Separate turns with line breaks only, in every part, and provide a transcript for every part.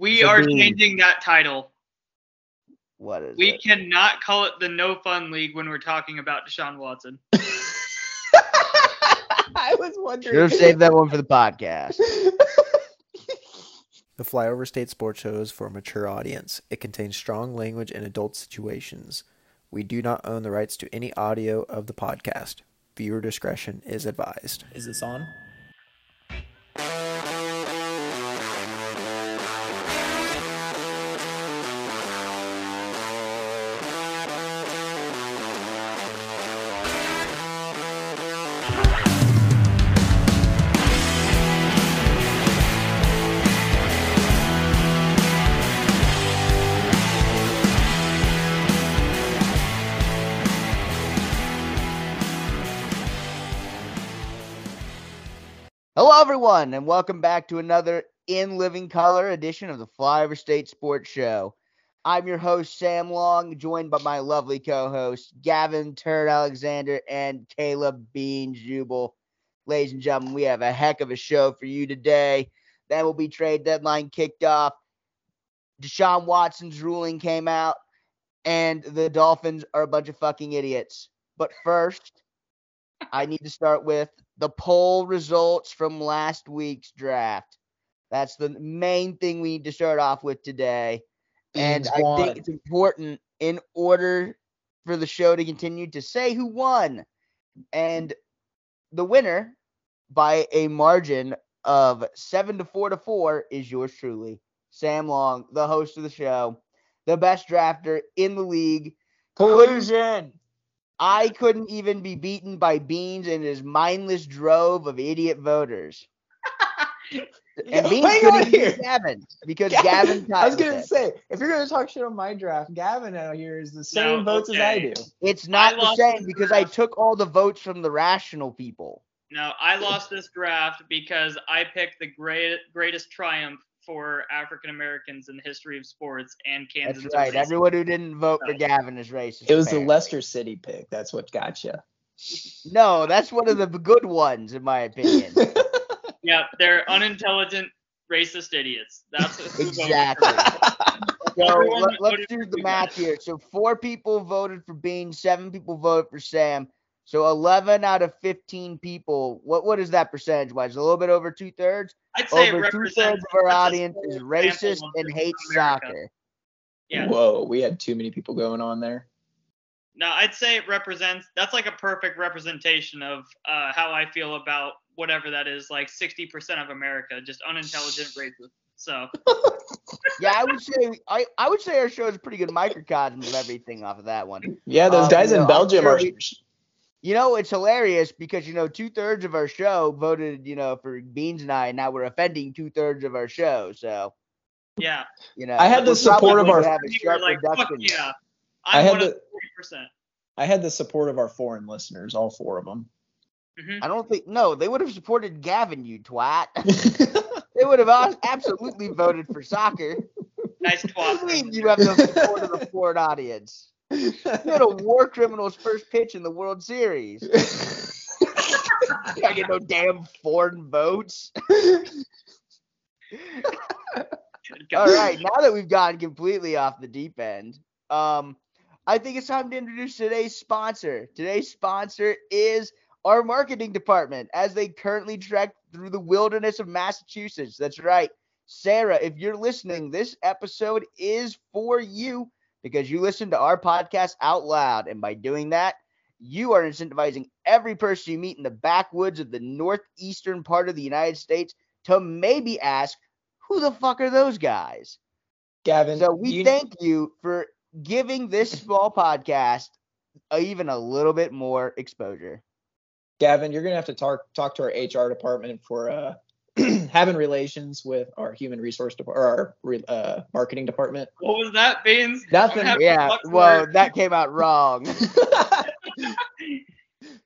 We
The
are
Bean.
changing that title.
What is
We
it?
cannot call it the No Fun League when we're talking about Deshaun Watson.
I was wondering.
Should have saved that one for the podcast.
The Flyover State Sports Show is for a mature audience. It contains strong language and adult situations. We do not own the rights to any audio of the podcast. Viewer discretion is advised.
Is this on?
Everyone, and welcome back to another In Living Color edition of the Flyover State Sports Show. I'm your host, Sam Long, joined by my lovely co hosts, Gavin Turd Alexander and Caleb Bean Jubal. Ladies and gentlemen, we have a heck of a show for you today. That will be trade deadline kicked off. Deshaun Watson's ruling came out, and the Dolphins are a bunch of fucking idiots. But first, I need to start with the poll results from last week's draft. That's the main thing we need to start off with today. And I think it's important in order for the show to continue to say who won. And the winner by a margin of seven to four to four is yours truly, Sam Long, the host of the show, the best drafter in the league.
Collusion.
I couldn't even be beaten by Beans and his mindless drove of idiot voters. And Beans
Hang
couldn't
here.
beat Gavin because Gavin
I was gonna
it.
say, if you're gonna talk shit on my draft, Gavin out here is the same
No,
votes as I do.
It's not the same
this
because I took all the votes from the rational people.
No, I lost this draft because I picked the great, greatest triumph for African Americans in the history of sports, and Kansas.
That's right.
racist.
Everyone who didn't vote for Gavin is racist.
It was the
apparently.
Leicester City pick. That's what got you.
No, that's one of the good ones, in my opinion.
Yeah, they're unintelligent, racist idiots. That's
exactly. So
Everyone
let, us do the math here. So four people voted for Bean, seven people voted for Sam. So eleven out of fifteen people. What what is that percentage wise? A little bit over two thirds.
I'd say it
Over two thirds of our audience is racist and hates
America.
soccer.
Yeah.
Whoa, we had too many people going on there.
No, I'd say it represents. That's like a perfect representation of uh, how I feel about whatever that is. Like 60% of America, just unintelligent, racist. So
Yeah, I would say I, I would say our show is a pretty good microcosm of everything off of that one.
Yeah, those
Um,
guys
you know,
in Belgium
sure
are.
we- You know, it's hilarious because you know two thirds of our show voted, you know, for Beans and I, and now we're offending two thirds of our show. So
yeah,
you know,
I had the support of our-
gonna have a sharp
were like, fuck
reduction.
yeah.
I
I'm
had the-
the 40%.
I had the support of our foreign listeners, all four of them.
hmm
I don't think no, they would have supported Gavin, you twat. they would have absolutely voted for soccer.
Nice
What do you
twat.
mean you have the support of the foreign audience? You had a war criminal's first pitch in the World Series. I get no damn foreign votes. All right, now that we've gotten completely off the deep end, um, I think it's time to introduce today's sponsor. Today's sponsor is our marketing department as they currently trek through the wilderness of Massachusetts. That's right. Sarah, if you're listening, this episode is for you because you listen to our podcast out loud. And by doing that, you are incentivizing every person you meet in the backwoods of the northeastern part of the United States to maybe ask, who the fuck are those guys?
Gavin,
So we
you-
thank you for giving this small podcast even a little bit more exposure.
Gavin, you're gonna have to talk talk to our HR department for uh, having relations with our human resource or our uh, marketing department.
What was that, Beans?
Nothing.
Yeah, well, that came out wrong.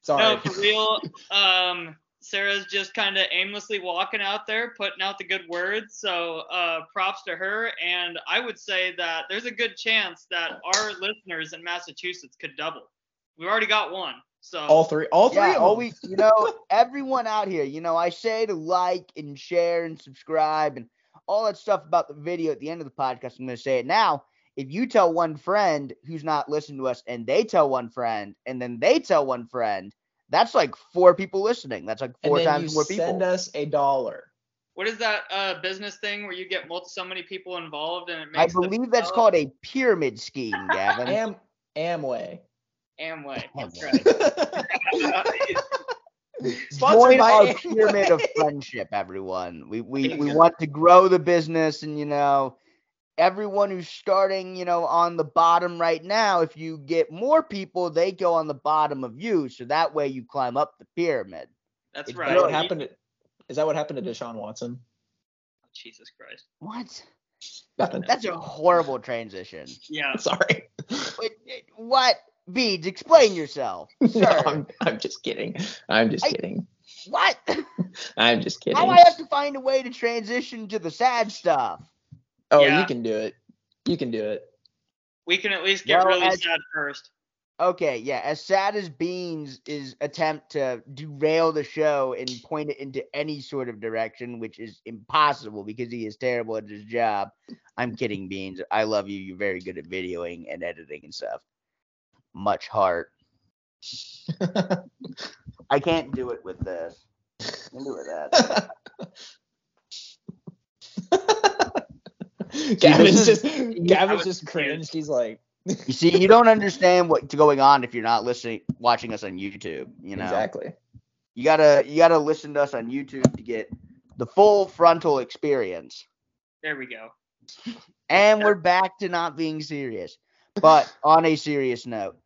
Sorry.
No, for real. Um, Sarah's just kind of aimlessly walking out there, putting out the good words. So uh, props to her. And I would say that there's a good chance that our listeners in Massachusetts could double. We've already got one. So
all three, all three
yeah,
of them.
all we, you know, everyone out here, you know, I say to like and share and subscribe and all that stuff about the video at the end of the podcast. I'm going to say it now. If you tell one friend who's not listening to us and they tell one friend and then they tell one friend, that's like four people listening. That's like four
and then
times
you
more people.
send us a dollar.
What is that uh, business thing where you get multi- so many people involved and it
I
makes the
believe that's
develop-
called a pyramid scheme, Gavin.
Am Amway.
Amway. Oh, That's
Amway.
Sponsored
Join
by
our
Amway.
pyramid of friendship, everyone. We we, we want to grow the business, and you know, everyone who's starting, you know, on the bottom right now. If you get more people, they go on the bottom of you, so that way you climb up the pyramid.
That's
It's
Is
right.
that what happened? To, is that what happened to Deshaun Watson?
Jesus Christ.
What?
Nothing.
That's a horrible transition.
Yeah.
Sorry.
Wait, What? Beads, explain yourself.
No, I'm, I'm just kidding. I'm just
I-
kidding.
What?
I'm just kidding.
How I have to find a way to transition to the sad stuff.
oh,
Yeah.
you can do it. You can do it.
We can at least get
Well,
really
as-
sad first.
Okay, yeah. As sad as Beans' is attempt to derail the show and point it into any sort of direction, which is impossible because he is terrible at his job. I'm kidding, Beans. I love you. You're very good at videoing and editing and stuff. Much heart. I can't do it with this. I can do it with that.
Gavin's just Gavin's just cringed. He's like,
You see, you don't understand what's going on if you're not listening, watching us on YouTube. You know,
exactly.
you gotta you gotta listen to us on YouTube to get the full frontal experience.
There we go.
And we're back to not being serious. But on a serious note,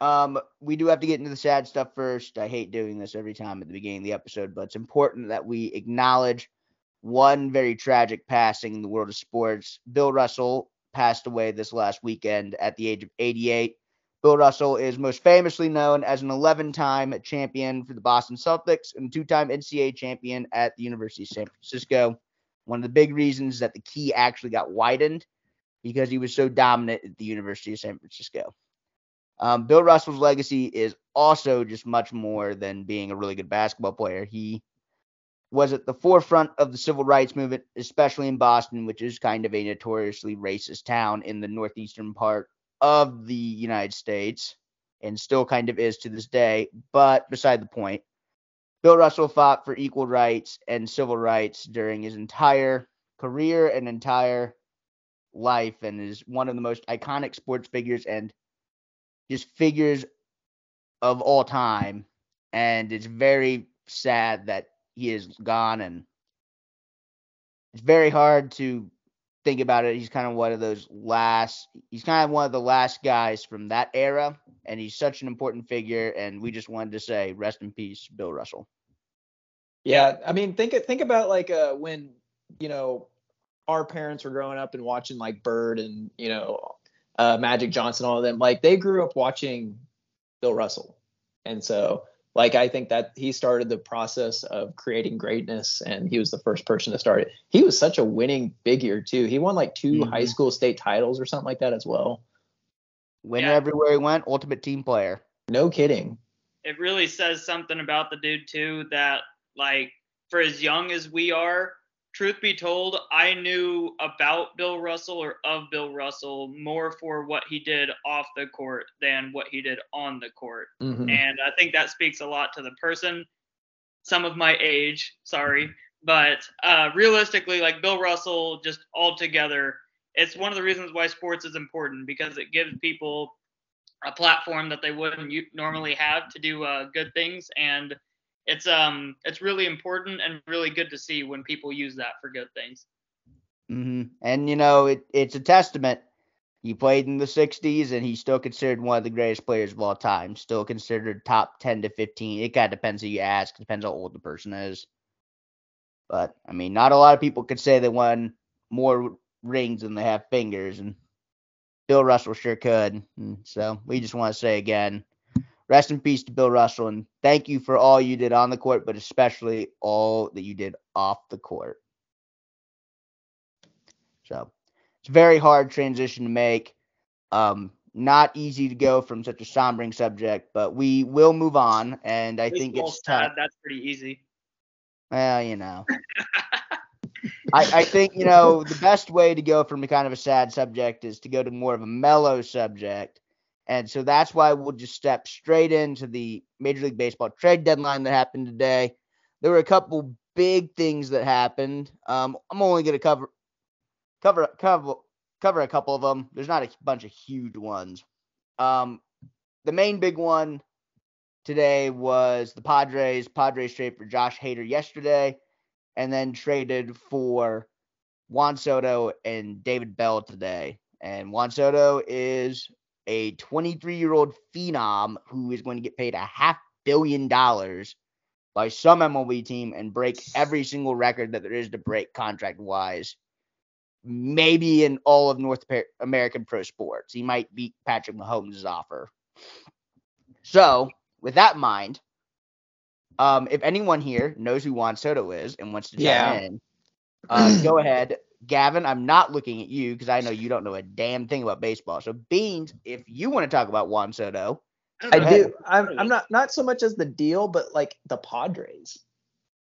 um, we do have to get into the sad stuff first. I hate doing this every time at the beginning of the episode, but it's important that we acknowledge one very tragic passing in the world of sports. Bill Russell passed away this last weekend at the age of 88. Bill Russell is most famously known as an 11 time champion for the Boston Celtics and two time NCAA champion at the University of San Francisco. One of the big reasons that the key actually got widened because he was so dominant at the University of San Francisco. Um, Bill Russell's legacy is also just much more than being a really good basketball player. He was at the forefront of the civil rights movement, especially in Boston, which is kind of a notoriously racist town in the northeastern part of the United States and still kind of is to this day. But beside the point, Bill Russell fought for equal rights and civil rights during his entire career and entire life and is one of the most iconic sports figures and just figures of all time. And it's very sad that he is gone and it's very hard to think about it. He's kind of one of those last he's kind of one of the last guys from that era and he's such an important figure and we just wanted to say rest in peace, Bill Russell.
Yeah, I mean, think think about like uh, when you know our parents were growing up and watching like Bird and you know uh, Magic Johnson, all of them. Like they grew up watching Bill Russell, and so like I think that he started the process of creating greatness, and he was the first person to start it. He was such a winning figure too. He won like 2
Mhm.
high school state titles or something like that as well.
Winner
Yeah.
everywhere he went, ultimate team player.
No kidding.
It really says something about the dude too that like for as young as we are, truth be told, I knew about Bill Russell or of Bill Russell more for what he did off the court than what he did on the court.
Mhm.
And I think that speaks a lot to the person, some of my age, sorry. But uh, realistically, like Bill Russell, just altogether, it's one of the reasons why sports is important because it gives people a platform that they wouldn't normally have to do uh, good things. And it's um it's really important and really good to see when people use that for good things.
hmm And you know, it, it's a testament. He played in the '60s, and he's still considered one of the greatest players of all time. Still considered top 10 to 15. It kind of depends who you ask. Depends how old the person is. But I mean, not a lot of people could say they won more rings than they have fingers, and Bill Russell sure could. And so we just want to say again, rest in peace to Bill Russell, and thank you for all you did on the court, but especially all that you did off the court. So it's a very hard transition to make. Um, not easy to go from such a sombering subject, but we will move on, and I think it's time.
sad, that's pretty easy.
Well, you know. I, I think you know the best way to go from a kind of a sad subject is to go to more of a mellow subject, and so that's why we'll just step straight into the Major League Baseball trade deadline that happened today. There were a couple big things that happened. Um, I'm only going to cover cover cover cover a couple of them. There's not a bunch of huge ones. Um, the main big one today was the Padres. Padres traded for Josh Hader yesterday, and then traded for Juan Soto and David Bell today. And Juan Soto is a 23 year old phenom who is going to get paid a half billion dollars by some MLB team and break every single record that there is to break contract wise. Maybe in all of North American pro sports. He might beat Patrick Mahomes' offer. So, with that in mind, um, if anyone here knows who Juan Soto is and wants to chime
Yeah.
in, uh, go ahead. Gavin, I'm not looking at you because I know you don't know a damn thing about baseball. So, Beans, if you want to talk about Juan Soto,
I
know.
ahead.
do. I'm, I'm not not so much as the deal, but like the Padres.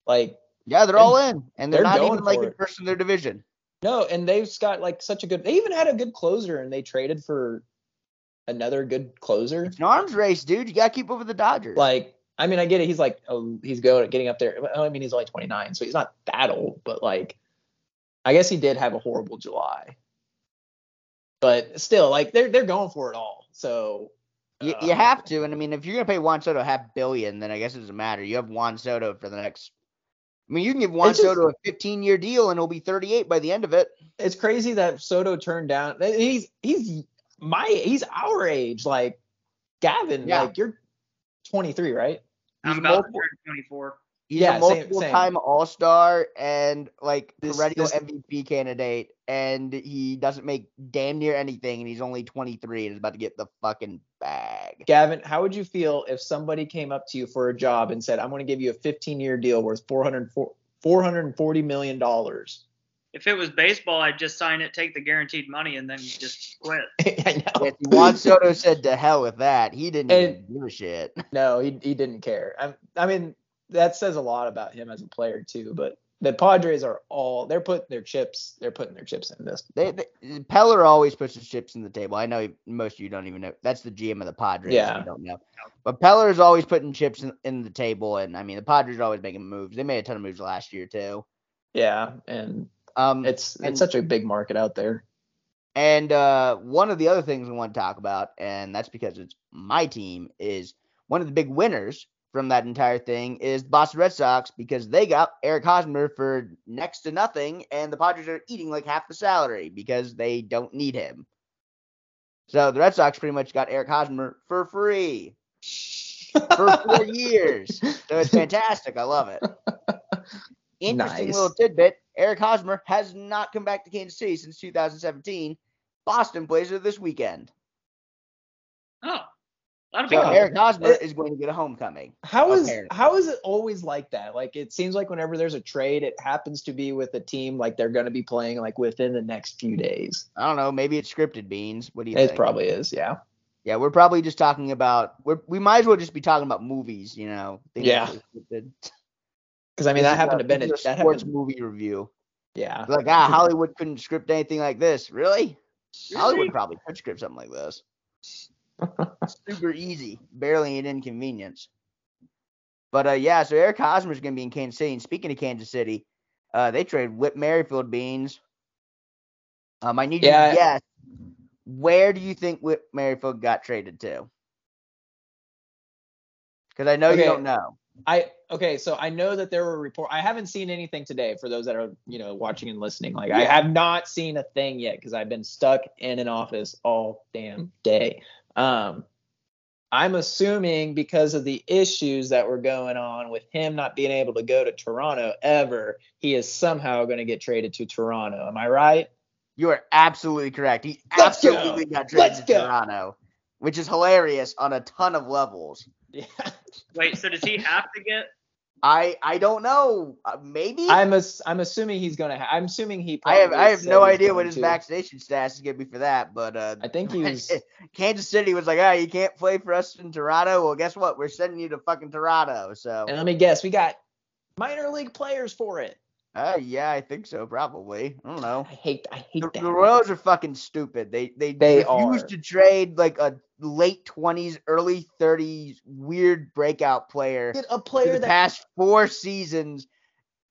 Like
yeah, they're all in, and they're,
they're
not even like
the
first in their division.
no, and they've got like such a good. They even had a good closer, and they traded for another good closer.
It's an arms race, dude. You gotta keep up with the Dodgers.
Like, I mean, I get it. He's like, oh, he's going getting up there. I mean, he's only 29, so he's not that old. But like, I guess he did have a horrible July. But still, like, they're they're going for it all. So
you,
uh,
you have to, and I mean, if you're gonna pay Juan Soto half billion, then I guess it doesn't matter. You have Juan Soto for the next. I mean, you can give Juan
It's just-
Soto a 15 year deal, and he'll be 38 by the end of it.
it's crazy that Soto turned down. He's he's my he's our age. Like Gavin,
Yeah.
like you're 23, right?
I'm
a
about
multiple-
24.
He's
Yeah,
a
same-
multiple
same.
time All Star and like
This-
perennial
this-
MVP candidate, and he doesn't make damn near anything, and he's only 23 and is about to get the fucking bag.
Gavin, how would you feel if somebody came up to you for a job and said, "I'm going to give you a 15 year deal worth 400 440 million dollars"?
If it was baseball, I'd just sign it, take the guaranteed money, and then just quit.
I know.
If Juan Soto said to hell with that, he didn't
And-
even give a shit.
No, he he didn't care. I, I mean, that says a lot about him as a player too. But the Padres are all they're putting their chips they're putting their chips in this.
They, they Preller always puts his chips in the table. I know most of you don't even know. That's the GM of the Padres.
Yeah.
You don't know. But Preller is always putting chips in, in the table, and I mean the Padres are always making moves. They made a ton of moves last year too.
Yeah, and
Um,
it's
And-
it's such a big market out there.
and uh, one of the other things we want to talk about, and that's because it's my team, is one of the big winners from that entire thing is the Boston Red Sox because they got Eric Hosmer for next to nothing, and the Padres are eating like half the salary because they don't need him. So the Red Sox pretty much got Eric Hosmer for free for four years. So it's fantastic. I love it. Interesting
Nice.
little tidbit. Eric Hosmer has not come back to Kansas City since 2017. Boston plays it this weekend.
Oh, that'll
So
be
Yeah.
cool.
Eric Hosmer is going to get a homecoming.
How is
Apparently.
how is it always like that? Like it seems like whenever there's a trade, it happens to be with a team like they're going to be playing like within the next few days.
I don't know. Maybe it's scripted beans. What do you think?
It
think?
probably is, yeah.
Yeah, we're probably just talking about. We're, we might as well just be talking about movies. You know.
Yeah. Because I mean that happened
a-
to Bennett.
this is a
That
sports
happened,
movie review.
yeah.
Like ah, Hollywood couldn't script anything like this. Really? Hollywood probably could script something like this. Super easy, barely an inconvenience. But uh, yeah, so Eric Hosmer's gonna be in Kansas City. And speaking of Kansas City, uh, they traded Whit Merrifield beans. Um, I need
Yeah.
you to guess where do you think Whit Merrifield got traded to? Because I know you don't know.
I okay, so I know that there were report. I haven't seen anything today for those that are you know watching and listening. Like I have not seen a thing yet because I've been stuck in an office all damn day. Um, I'm assuming because of the issues that were going on with him not being able to go to Toronto ever, he is somehow going to get traded to Toronto. Am I right?
You are absolutely correct. He
Let's go.
absolutely got traded
Let's
to
go.
Toronto, which is hilarious on a ton of levels.
Yeah.
Wait, so does he have to get?
I I don't know. Uh, maybe
I'm ass- I'm assuming he's gonna. Ha- I'm assuming he.
I have I have no idea what his
to.
vaccination status is gonna be for that, but uh,
I think he was.
Kansas City was like, ah, you can't play for us in Toronto. Well, guess what? We're sending you to fucking Toronto. So
And let me guess, we got minor league players for it.
Uh, yeah, I think so. Probably. I don't know.
I hate I hate
The,
that.
the Royals are fucking stupid. They they,
They
refuse
are.
to trade like a late twenties, early thirties weird breakout player
Get a player
the
that
past four seasons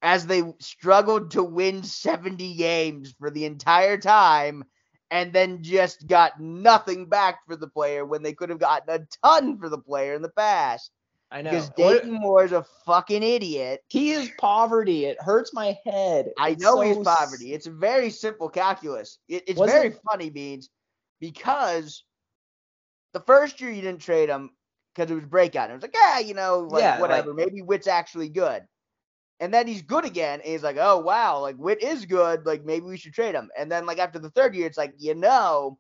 as they struggled to win 70 games for the entire time and then just got nothing back for the player when they could have gotten a ton for the player in the past.
I know.
Because
What-
Dayton Moore's a fucking idiot.
he is poverty. It hurts my head.
I know
so
he's poverty. It's a very simple calculus. It, it's very
it-
funny, Beans, because the first year you didn't trade him because it was breakout. It was like, yeah, you know, like
Yeah, like-
whatever. Maybe Whit's actually good. And then he's good again, and he's like, oh wow, like Whit is good. Like maybe we should trade him. And then like after the third year, it's like, you know,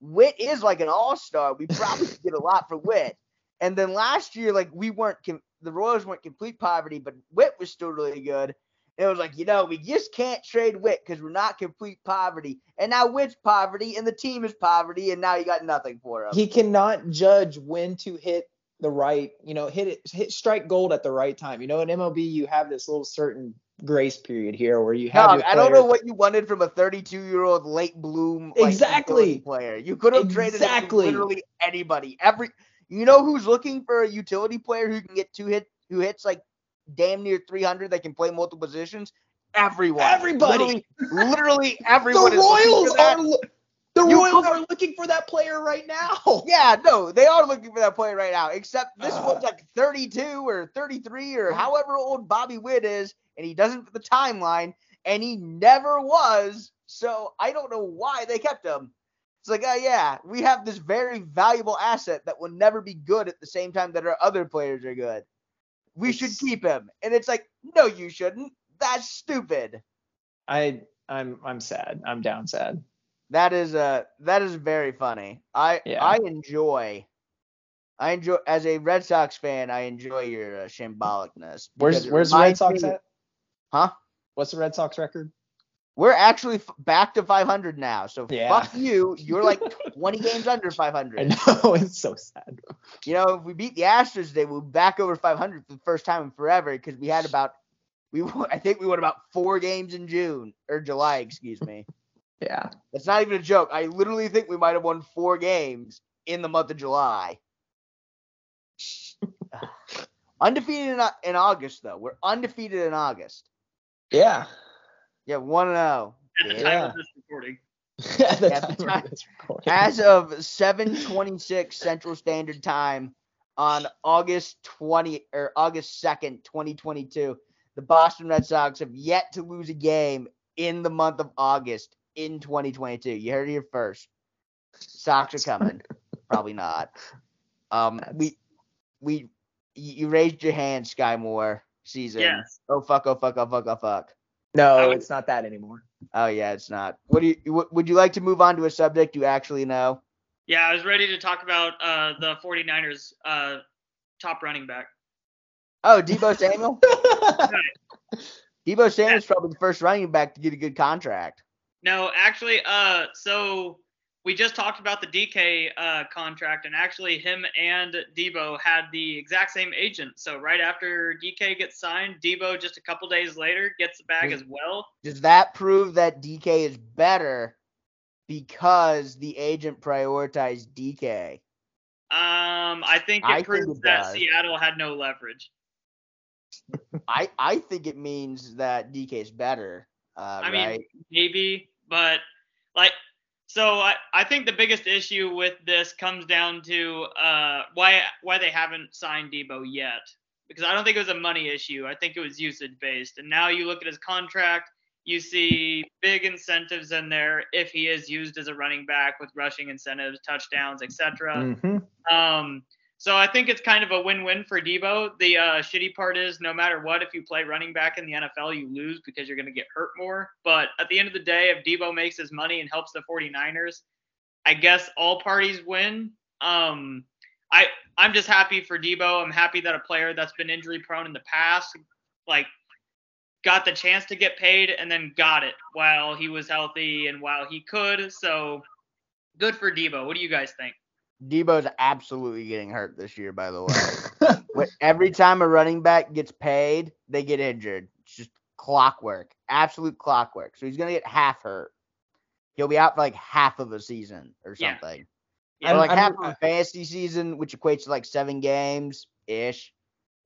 Whit is like an all star. We probably could get a lot for Whit. And then last year, like we weren't com- the Royals weren't complete poverty, but Whit was still really good. And it was like, you know, we just can't trade Whit because we're not complete poverty. And now Whit's poverty, and the team is poverty, and now you got nothing for him.
He cannot judge when to hit the right, you know, hit it, hit strike gold at the right time. You know, in MLB, you have this little certain grace period here where you have. Your
I don't know what you wanted from a 32 year old late bloom like,
Exactly.
player. You could have traded
Exactly.
literally anybody. Every you know who's looking for a utility player who can get two hit who hits like damn near 300 that can play multiple positions. Everyone,
Everybody.
literally, literally everyone.
The
is looking for
Royals
that.
are. The
You
Royals are looking for that player right now.
Yeah, no, they are looking for that player right now. Except this
Uh.
one's like 32 or 33 or however old Bobby Witt is, and he doesn't fit the timeline, and he never was. So I don't know why they kept him. It's like, oh yeah, we have this very valuable asset that will never be good at the same time that our other players are good. We should keep him. And it's like, no, you shouldn't. That's stupid.
I I'm I'm sad. I'm down sad.
That is uh that is very funny. I
Yeah.
I enjoy I enjoy as a Red Sox fan, I enjoy your uh, shambolicness.
Where's Where's the Red Sox
me-
at?
Huh?
What's the Red Sox record?
We're actually f- back to 500 now. So
Yeah.
fuck you. You're like 20 games under 500.
I
500.
know it's so sad.
You know, if we beat the Astros today, we'll be back over 500 for the first time in forever because we had about we won, I think we won about four games in June or July, excuse me.
Yeah.
That's not even a joke. I literally think we might have won four games in the month of July. undefeated in, uh, in August, though. We're undefeated in August.
Yeah.
Yeah, 1 and 0.
At the time
Yeah.
of this recording.
At the
Yeah,
time
that's
of this recording.
As of 7:26 Central Standard Time on August 20 or August 2nd, 2022, the Boston Red Sox have yet to lose a game in the month of August in 2022. You heard it here first. Sox are coming. Probably not. Um, we we you you raised your hand, Skyy Moore season.
Yes.
Oh fuck! Oh fuck! Oh fuck! Oh fuck!
I
no,
would-
it's not that anymore.
Oh yeah, it's not. What do you? w- Would you like to move on to a subject you actually know?
Yeah, I was ready to talk about uh, the 49ers uh, top running back.
Oh, Deebo Samuel. Deebo Samuel's probably the first running back to get a good contract.
No, actually, uh, so we just talked about the DK uh, contract, and actually, him and Deebo had the exact same agent. So right after DK gets signed, Deebo just a couple days later gets the bag
Does-
as well.
Does that prove that DK is better because the agent prioritized DK?
Um, I think it
I think
proves
it
that
does.
Seattle had no leverage.
I I think it means that DK is better. Uh,
I mean, maybe, but like, so I, I think the biggest issue with this comes down to uh, why why they haven't signed Deebo yet. Because I don't think it was a money issue. I think it was usage based. And now you look at his contract, you see big incentives in there if he is used as a running back with rushing incentives, touchdowns, etc.
Mhm.
Um, so I think it's kind of a win-win for Deebo. The uh, shitty part is, no matter what, if you play running back in the NFL, you lose because you're going to get hurt more. But at the end of the day, if Deebo makes his money and helps the 49ers, I guess all parties win. Um, I I'm just happy for Deebo. I'm happy that a player that's been injury prone in the past, like, got the chance to get paid and then got it while he was healthy and while he could. So good for Deebo. What do you guys think?
Deebo's absolutely getting hurt this year. By the way, every time a running back gets paid, they get injured. It's just clockwork absolute clockwork. So he's gonna get half hurt. He'll be out for like half of a season or something.
Yeah,
Or like
I'm-
half of a fantasy season, which equates to like seven games ish.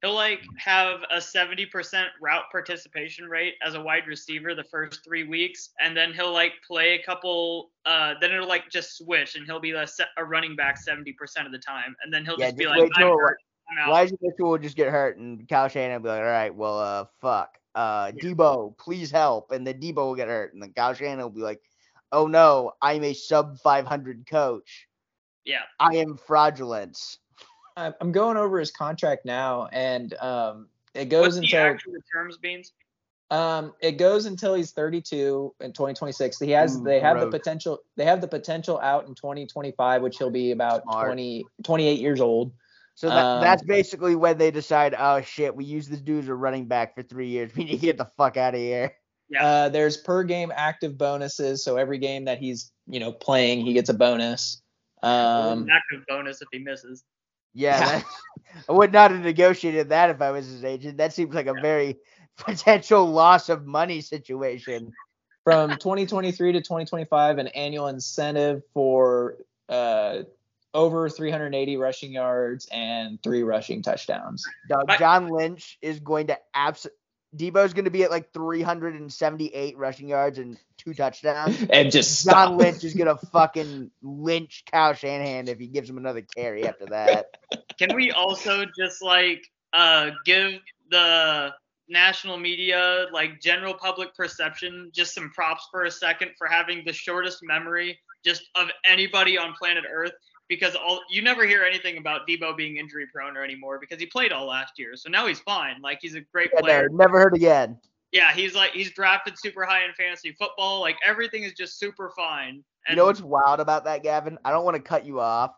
He'll like have a 70% route participation rate as a wide receiver the first three weeks, and then he'll like play a couple. Uh, then it'll like just switch, and he'll be a, se- a running back 70% of the time, and then he'll
Yeah,
just be like,
wait till-
I'm hurt, I'm out.
Elijah Mitchell will just get hurt, and Kyle Shanahan will be like, "All right, well, uh, fuck, uh,
Yeah.
Deebo, please help," and then Deebo will get hurt, and then Kyle Shanahan will be like, "Oh no, I'm a sub 500 coach.
Yeah.
I am fraudulent."
I'm I'm going over his contract now, and um, it
What's
goes
the
until
actual terms, Beans?
um, it goes until he's 32 in 2026. He has
Ooh,
they have the potential they have the potential out in 2025, which he'll be about
Smart.
20 28 years old.
So that,
Um,
that's basically when they decide, "Oh shit, we used this dude as a running back for three years. We need to get the fuck out of here."
Yeah.
Uh, there's per game active bonuses, so every game that he's you know playing, he gets a bonus. Um,
active bonus if he misses.
Yeah,
Yeah.
that- I would not have negotiated that if I was his agent. That seems like a very potential loss of money situation.
from 2023 to 2025 an annual incentive for uh, over 380 rushing yards and three rushing touchdowns.
Dog, John Lynch is going to abs. Deebo's going to be at like 378 rushing yards and two touchdowns.
And just
John
stop.
Lynch is gonna fucking lynch Kyle Shanahan if he gives him another carry after that.
Can we also just like uh give the national media, like general public perception, just some props for a second for having the shortest memory just of anybody on planet Earth? Because all you never hear anything about Deebo being injury prone or anymore because he played all last year. So now he's fine. Like he's a great
Yeah,
player.
no, never heard again.
Yeah, he's like he's drafted super high in fantasy football. Like everything is just super fine.
You know what's wild about that, Gavin? I don't want to cut you off.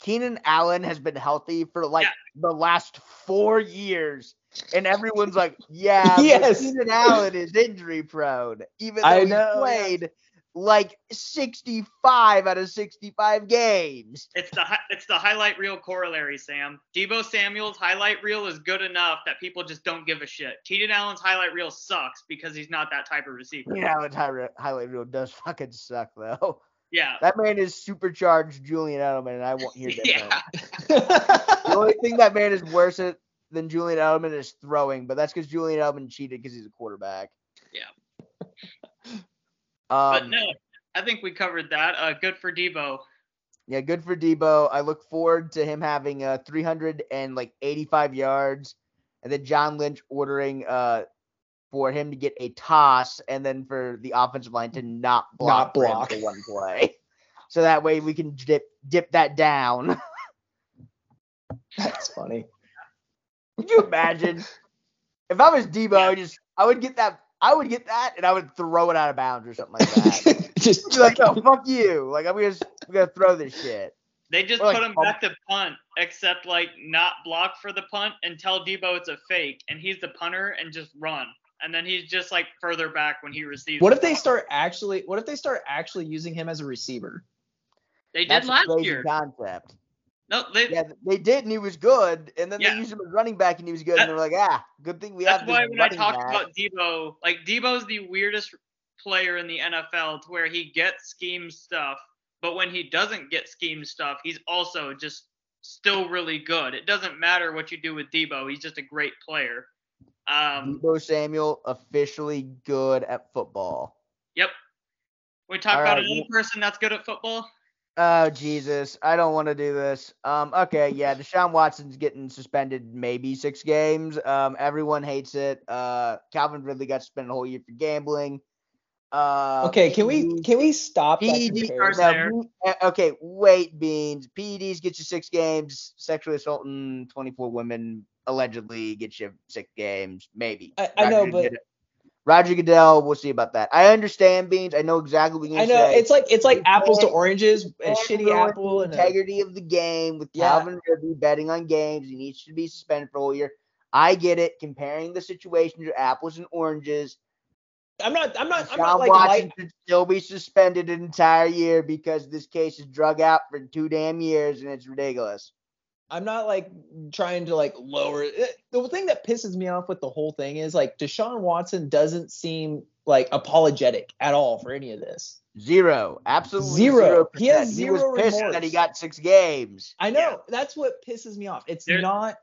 Keenan Allen has been healthy for like the last four years, and everyone's like, "Yeah, but
Yes.
Keenan Allen is injury prone, even though
I
he
know, yeah.
played like 65 out of 65 games."
It's the it's the highlight reel corollary, Sam. Deebo Samuel's highlight reel is good enough that people just don't give a shit. Keenan Allen's highlight reel sucks because he's not that type of receiver.
Keenan Allen's highlight highlight reel does fucking suck though.
Yeah.
That man is supercharged Julian Edelman, and I won't hear that.
Yeah.
The only thing that man is worse at than Julian Edelman is throwing, but that's because Julian Edelman cheated because he's a quarterback.
Yeah.
Um,
But no, I think we covered that. Uh, good for Deebo.
Yeah, good for Deebo. I look forward to him having uh 300 and like 85 yards, and then John Lynch ordering uh for him to get a toss, and then for the offensive line to not block,
Not
for him
block.
for one play, so that way we can dip dip that down.
That's funny.
Could you imagine if I was Deebo? I would just I would get that I would get that and I would throw it out of bounds or something like that.
Just
Be like, no, fuck you. Like I'm gonna I'm gonna throw this shit.
They just
Or like
put him
bump-
back to punt, except like not block for the punt and tell Deebo it's a fake, and he's the punter and just run. And then he's just like further back when he receives.
what
the
if they start actually? What if they start actually using him as a receiver?
They did
That's a
last
crazy
year.
concept.
No, they.
Yeah, they did, and he was good. And then
Yeah.
they used him as running back, and he was good. and they were like, ah, good thing we
That's
have
why when I talked
back.
about Deebo, like Deebo's the weirdest player in the NFL to where he gets scheme stuff, but when he doesn't get scheme stuff, he's also just still really good. It doesn't matter what you do with Deebo, he's just a great player. Um,
Deebo Samuel officially good at football.
yep. We talk
All
about
right,
another person that's good at football.
Oh Jesus, I don't want to do this. Um, okay, yeah, Deshaun Watson's getting suspended maybe six games. Um, everyone hates it. Uh, Calvin Ridley got suspended a whole year for gambling. Uh,
Okay, can we can we stop that
PED no,
there.
P- uh, okay, wait, beans. PEDs get you six games. Sexually assaulting 24 women allegedly gets you six games, maybe.
I- I know, but-
Goodell- Roger Goodell, we'll see about that. I understand beans. I know exactly what you're
I know
say.
it's like it's like apples to oranges, a shitty apple and a,
integrity of the game with
Yeah.
Calvin Ridley betting on games. He needs to be suspended for a year. I get it. Comparing the situations are apples and oranges.
I'm not I'm not I'm
Deshaun
not like
Watson should still be suspended an entire year because this case is drug out for two damn years and it's ridiculous.
I'm not like trying to like lower it. Eh, the thing that pisses me off with the whole thing is like Deshaun Watson doesn't seem like apologetic at all for any of this.
Zero, absolutely
Zero. He has
percent.
zero
was pissed
remorse.
that he got six games.
I know
Yeah.
that's what pisses me off. It's
There-
not.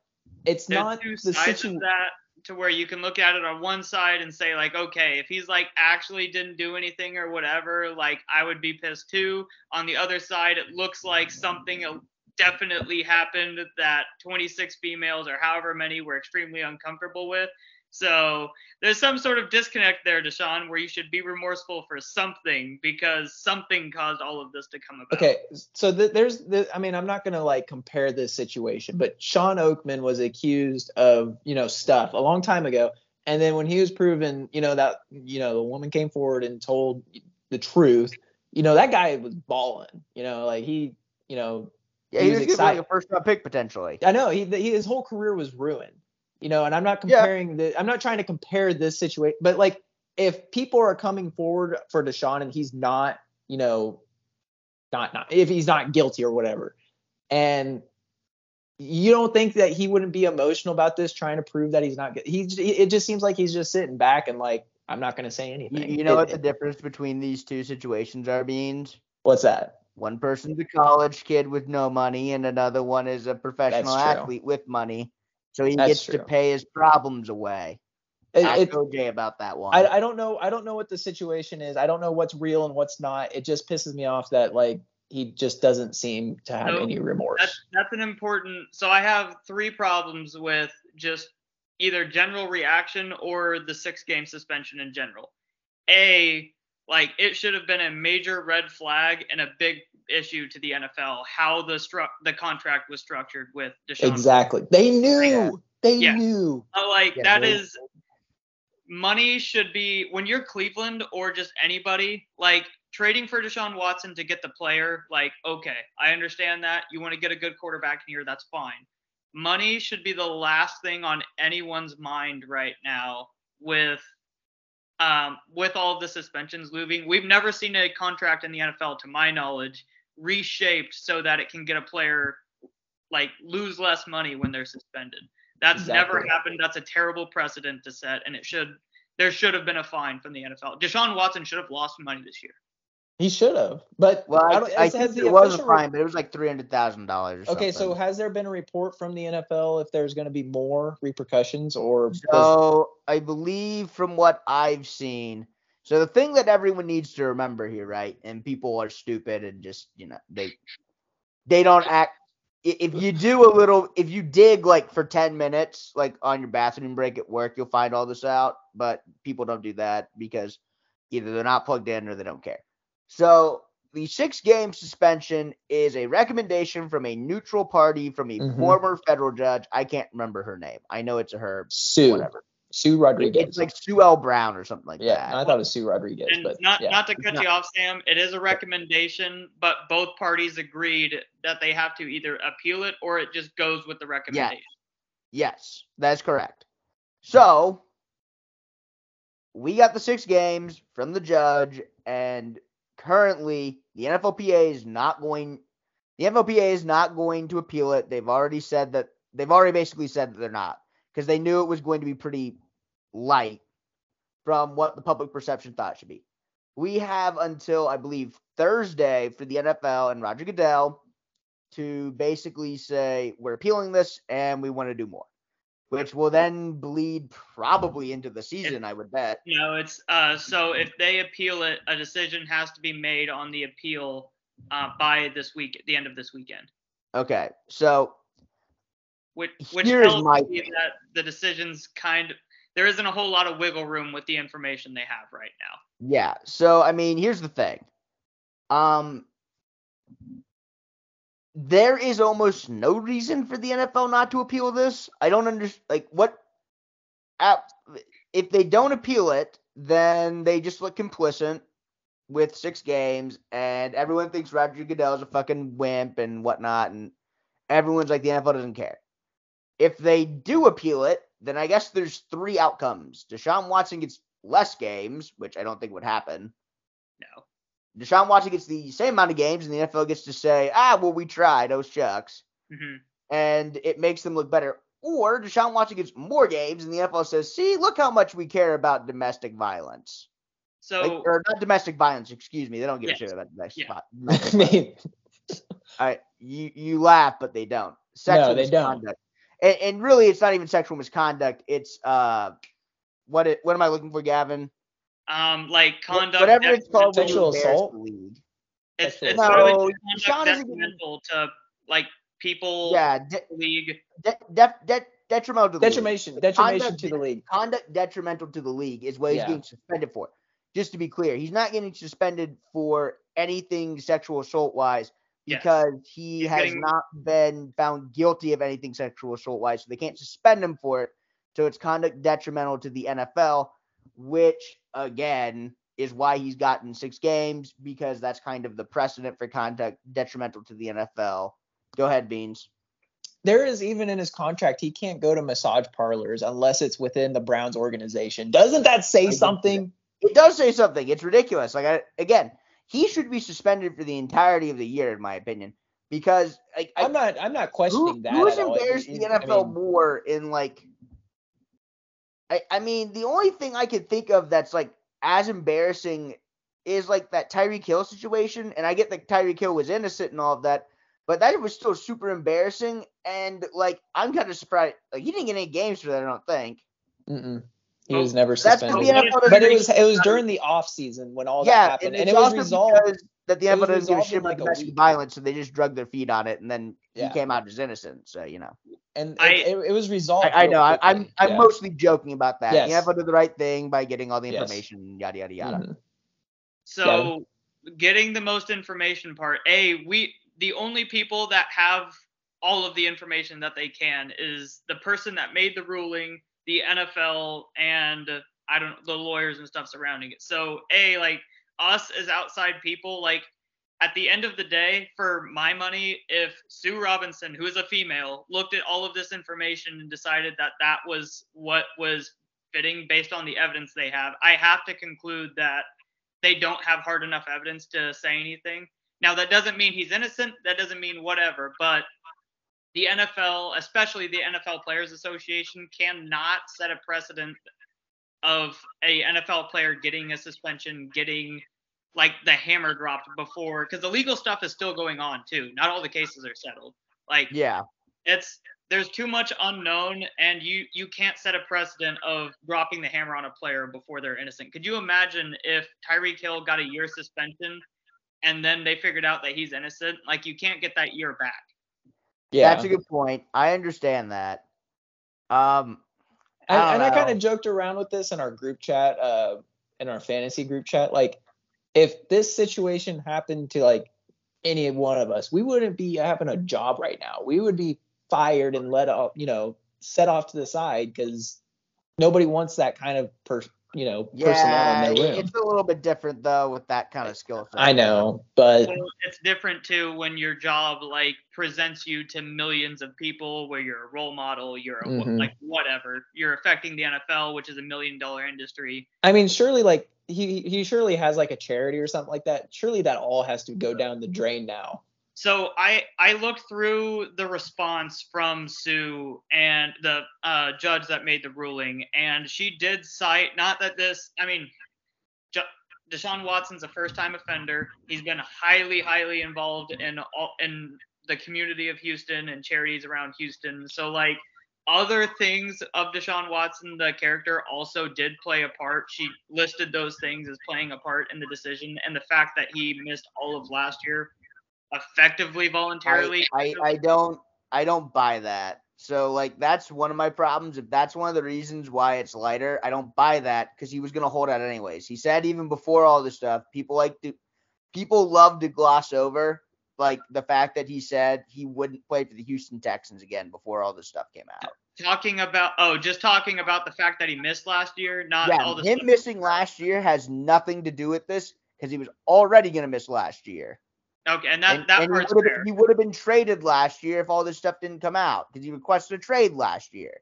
It's not
two
the
sides
situation.
of that to where you can look at it on one side and say like, okay, if he's like actually didn't do anything or whatever, like I would be pissed too. On the other side, it looks like something definitely happened that 26 females or however many were extremely uncomfortable with. So there's some sort of disconnect there, Deshaun, where you should be remorseful for something because something caused all of this to come about.
Okay, so th- there's, the, I mean, I'm not gonna like compare this situation, but Shawn Oakman was accused of, you know, stuff a long time ago, and then when he was proven, you know, that, you know, the woman came forward and told the truth, you know, that guy was balling, you know, like he, you know,
Yeah,
He
he
was
was getting like a first round pick potentially.
I know he, he his whole career was ruined, you know, and I'm not
Yeah.
comparing the, I'm not trying to compare this situation, but like if people are coming forward for Deshaun and he's not, you know, not not if he's not guilty or whatever, and you don't think that he wouldn't be emotional about this, trying to prove that he's not. gu- He it just seems like he's just sitting back and like I'm not going to say
You,
anything.
you know
It-
what the
it-
difference between these two situations are, Beans?
what's that?
One person's a college kid with no money, and another one is a professional
true.
athlete with money. So he
That's
gets to pay his problems away.
It-
Ask
it-
OJ about that one.
I, I don't know. I don't know what the situation is. I don't know what's real and what's not. It just pisses me off that like he just doesn't seem to have
No,
any remorse.
That's that's an important. So I have three problems with just either general reaction or the six game suspension in general. A, like it should have been a major red flag and a big issue to the NFL how the stru- the contract was structured with Deshaun.
exactly. They knew.
Yeah.
They
Yeah.
knew.
So, like
Yeah,
that is money should be when you're Cleveland or just anybody like trading for Deshaun Watson to get the player. Like, okay, I understand that you want to get a good quarterback in here. That's fine. Money should be the last thing on anyone's mind right now with um, with all the suspensions looming. We've never seen a contract in the NFL, to my knowledge, reshaped so that it can get a player like lose less money when they're suspended. That's never happened. That's a terrible precedent to set, and it should there should have been a fine from the NFL. Deshaun Watson should have lost money this year.
He should have. But
well, I, I
has
think it was a fine, but it was like three hundred thousand dollars.
Okay, so has there been a report from the NFL if there's going to be more repercussions or
So I believe from what I've seen, so the thing that everyone needs to remember here, right? And people are stupid and just you know they they don't act. If you do a little, if you dig like for ten minutes, like on your bathroom break at work, you'll find all this out. But people don't do that because either they're not plugged in or they don't care. So the six game suspension is a recommendation from a neutral party from a
Mhm.
former federal judge. I can't remember her name. I know it's a her
Sue
whatever.
Sue Rodriguez?
It's like Sue L. Brown or something like
yeah,
that.
I thought it was Sue Rodriguez,
And
but
not
yeah.
not to cut
not.
you off, Sam, it is a recommendation, but both parties agreed that they have to either appeal it or it just goes with the recommendation.
Yes, Yes, that's correct. So we got the six games from the judge, and currently the NFLPA is not going. The NFLPA is not going to appeal it. They've already said that. They've already basically said that they're not because they knew it was going to be pretty light from what the public perception thought should be. We have until I believe Thursday for the NFL and Roger Goodell to basically say we're appealing this and we want to do more, which will then bleed probably into the season, I would bet.
You No, it's uh so if they appeal it, a decision has to be made on the appeal uh, by this week, at the end of this weekend.
Okay, so
Which which tells
my
me
thing.
that the decisions kind of there isn't a whole lot of wiggle room with the information they have right now.
yeah, so I mean, here's the thing. Um, there is almost no reason for the NFL not to appeal this. I don't understand. Like, what? If they don't appeal it, then they just look complicit with six games, and everyone thinks Roger Goodell is a fucking wimp and whatnot, and everyone's like the NFL doesn't care. If they do appeal it, then I guess there's three outcomes. Deshaun Watson gets less games, which I don't think would happen.
No.
Deshaun Watson gets the same amount of games, and the NFL gets to say, ah, well, we tried. Oh, shucks.
hmm
and it makes them look better. Or Deshaun Watson gets more games, and the NFL says, "See, look how much we care about domestic violence."
So
Like, or not domestic violence, excuse me. They don't give
Yes.
a shit about domestic
Yeah.
vi-
I mean,
All right, you you laugh, but they don't. Sexual
they don't.
And, and really, it's not even sexual misconduct. It's uh, what it what am I looking for, Gavin?
Um, like conduct.
Whatever it's called
Sexual assault?
league.
It's,
Sexual
it's
assault.
really
No,
just
Deshaun
conduct
isn't
detrimental to like people,
Yeah, de-
league.
de- def- de- detrimental to the league.
detriment, detriment
Conduct-
to the league.
Conduct detrimental to the league is what he's
Yeah.
getting suspended for. Just to be clear, he's not getting suspended for anything sexual assault wise
Yes.
because he
He's
has
getting-
not been found guilty of anything sexual assault wise, so they can't suspend him for it. So it's conduct detrimental to the NFL, which again is why he's gotten six games because that's kind of the precedent for conduct detrimental to the NFL. Go ahead, Beans.
There is even in his contract, he can't go to massage parlors unless it's within the Browns organization. Doesn't that say something?
It does say something. It's ridiculous. Like I, again, he should be suspended for the entirety of the year, in my opinion, because like I,
I'm not. I'm not
who,
questioning that.
who has
all.
embarrassed the
it- I
NFL
mean,
more in like? I, I mean, the only thing I could think of that's like as embarrassing is like that Tyreek Hill situation, and I get that Tyreek Hill was innocent and all of that, but that was still super embarrassing. And like, I'm kind of surprised. Like, he didn't get any games for that. I don't think.
mm-mm. He was never
That's
suspended.
what the NFL
but it was it was during the off season when all that happened,
and,
and, it was
also
resolved.
Because that the
it was
NFL doesn't give a shit about
like, a
domestic
week.
violence, so they just drug their feet on it, and then
Yeah.
he came out as innocent. So you know,
and
I-
it, it, it was resolved.
I, I know I, I'm
quickly.
I'm mostly joking about that.
Yes.
The NFL did the right thing by getting all the
Yes.
information, yada yada yada.
Mhm.
So getting the most information part, a we the only people that have all of the information that they can is the person that made the ruling, the NFL, and uh, I don't know, the lawyers and stuff surrounding it. So a like us as outside people, like at the end of the day, for my money, if Sue Robinson, who is a female, looked at all of this information and decided that that was what was fitting based on the evidence they have, I have to conclude that they don't have hard enough evidence to say anything. Now, that doesn't mean he's innocent. That doesn't mean whatever. But the NFL, especially the NFL Players Association, cannot set a precedent of a NFL player getting a suspension, getting like the hammer dropped before, because the legal stuff is still going on too. Not all the cases are settled. Like
Yeah,
it's there's too much unknown and you you can't set a precedent of dropping the hammer on a player before they're innocent could you imagine if tyreek hill got a year suspension and then they figured out that he's innocent like you can't get that year back
Yeah,
that's a good point. I understand that. Um, I
and, I kind of joked around with this in our group chat, uh, in our fantasy group chat. Like, if this situation happened to like any one of us, we wouldn't be having a job right now. We would be fired and let off, you know, set off to the side because nobody wants that kind of per, you know, personnel
yeah,
in their room.
it's a little bit different though with that kind of skill set.
I know, but
well, it's different too when your job like presents you to millions of people where you're a role model you're a,
Mhm.
like whatever you're affecting the nfl which is a million dollar industry
I mean, surely like he he surely has like a charity or something like that. Surely that all has to go down the drain now.
So I I looked through the response from Sue and the uh, judge that made the ruling, and she did cite not that this. I mean, Ju- Deshaun Watson's a first-time offender. He's been highly highly involved in all in the community of Houston and charities around Houston. So like other things of Deshaun Watson, the character also did play a part. She listed those things as playing a part in the decision, and the fact that he missed all of last year effectively voluntarily.
I, I, I don't I don't buy that. So like that's one of my problems. If that's one of the reasons why it's lighter, I don't buy that because he was gonna hold out anyways. He said even before all this stuff, people like to people love to gloss over like the fact that he said he wouldn't play for the Houston Texans again before all this stuff came out.
talking about oh, just talking about the fact that he missed last year, not all
yeah,
the
him
stuff-
missing last year has nothing to do with this because he was already gonna miss last year.
Okay, and that
and,
that
and he
part's
would
fair.
have he would have been traded last year if all this stuff didn't come out because he requested a trade last year.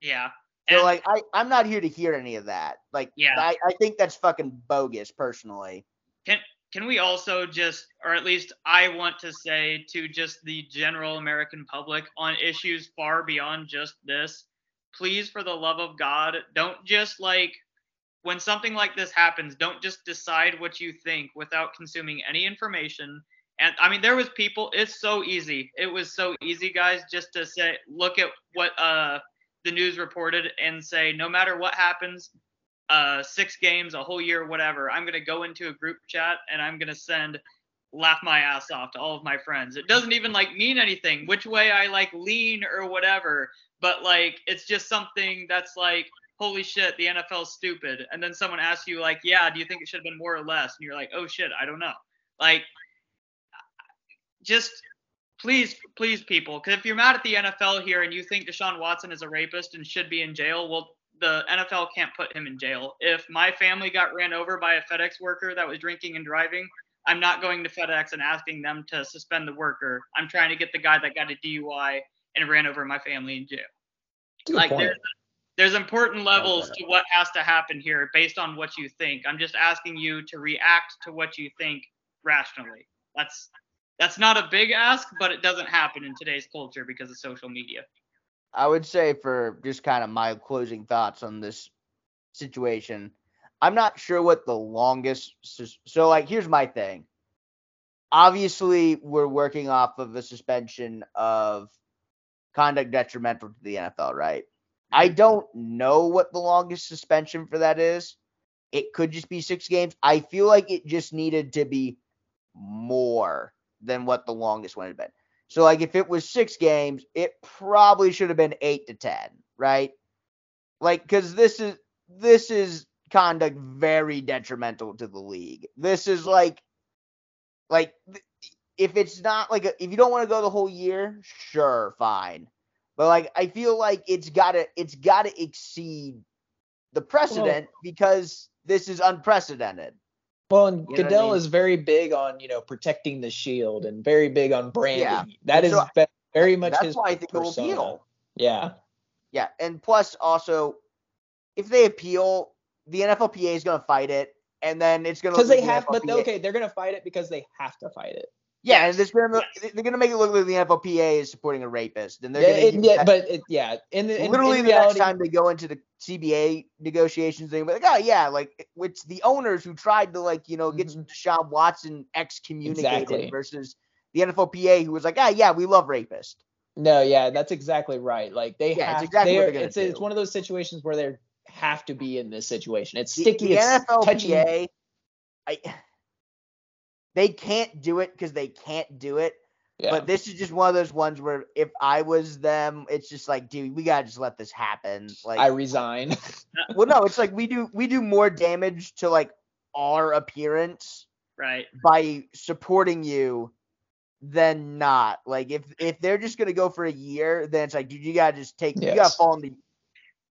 Yeah.
So
And
like I I'm not here to hear any of that. Like
Yeah.
I, I think that's fucking bogus personally.
Can can we also just, or at least I want to say to just the general American public on issues far beyond just this, please, for the love of God, don't just like, when something like this happens, don't just decide what you think without consuming any information. And I mean, there was people, it's so easy. It was so easy, guys, just to say, look at what uh, the news reported and say, no matter what happens, uh, six games, a whole year, whatever, I'm gonna go into a group chat and I'm gonna send laugh my ass off to all of my friends. It doesn't even like mean anything which way I like lean or whatever, but like it's just something that's like holy shit, the NFL's stupid. And then someone asks you like, "Yeah, do you think it should have been more or less?" And you're like, "Oh shit, I don't know." Like just please please people, cuz if you're mad at the NFL here and you think Deshaun Watson is a rapist and should be in jail, well the NFL can't put him in jail. If my family got ran over by a FedEx worker that was drinking and driving, I'm not going to FedEx and asking them to suspend the worker. I'm trying to get the guy that got a DUI and ran over my family in jail.
Good
like
point.
there's, there's important levels to what has to happen here based on what you think. I'm just asking you to react to what you think rationally. That's that's not a big ask, but it doesn't happen in today's culture because of social media.
I would say for just kind of my closing thoughts on this situation, I'm not sure what the longest. So, like, here's my thing. Obviously, we're working off of a suspension of conduct detrimental to the NFL, right? I mm-hmm. don't know what the longest suspension for that is. It could just be six games. I feel like it just needed to be more than what the longest one had been. So, like, if it was six games, it probably should have been eight to ten, right? Like, because this is this is conduct very detrimental to the league. This is like, like, if it's not like a, if you don't want to go the whole year, sure, fine. But like, I feel like it's gotta it's gotta exceed the precedent because this is unprecedented.
Well, and
You what I
Goodell
mean?
is very big on you know protecting the shield and very big on branding.
Yeah.
That is
So,
ve- very much
That's
his
why I think it will
persona.
appeal.
Yeah.
Yeah, and plus also, if they appeal, the NFLPA is going to fight it, and then it's going to
Because they have, but okay, they're gonna fight it because they have to fight it.
Yeah, and it's gonna, they're going to make it look like the NFLPA is supporting a rapist, and they're
Yeah,
going to
it- yeah, but it, yeah, the in,
literally
in
the
reality,
next time they go into the CBA negotiations, they're gonna be like, oh yeah, like it's the owners who tried to like you know get
Mhm.
Deshaun Watson excommunicated
Exactly.
versus the NFLPA who was like, ah yeah, we love rapists.
No, yeah, that's exactly right. Like they
Yeah, it's
have,
exactly
they're,
they're gonna
it's it's one of those situations where they have to be in this situation. It's sticky.
The,
it's touchy.
NFLPA, I, they can't do it because they can't do it.
Yeah.
But this is just one of those ones where if I was them, it's just like, dude, we gotta just let this happen. Like,
I resign.
well, no, it's like we do we do more damage to like our appearance
Right.
by supporting you than not. Like if if they're just gonna go for a year, then it's like, dude, you gotta just take you gotta fall in the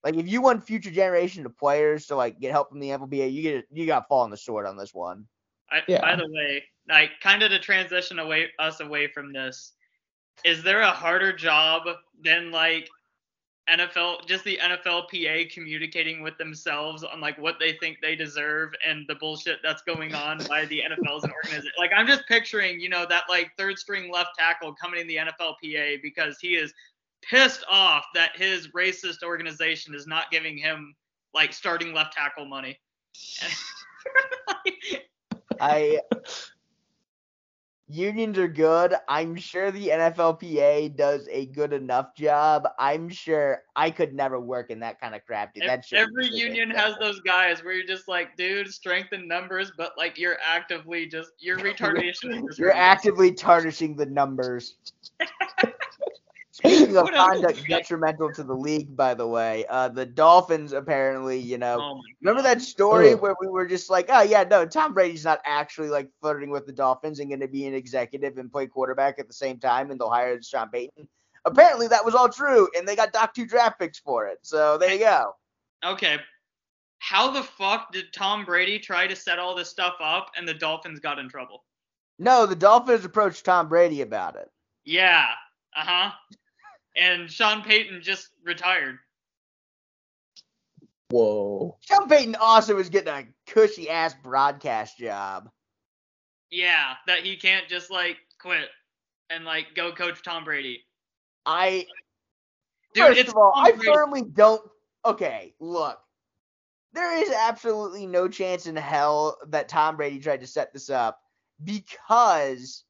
like if you want future generation of players to like get help from the NFLPA, you get you gotta fall on the sword on this one.
I,
Yeah.
By the way, like kind of to transition away us away from this, is there a harder job than like NFL, just the NFLPA communicating with themselves on like what they think they deserve and the bullshit that's going on by the NFL's an organization? Like I'm just picturing, you know, that like third string left tackle coming in the NFLPA because he is pissed off that his racist organization is not giving him like starting left tackle money.
I unions are good. I'm sure the NFLPA does a good enough job. I'm sure I could never work in that kind of crap, dude. That
Every union has those guys where you're just like, dude, strength in numbers, but like you're actively just your retardation.
You're actively tarnishing the numbers. Speaking of conduct detrimental to the league, by the way, uh, the Dolphins apparently, you know,
Oh
remember that story
Ugh.
where we were just like, oh yeah, no, Tom Brady's not actually like flirting with the Dolphins and going to be an executive and play quarterback at the same time, and they'll hire Sean Payton. Apparently, that was all true, and they got doc two draft picks for it. So there you go.
Okay. How the fuck did Tom Brady try to set all this stuff up and the Dolphins got in trouble?
No, the Dolphins approached Tom Brady about it.
Yeah. Uh huh. And Sean Payton just retired.
Whoa.
Sean Payton also was getting a cushy ass broadcast job.
Yeah, that he can't just like quit and like go coach Tom Brady.
I
Dude,
first
it's
of all,
Tom
I
Brady.
firmly don't. Okay, look, there is absolutely no chance in hell that Tom Brady tried to set this up because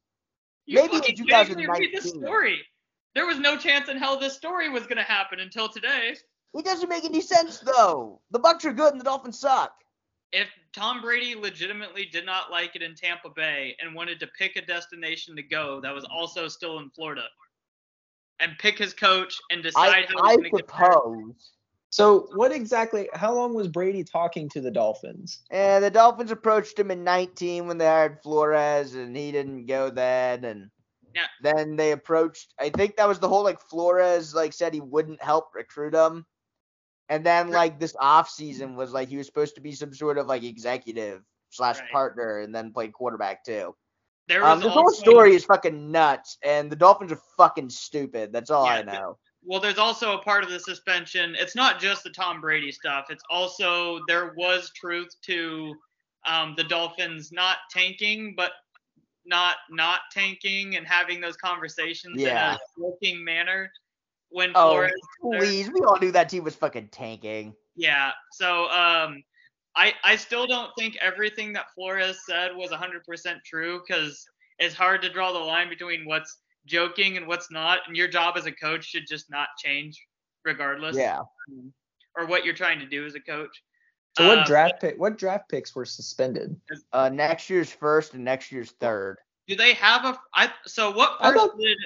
You
maybe in
fucking vaguely read the
2019.
Story. There was no chance in hell this story was gonna happen until today.
it doesn't make any sense though. The Bucs are good and the Dolphins suck.
If Tom Brady legitimately did not like it in Tampa Bay and wanted to pick a destination to go that was also still in Florida, and pick his coach and decide
I,
how
I
he's gonna get there.
So what exactly? How long was Brady talking to the Dolphins?
And the Dolphins approached him in 19 when they hired Flores, and he didn't go then. And
Yeah.
then they approached. I think that was the whole like Flores like said he wouldn't help recruit him. And then like this off season was like he was supposed to be some sort of like executive slash
Right.
partner, and then play quarterback too.
There
Um, this whole story is fucking nuts, and the Dolphins are fucking stupid. That's all I know.
Well, there's also a part of the suspension. It's not just the Tom Brady stuff. It's also there was truth to um, the Dolphins not tanking, but not not tanking and having those conversations
Yeah.
in a working manner. When
Oh,
Flores,
please, we all knew that team was fucking tanking.
yeah. So um, I I still don't think everything that Flores said was 100% true because it's hard to draw the line between what's joking and what's not, and your job as a coach should just not change regardless.
Yeah.
or what you're trying to do as a coach.
So what
Uh,
draft pick? What draft picks were suspended?
Uh, next year's first and next year's third.
Do they have a? I so what
I
first
thought-
did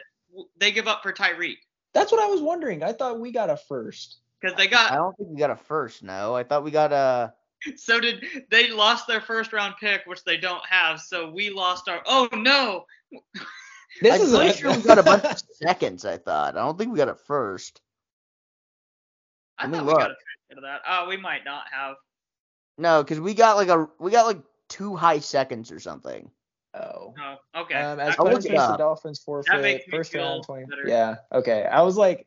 they give up for Tyreek?
That's what I was wondering. I thought we got a first.
Because they got.
I
got
don't think we got a first. No, I thought we got a.
so did they lost their first round pick, which they don't have. So we lost our. Oh no!
This
I'm
is
pretty
a,
sure we got a bunch of seconds. I thought. I don't think we got a first.
I
Let me
thought we
look.
got a pick of that. Oh, we might not have.
No, because we got like a we got like two high seconds or something.
oh.
Oh, okay.
Um, as
I-
I'll
punishment, the. Dolphins forfeit
makes me
first
feel
round twenty.
better.
Yeah. Okay. I was like,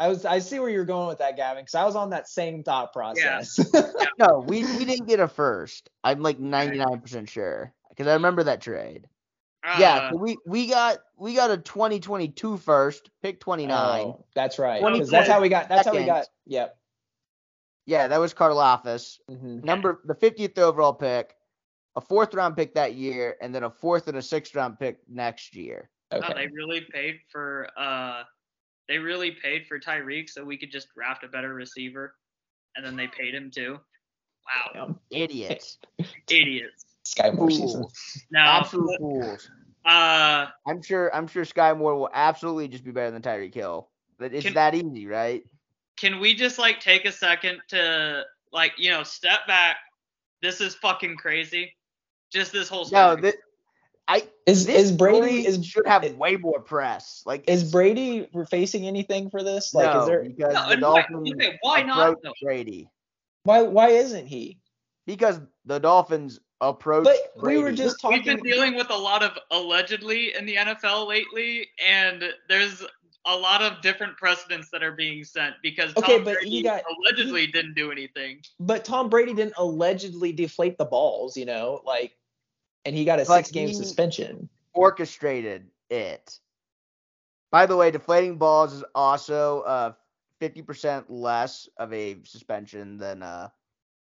I was. I see where you're going with that, Gavin, because I was on that same thought process. Yeah.
No, we we didn't get a first. I'm like 99% sure because I remember that trade. yeah,
uh,
so we we got we got a 2022 first, pick 29.
Oh, that's right.
20
Because that's how we got. That's how we got. Yep.
Yeah, that was Karlaftis.
hmm
Number the 50th overall pick, a fourth round pick that year, and then a fourth and a sixth round pick next year.
oh, they really paid for. Uh, they really paid for Tyreek, so we could just draft a better receiver, and then they paid him too. Wow,
Idiots.
idiots.
Skyy Moore season.
Fools.
Now,
Absolute fools.
uh,
I'm sure I'm sure Skyy Moore will absolutely just be better than Tyreek Hill. But it's
Can-
that easy, right?
Can we just like take a second to like you know step back? This is fucking crazy. Just this whole story.
No,
story.
that I
Is
this
is Brady is
should have way more press. Like
is Brady facing anything for this? Like,
no,
is there?
because
No,
the
and why- why not, though?
Brady
Why why isn't he?
because the Dolphins approached.
But we were just talking.
We've been dealing with a lot of allegedly in the NFL lately, and there's a lot of different precedents that are being sent because
Okay,
Tom
but
Brady
he got-
allegedly didn't do anything.
But Tom Brady didn't allegedly deflate the balls, you know, like, and he got a
But
six game suspension.
orchestrated it. By the way, deflating balls is also uh 50% less of a suspension than uh,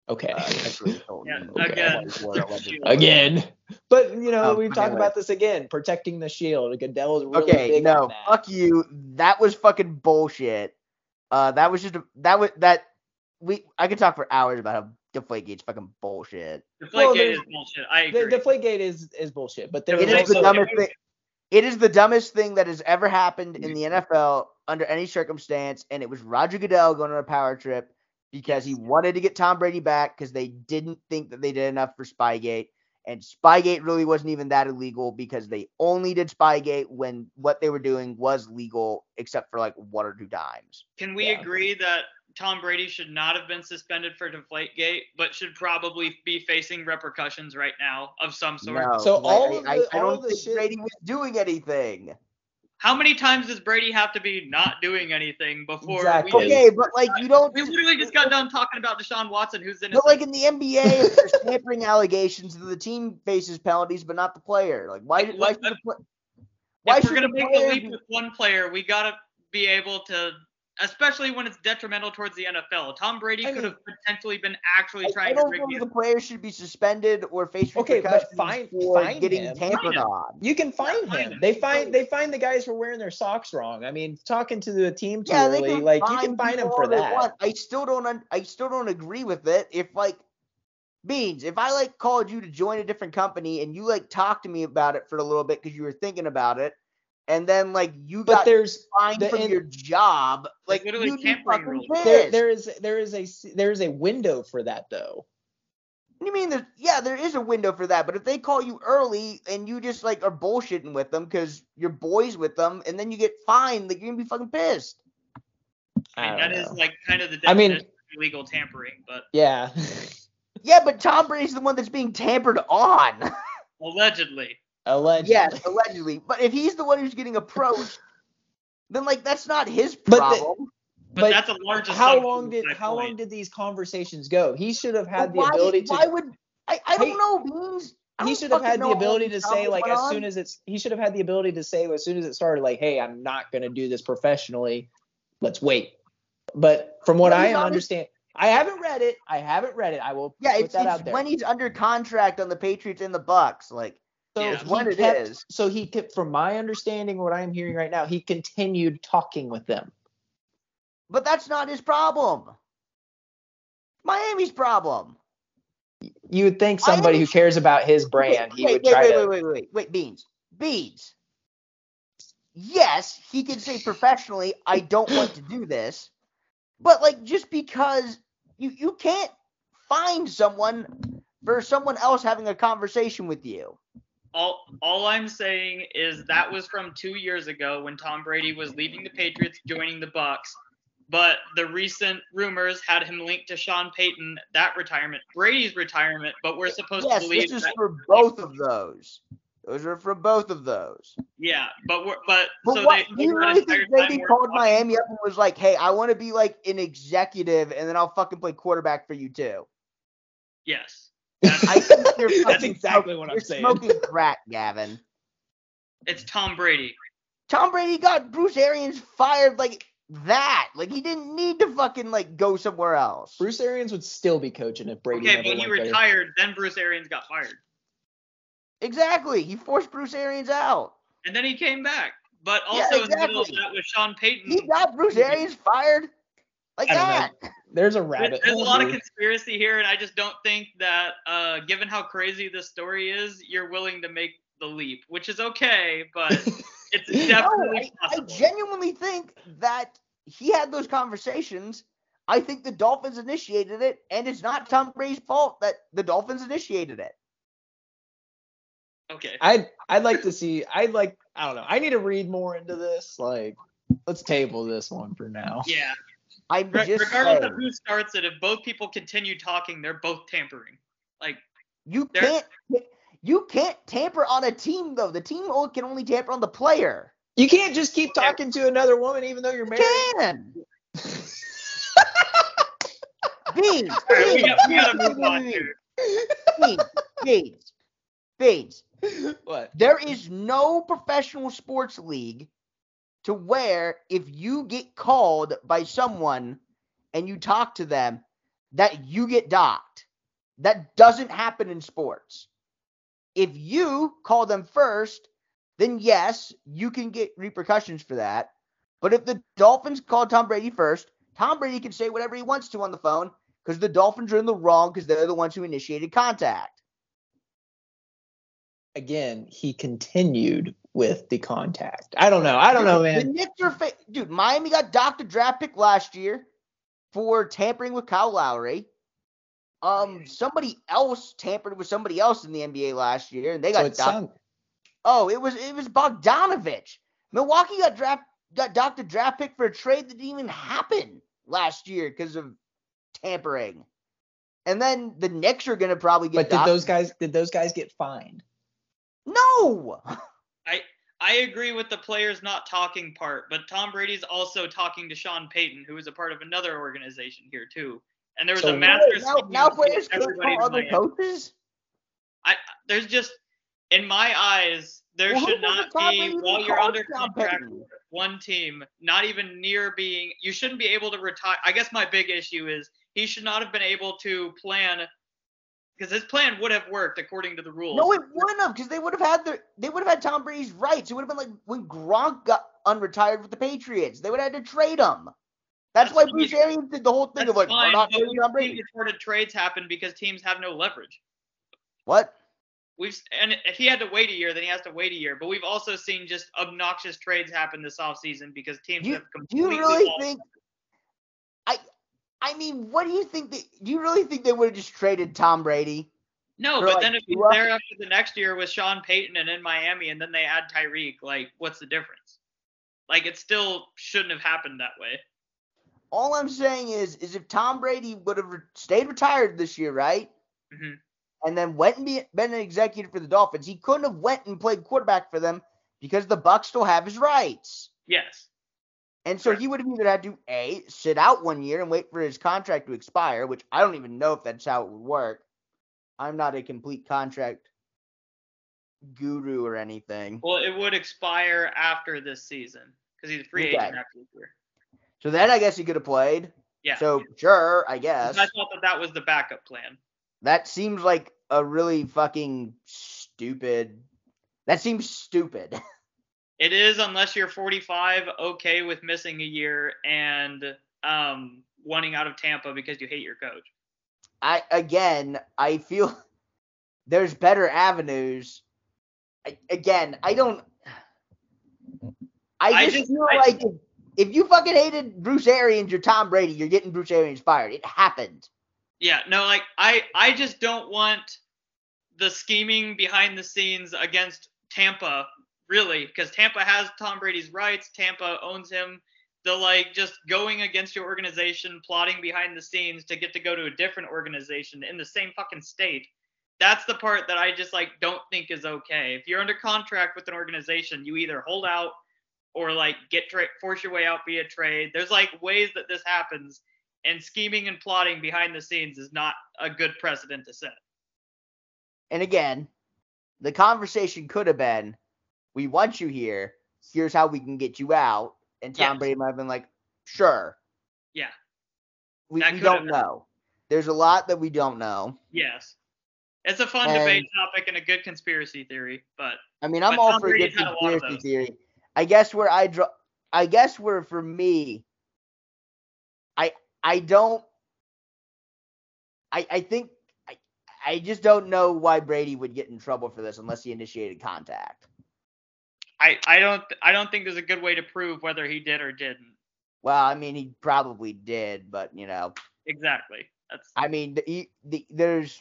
Okay.
uh.
Yeah, again.
Allegedly.
Again. But you know,
Oh,
we've talked
anyway.
about this again. Protecting the shield. Goodell is really
Okay,
big
no,
on that.
fuck you. That was fucking bullshit. Uh, that was just a, that was that we. I could talk for hours about how Deflategate's fucking bullshit.
Deflategate
Well,
is bullshit. I
The
agree.
Deflategate is is bullshit. But there
It
It is the dumbest thing. It is the dumbest thing that has ever happened in the NFL under any circumstance, and it was Roger Goodell going on a power trip because he wanted to get Tom Brady back because they didn't think that they did enough for Spygate, and Spygate really wasn't even that illegal because they only did Spygate when what they were doing was legal, except for like one or two times.
Can we
Yeah.
agree that Tom Brady should not have been suspended for Deflategate, but should probably be facing repercussions right now of some sort?
No,
So
'cause I-
all
I,
of
I,
the-
I
all
don't
of the
think
shit-
Brady was doing anything.
How many times does Brady have to be not doing anything before
Exactly.
we
Okay, but like you don't.
We literally just got done talking about Deshaun Watson, who's in.
But like in the NBA, if there's tampering allegations, then the team faces penalties, but not the player. Like why?
Like,
why should the, why
if we're gonna
the
make the leap with one player, we gotta be able to, especially when it's detrimental towards the NFL. Tom Brady
I
could
mean-
have potentially been actually
I,
trying
I
to
don't
rig
know
the
if the player should be suspended or face
Okay, but
repercussions
fine-
for
fine
getting
him.
tampered
Fine him.
on.
You can find
fine
him.
him.
They find they find the guys for wearing their socks wrong. I mean, talking to the team too
Yeah, they
early,
can
like you can find him for that.
want. I still don't. Un- I still don't agree with it. If like Beans, if I like called you to join a different company and you like talked to me about it for a little bit because you were thinking about it, and then like you
But
got
there's
fined
the
from
in-
your job, like
literally
you'd be
tampering
fucking
rules.
pissed.
there there is there is a s- there is a window for that though.
You mean? There's, yeah, there is a window for that. But if they call you early and you just like are bullshitting with them because you're boys with them, and then you get fined, like you're gonna be fucking pissed.
I mean,
I
that
don't
is
know.
like kind of the
I mean-
definition of illegal tampering, but
Yeah.
Yeah, but Tom Brady's the one that's being tampered on.
allegedly.
Allegedly.
yes, allegedly. But if he's the one who's getting approached, then like that's not his
But the-
problem.
But,
But
that's a large
How long did
at that
how long did these conversations go? He should have had
But
the
why,
ability to
Why would I? I don't
Hey,
know, Beans. I
he should have had the ability to say like as
on.
soon as it's he should have had the ability to say as soon as it started like hey i'm not going to do this professionally let's wait but from what i understand i haven't read it i haven't read it i will
Yeah,
put
it's,
that
it's
out there
when he's under contract on the Patriots and the Bucs. Like,
so
Yeah.
it's
he
it
kept-
is.
so he kept from my understanding what i'm hearing right now he continued talking with them
but that's not his problem. Miami's problem.
you would think somebody who cares about his brand he would
wait,
try
wait,
to
wait, wait, wait, wait, Beans, Beans. Yes, he can say professionally, I don't want to do this, but like just because you you can't find someone for someone else having a conversation with you.
All all I'm saying is that was from two years ago when Tom Brady was leaving the Patriots, joining the Bucs. But the recent rumors had him linked to Sean Payton, that retirement, Brady's retirement. But we're supposed
Yes,
to believe
this
is
for both of those. Those are for both of those.
yeah. But we're but,
But
so
what
they,
do you really think Brady called Miami up and was like, "Hey, I want to be like an executive, and then I'll fucking play quarterback for you too."
Yes,
I think you're
That's
fucking
exactly
smoking-
what I'm
you're
saying.
Smoking crack, Gavin.
it's Tom Brady.
Tom Brady got Bruce Arians fired like that. Like he didn't need to fucking like go somewhere else.
bruce arians would still be coaching if brady
Okay,
never
but he
went there.
retired. Then Bruce Arians got fired,
Exactly. He forced Bruce Arians out.
and then he came back. But
Yeah,
also in the middle of that was Sean Payton.
He got Bruce Arians fired like
I don't there's a rabbit
There's a lot of conspiracy here, and I just don't think that, uh, given how crazy this story is, you're willing to make the leap, which is okay, but it's
No,
definitely
I, I
possible.
genuinely think that he had those conversations. I think the Dolphins initiated it, and it's not Tom Brady's fault that the Dolphins initiated it.
okay.
I'd I'd like to see. I'd like. I don't know. I need to read more into this. Like, let's table this one for now.
Yeah.
I'm
Re-
just
regardless
saying,
of who starts it, if both people continue talking, they're both tampering. Like,
you can't you can't tamper on a team though. The team can only tamper on the player.
You can't just keep talking to another woman even though you're married.
Can. Beans,
all right, we, got, we gotta move on here.
Beans, Beans, Beans.
what?
There is no professional sports league to where if you get called by someone and you talk to them, that you get docked. That doesn't happen in sports. If you call them first, then yes, you can get repercussions for that. But if the Dolphins call Tom Brady first, Tom Brady can say whatever he wants to on the phone because the Dolphins are in the wrong because they're the ones who initiated contact.
Again, he continued with the contact. I don't know. I don't know, man. The.
Knicks are fa- dude. Miami got docked a draft pick last year for tampering with Kyle Lowry. Um, somebody else tampered with somebody else in the NBA last year, and they got
sound,
oh, it was it was Bogdanovich. Milwaukee got draft got docked a draft pick for a trade that didn't even happen last year because of tampering. And then the Knicks are gonna probably get.
but did
docked.
those guys? Did those guys get fined?
No.
I I agree with the players not talking part, but Tom Brady's also talking to Sean Payton, who is a part of another organization here too. And there was
So
a master.
Now, now players can't
everybody
call
in
other coaches.
There's just, in my eyes, there
Well,
should not be while you're under contract with one team, not even near being. You shouldn't be able to retire. I guess my big issue is he should not have been able to plan because his plan would have worked according to the rules.
No, it wouldn't have, because they would have had their they would have had Tom Brady's rights. It would have been like when Gronk got unretired with the Patriots. They would have had to trade him. That's,
That's
why. Bruce Arians did the whole thing of like we're
fine,
not
but
trading Tom Brady.
reported trades happen because teams have no leverage.
What?
We've and if he had to wait a year, then he has to wait a year. But we've also seen just obnoxious trades happen this offseason because teams
you,
have
do you
completely
really think? I I mean, what do you think? They, do you really think they would have just traded Tom Brady?
No, but
like,
then if he's there after the next year with Sean Payton and in Miami, and then they add Tyreek, like what's the difference? Like it still shouldn't have happened that way.
All I'm saying is, is if Tom Brady would have re- stayed retired this year, right?
hmm
and then went and be, been an executive for the Dolphins, he couldn't have went and played quarterback for them because the Bucs still have his rights.
Yes.
And so he would have either had to a sit out one year and wait for his contract to expire, which I don't even know if that's how it would work. I'm not a complete contract guru or anything.
Well, it would expire after this season because he's a free
Okay.
agent after this year.
So then I guess he could have played.
Yeah.
So sure, I guess.
I thought that that was the backup plan.
That seems like a really fucking stupid. That seems stupid.
It is unless you're 45, okay with missing a year and um, wanting out of Tampa because you hate your coach.
I again, I feel there's better avenues. I, again, I don't. I
I
just,
just-
feel
I-
like if, if you fucking hated Bruce Arians or Tom Brady, you're getting Bruce Arians fired. It happened.
Yeah, no, like I I just don't want the scheming behind the scenes against Tampa, really, because Tampa has Tom Brady's rights. Tampa owns him. The like just going against your organization, plotting behind the scenes to get to go to a different organization in the same fucking state. That's the part that I just like don't think is okay. If you're under contract with an organization, you either hold out or like get tra- force your way out via trade. There's like ways that this happens and scheming and plotting behind the scenes is not a good precedent to set.
And again, the conversation could have been, "We want you here. Here's how we can get you out." And Tom. Brady might have been like, "Sure."
Yeah.
We, we don't know. There's a lot that we don't know.
Yes. It's a fun
And-
debate topic and a good conspiracy theory, but
I mean, I'm all
Tom
for a
Brady's
good
had a lot of
conspiracy theory. I guess where I draw, I guess where for me, I I don't, I I think I I just don't know why Brady would get in trouble for this unless he initiated contact.
I, I don't I don't think there's a good way to prove whether he did or didn't.
Well, I mean, he probably did, but you know,
Exactly. That's
I mean, the, the, there's,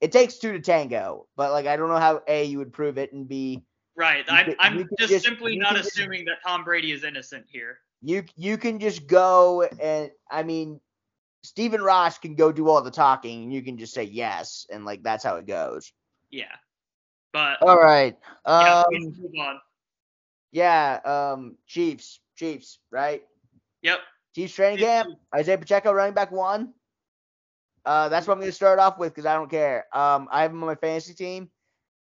it takes two to tango, but like I don't know how a you would prove it and b
right. I'm
could-
I'm just,
just-
simply not
just-
assuming that Tom Brady is innocent here.
you you can just go and I mean Stephen Ross can go do all the talking and you can just say yes and like that's how it goes.
Yeah. But
All right.
yeah,
Um
can move on.
Yeah, um Chiefs, Chiefs, right?
Yep.
Chiefs training
Chiefs.
camp. Isaiah Pacheco running back one. Uh that's what I'm going to start off with cuz I don't care. Um I have him on my fantasy team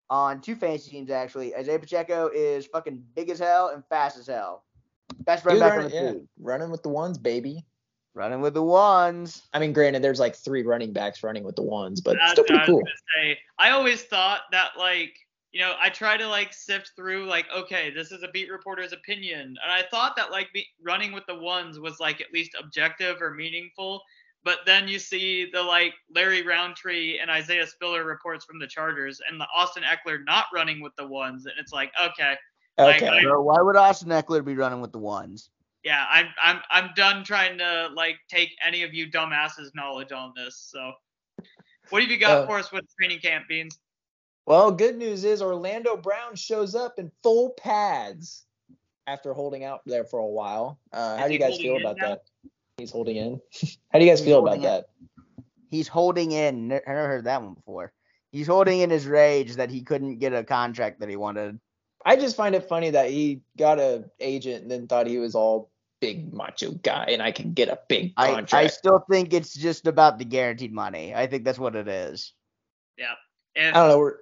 on two fantasy teams actually. Isaiah Pacheco is fucking big as hell and fast as hell. Best running back on
running,
the
yeah,
team.
running with the ones, baby.
Running with the ones.
I mean, granted, there's like three running backs running with the ones, but
That's
still pretty
I was
cool.
say. I always thought that like you know I try to like sift through like okay this is a beat reporter's opinion and I thought that like be, running with the ones was like at least objective or meaningful. But then you see the like Larry Rountree and Isaiah Spiller reports from the Chargers and the Austin Ekeler not running with the ones and it's like okay Like,
Okay.
I-
why would Austin Ekeler be running with the ones?
yeah I'm I'm I'm done trying to like take any of you dumbasses knowledge on this so. What have you got
Uh,
for us with training camp beans?
Well, good news is Orlando Brown shows up in full pads after holding out there for a while. Uh, how
Is
do you guys feel about
now?
that? He's holding in. how do you guys
He's
feel about
in.
that?
He's holding in. I never heard that one before. He's holding in his rage that he couldn't get a contract that he wanted.
I just find it funny that he got a agent and then thought he was all big macho guy and I can get a big contract.
I still think it's just about the guaranteed money. I think that's what it is.
If,
I don't know.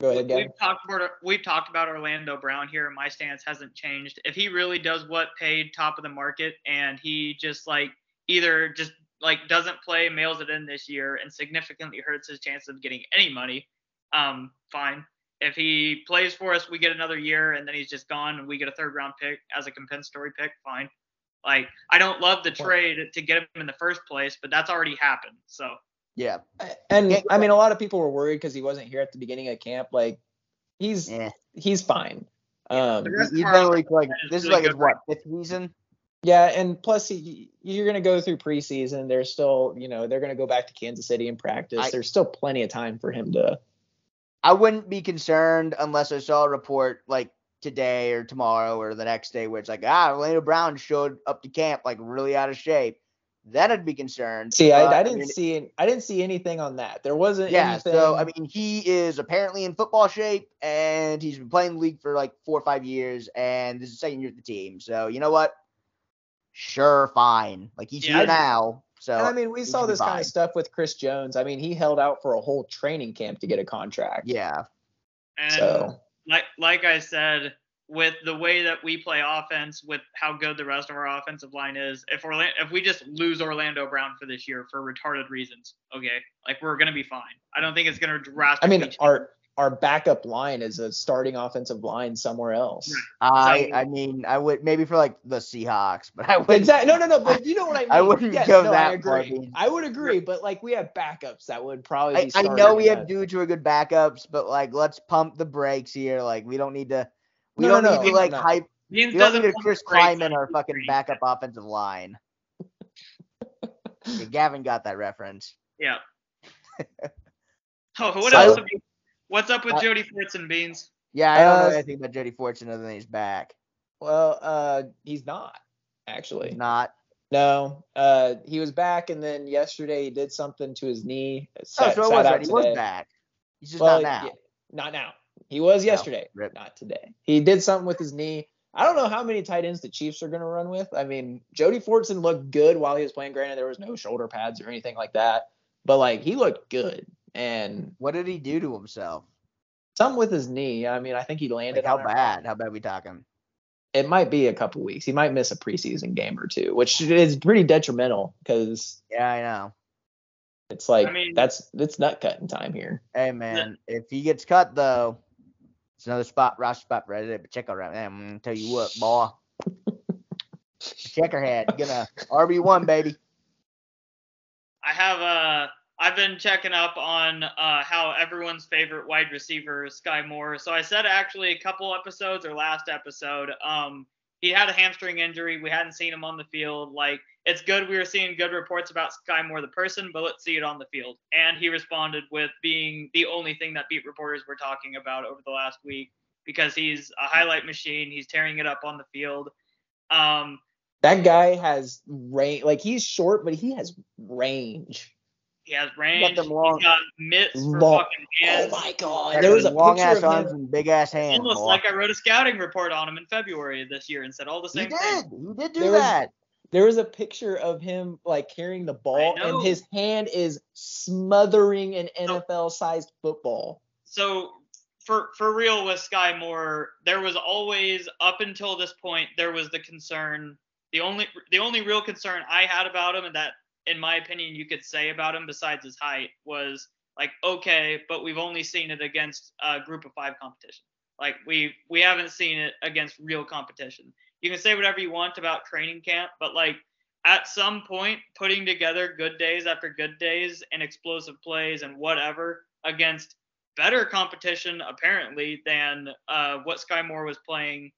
Go ahead, Gavin.
We've talked about we've talked about Orlando Brown here, and my stance hasn't changed. If he really does what paid top of the market, and he just like either just like doesn't play, mails it in this year, and significantly hurts his chance of getting any money, um, fine. If he plays for us, we get another year, and then he's just gone, and we get a third round pick as a compensatory pick, fine. Like I don't love the trade to get him in the first place, but that's already happened. So
Yeah.
And I mean, a lot of people were worried because he wasn't here at the beginning of camp. Like, he's
Yeah.
he's fine. Um,
The rest
He's been like, like this is
really
like his
good
what fifth season.
yeah, and plus he, you're gonna go through preseason. There's still, you know, they're gonna go back to Kansas City and practice.
I-
There's still plenty of time for him to.
I wouldn't be concerned unless I saw a report like today or tomorrow or the next day where it's like, ah, Orlando Brown showed up to camp like really out of shape. Then I'd be concerned.
See,
But, uh,
I, I didn't
mean,
see I didn't see anything on that. There wasn't
Yeah,
anything.
so I mean, he is apparently in football shape, and he's been playing the league for like four or five years, and this is his second year with the team. So you know what? Sure, fine. Like he's
Yeah,
here
I-
now. So
and I mean, we saw
should be
this kind of stuff with Chris Jones. I mean, he held out for a whole training camp to get a contract.
yeah,
and
So
like like I said, with the way that we play offense, with how good the rest of our offensive line is, if Orlando, if we just lose Orlando Brown for this year for retarded reasons, okay, like we're gonna be fine. I don't think it's gonna drastically.
I
drastically.
mean, our our backup line is a starting offensive line somewhere else.
I
So-
I mean, I would maybe for like the Seahawks, but I would
Exactly. No, no, no. But you know what I mean.
I wouldn't
yes,
go
no,
that
I
far,
agree.
Beans.
I would agree, but like we have backups that would probably.
I,
Be
I
starting
know we have dudes who are good backups, but like let's pump the brakes here. Like we don't need to we
No,
don't
no,
need
no,
to like
no.
hype
Beans
we don't
doesn't
need a Chris
to break
Klieman
that
our fucking
training
backup offensive line. Yeah, Gavin got that reference.
Yeah. oh, what
So-
else? You, what's up with
Uh,
Jody Fortson and Beans?
Yeah, I don't know
Uh,
anything about Jody Fortson other than he's back.
Well, uh, he's not actually.
He's not.
No, uh, he was back, and then yesterday he did something to his knee.
Oh, so it
sat
was
out
right. He was back. He's just
Well,
not now.
yeah, not now. He was yesterday, not today. He did something with his knee. I don't know how many tight ends the Chiefs are going to run with. I mean, Jody Fortson looked good while he was playing. Granted, there was no shoulder pads or anything like that, but like he looked good. And
What did he do to himself?
something with his knee. I mean, I think he landed
Like how bad? How bad we talking?
It might be a couple weeks. He might miss a preseason game or two, which is pretty detrimental because
Yeah, I know.
It's like
I mean-
that's it's nut cutting time here.
Hey man, if he gets cut though, it's another spot, roster spot for Reddit. But check out right now. I'm gonna tell you what, boy. Checkerhead, gonna RB one baby.
I have uh I've been checking up on uh how everyone's favorite wide receiver is Skyy Moore. So I said actually a couple episodes or last episode, um, he had a hamstring injury. We hadn't seen him on the field. Like it's good we were seeing good reports about Skyy Moore the person, but let's see it on the field. And he responded with being the only thing that beat reporters were talking about over the last week because he's a highlight machine. He's tearing it up on the field. Um,
That guy has range. Like he's short, but he has range.
He has range.
them long-
He's got mitts for
long-
fucking hands.
Oh my god! There was a
long
picture
ass
of
arms
him.
and big ass hands.
Almost
boy.
like I wrote a scouting report on him in February of this year and said all the
he
same
did.
thing.
He did do
There was-
that.
There was a picture of him like carrying the ball, and his hand is smothering an NFL-sized football.
So for for real with Sky Moore, there was always up until this point there was the concern. The only the only real concern I had about him, and that in my opinion you could say about him besides his height, was like okay, but we've only seen it against a group of five competition. Like we we haven't seen it against real competition. You can say whatever you want about training camp, but like at some point putting together good days after good days and explosive plays and whatever against better competition apparently than uh, what Skyy Moore was playing.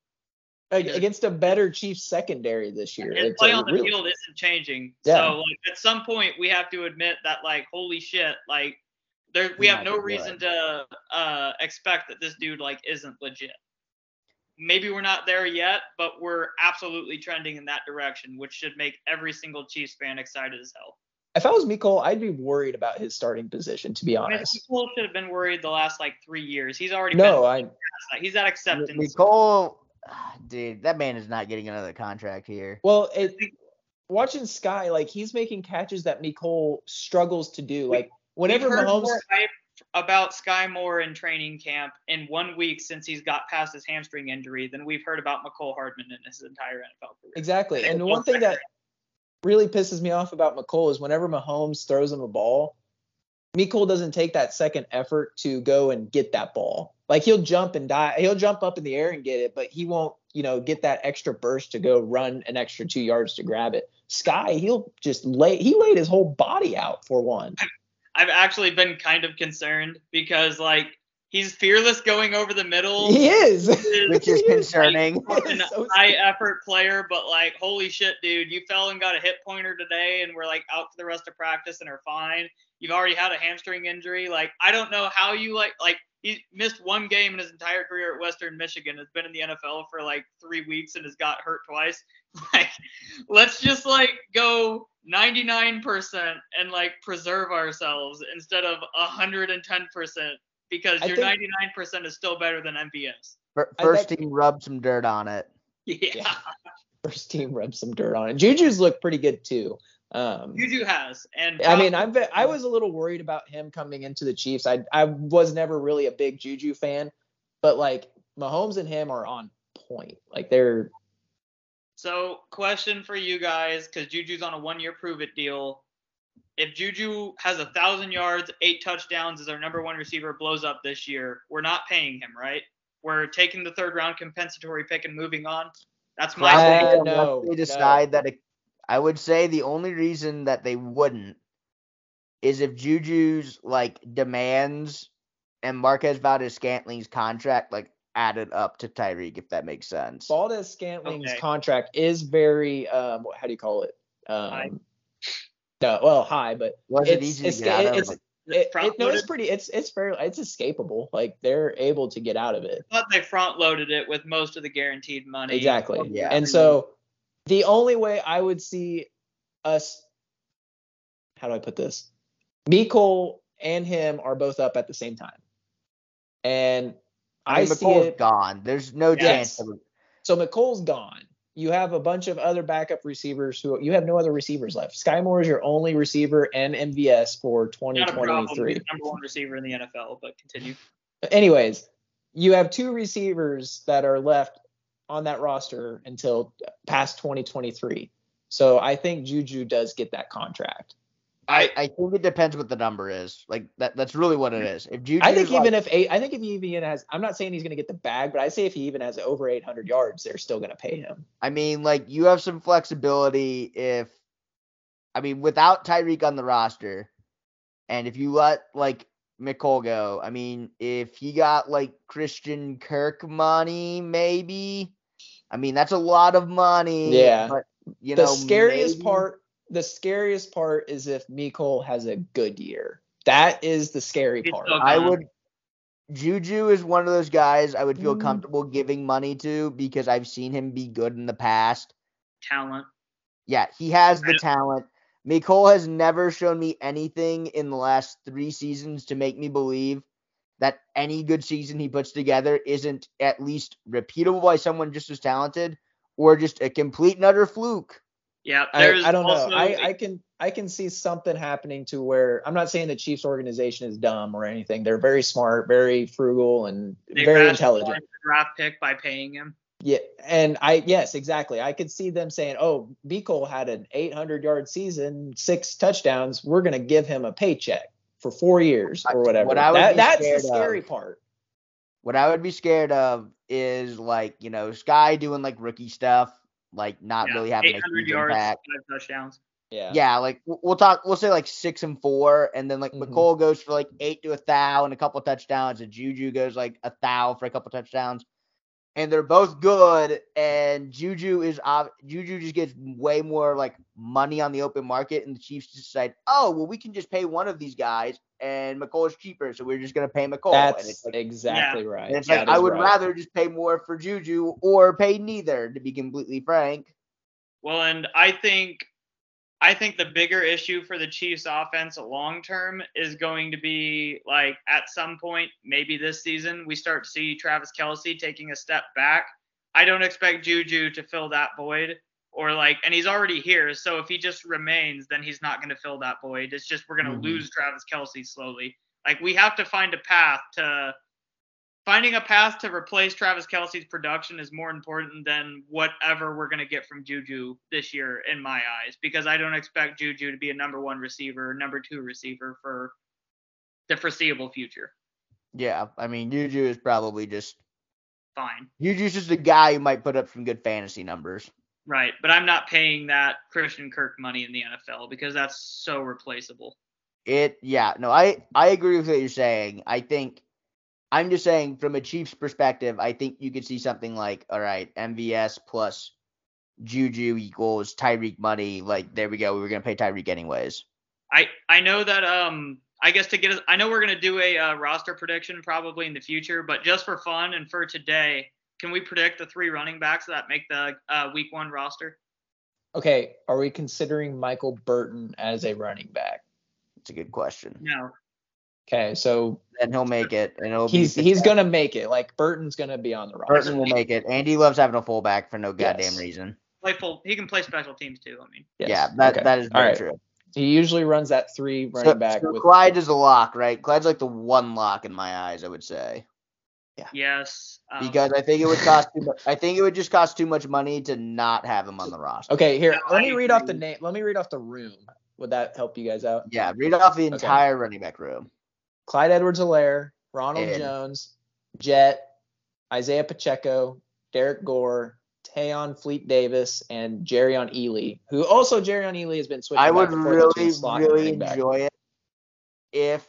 Against a better Chiefs secondary this year.
His
It's
play on the
real-
field isn't changing.
Yeah.
So like at some point we have to admit that like holy shit, like there we have no reason to uh, expect that this dude like isn't legit. Maybe we're not there yet, but we're absolutely trending in that direction, which should make every single Chiefs fan excited as hell.
if I was Mecole, I'd be worried about his starting position, to be
I mean,
honest.
Should have been worried the last like three years. He's already
No,
been
I.
He's at acceptance.
Mecole, Ah, dude, that man is not getting another contract here.
well, it, watching Skyy, like he's making catches that Mecole struggles to do. Like whenever
We've heard
Mahomes,
more about Skyy Moore in training camp in one week since he's got past his hamstring injury than we've heard about Mecole Hardman in his entire NFL career.
exactly. And the one thing that really pisses me off about McCole is whenever Mahomes throws him a ball, Mecole doesn't take that second effort to go and get that ball. Like he'll jump and die, he'll jump up in the air and get it, but he won't, you know, get that extra burst to go run an extra two yards to grab it. Skyy, he'll just lay, he laid his whole body out for one.
I've actually been kind of concerned because like he's fearless going over the middle.
He is.
Which is concerning.
an
It's so
high effort player, but like, holy shit, dude, you fell and got a hip pointer today, and we're like out for the rest of practice and are fine. You've already had a hamstring injury. Like, I don't know how you like like he missed one game in his entire career at Western Michigan. Has been in the NFL for like three weeks and has got hurt twice. Like, let's just like go 99% and like preserve ourselves instead of 110% because
I
your
think-
99% is still better than MVS.
First team rubbed some dirt on it.
Yeah.
Yeah. First team rub some dirt on it. Juju's look pretty good too. Um,
Juju has, and
I mean, I'm I was a little worried about him coming into the Chiefs. I I was never really a big Juju fan, but like Mahomes and him are on point. Like they're
so question for you guys, because Juju's on a one-year prove-it deal. If Juju has a thousand yards, eight touchdowns, as our number one receiver, blows up this year, we're not paying him, right? We're taking the third-round compensatory pick and moving on. That's my
Uh,
Probably
no,
they
no.
decide that it, I would say the only reason that they wouldn't is if Juju's like demands and Marquez Valdes Scantling's contract like added up to Tyreek, if that makes sense.
Valdes Scantling's
Okay.
contract is very um how do you call it? Um
High.
No, well, high, but
Was it
it's-
to
it's-
get out of?
it's-
Like,
it,
front
it, no, it's
loaded.
pretty. It's it's fairly it's escapable. Like they're able to get out of it.
But they front-loaded it with most of the guaranteed money.
Exactly.
Yeah.
And so the only way I would see us how do I put this? Mecole and him are both up at the same time. And
I
I,
mean,
see
Mecole's
it.
gone. There's no
Yes.
chance. Of,
So Mecole's gone. You have a bunch of other backup receivers who you have no other receivers left. Skyy Moore is your only receiver and MVS for
Not a problem.
2023.
Number one receiver in the NFL, but continue.
anyways, you have two receivers that are left on that roster until past 2023. So I think Juju does get that contract.
I, I think it depends what the number is. Like that. That's really what it is. If Juju,
I think even if eight, I think if he even has, I'm not saying he's going to get the bag, but I say if he even has over 800 yards, they're still going to pay him.
I mean, like you have some flexibility if, I mean, without Tyreek on the roster, and if you let like Mecole go, I mean, if he got like Christian Kirk money, maybe. I mean, that's a lot of money.
Yeah.
But you
the
know,
scariest
maybe-
part, the scariest part is if Mecole has a good year. That is the scary
He's
part.
so
I would. Juju is one of those guys I would feel
Mm.
comfortable giving money to because I've seen him be good in the past.
Talent.
Yeah, he has the talent. Mecole has never shown me anything in the last three seasons to make me believe that any good season he puts together isn't at least repeatable by someone just as talented or just a complete and utter fluke.
Yeah,
I, I don't know.
also
I, I can I can see something happening to where I'm not saying the Chiefs organization is dumb or anything. They're very smart, very frugal, and
they
very
rationalized
intelligent.
the draft pick by paying him.
Yeah, and I yes, exactly. I could see them saying, "Oh, Cole had an 800 yard season, six touchdowns. We're gonna give him a paycheck for four years or whatever."
What I would
That-
be
that's the scary
of-
part.
What I would be scared of is like, you know, Skyy doing like rookie stuff, like not
Yeah,
really having a
800
huge
yards,
impact.
five touchdowns.
Yeah.
Yeah, like we'll talk. We'll say like six and four, and then like
Mhm.
Mecole goes for like eight to a thou and a couple touchdowns, and Juju goes like a thou for a couple touchdowns, and they're both good. And Juju is ob- Juju just gets way more like money on the open market, and the Chiefs decide, oh well, we can just pay one of these guys, and Mecole is cheaper, so we're just gonna pay Mecole. and
That's
it's like,
exactly right.
and it's
That
like I would
right.
rather just pay more for Juju or pay neither, to be completely frank.
Well, and I think I think the bigger issue for the Chiefs offense long term is going to be like at some point, maybe this season, we start to see Travis Kelce taking a step back. I don't expect Juju to fill that void or like, and he's already here. So if he just remains, then he's not going to fill that void. It's just we're going to
Mhm.
lose Travis Kelce slowly. Like we have to find a path to finding a path to replace Travis Kelce's production is more important than whatever we're going to get from Juju this year, in my eyes, because I don't expect Juju to be a number one receiver, or number two receiver for the foreseeable future.
Yeah, I mean Juju is probably just
Fine.
Juju's just a guy who might put up some good fantasy numbers.
Right. But I'm not paying that Christian Kirk money in the NFL because that's so replaceable.
It yeah, no, I I agree with what you're saying. I think I'm just saying from a Chiefs perspective, I think you could see something like, all right, MVS plus Juju equals Tyreek money. Like there we go. We were gonna pay Tyreek anyways.
I I know that um I guess to get us I know we're gonna do a uh, roster prediction probably in the future, but just for fun and for today, can we predict the three running backs that make the uh, week one roster?
Okay, are we considering Michael Burton as a running back?
It's a good question.
No.
Okay, so
And he'll make it, and it'll
he's
be
he's gonna make it. Like Burton's gonna be on the roster.
Burton will make it. Andy loves having a fullback for no goddamn
Yes.
reason.
Play full he can play special teams too, I mean.
Yes,
Yeah, that
okay.
that is very
right.
true.
He usually runs that three running
So,
back
so
with
Clyde is a lock, right? Clyde's like the one lock in my eyes, I would say. Yeah.
Yes. Um,
because I think it would cost too much. I think it would just cost too much money to not have him on the roster.
Okay, here,
No,
let me read off the name. Let me read off the room. Would that help you guys out?
Yeah, read off the
Okay.
entire running back room.
Clyde Edwards-Helaire, Ronald
And-
Jones, Jet, Isaiah Pacheco, Derrick Gore, Tayon Fleet Davis, and Jerrion Ealy, who also Jerrion Ealy has been switching.
I would
and forth between
really, really enjoy it if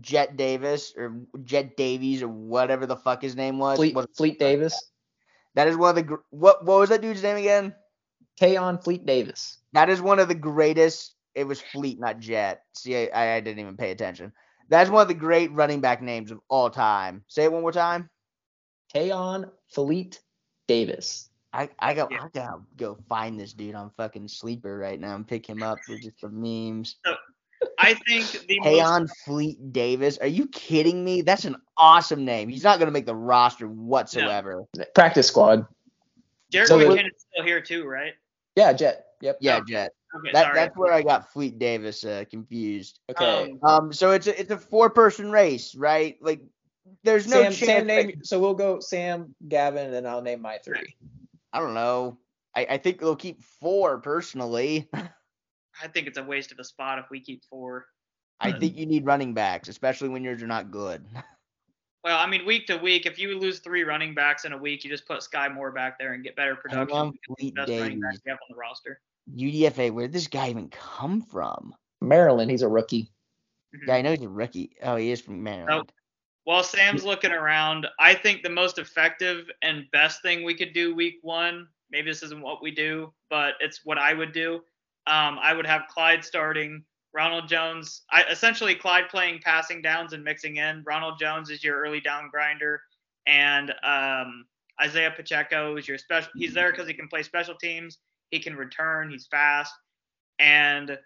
Jet Davis or Jet Davies or whatever the fuck his name was.
Fleet,
was-
Fleet Davis,
That is one of the what what was that dude's name again?
Tayon Fleet Davis.
That is one of the greatest. It was Fleet, not Jet. See, I, I didn't even pay attention. That's one of the great running back names of all time. Say it one more time.
Tayon Fleet Davis.
I I go
Yeah.
I gotta go find this dude on fucking sleeper right now and pick him up for just the memes.
I think the
Hey
most
on Fleet Davis. Are you kidding me? That's an awesome name. He's not gonna make the roster whatsoever.
Practice squad.
Derek
so the-
McKinnon's still here too, right?
Yeah, Jet. Yep.
Yeah,
Oh,
Jet.
Okay,
That,
sorry.
that's where I got Fleet Davis uh, confused.
Okay.
Um,
Um, so it's a it's a four person race, right? Like, there's no
Sam,
chance.
Sam
that-
name. So we'll go Sam, Gavin, and then I'll name my three.
I don't know. I, I think they'll keep four personally.
I think it's a waste of a spot if we keep four.
I think you need running backs, especially when yours are not good.
Well, I mean, week to week, if you lose three running backs in a week, you just put Skyy Moore back there and get better production.
on
because he's
Fleet
the best running back
Davies.
we have on the roster.
UDFA, Where did this guy even come from?
Maryland. He's a rookie.
Mhm.
Yeah, I know he's a rookie. Oh, he is from Maryland.
While Sam's looking around, I think the most effective and best thing we could do week one, maybe this isn't what we do, but it's what I would do. Um, I would have Clyde starting, Ronald Jones, I, essentially Clyde playing passing downs and mixing in. Ronald Jones is your early down grinder, and um, Isaiah Pacheco is your special. He's there because he can play special teams. He can return. He's fast, and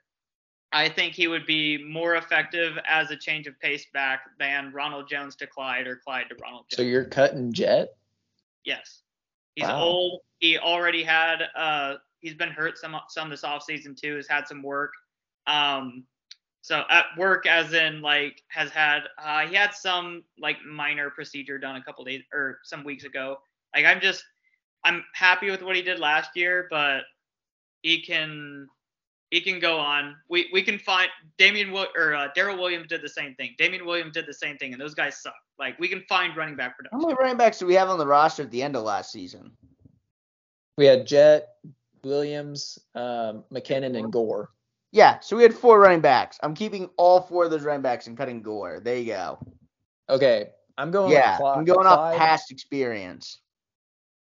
I think he would be more effective as a change of pace back than Ronald Jones to Clyde or Clyde to Ronald Jones.
So you're cutting Jet.
yes. He's
Wow.
old. He already had uh he's been hurt some some this offseason too, has had some work. Um so at work as in like has had uh he had some like minor procedure done a couple days or some weeks ago. Like I'm just I'm happy with what he did last year, but he can he can go on. We we can find Damian Wi- or uh, Darrel Williams did the same thing. Damien Williams did the same thing, and those guys suck. Like we can find running back production.
How many running backs do we have on the roster at the end of last season?
We had Jet, Williams, um, McKinnon, and Gore.
Yeah, so we had four running backs. I'm keeping all four of those running backs and cutting Gore. There you go.
Okay, I'm going.
yeah,
with Clyde,
I'm going off
Clyde.
past experience.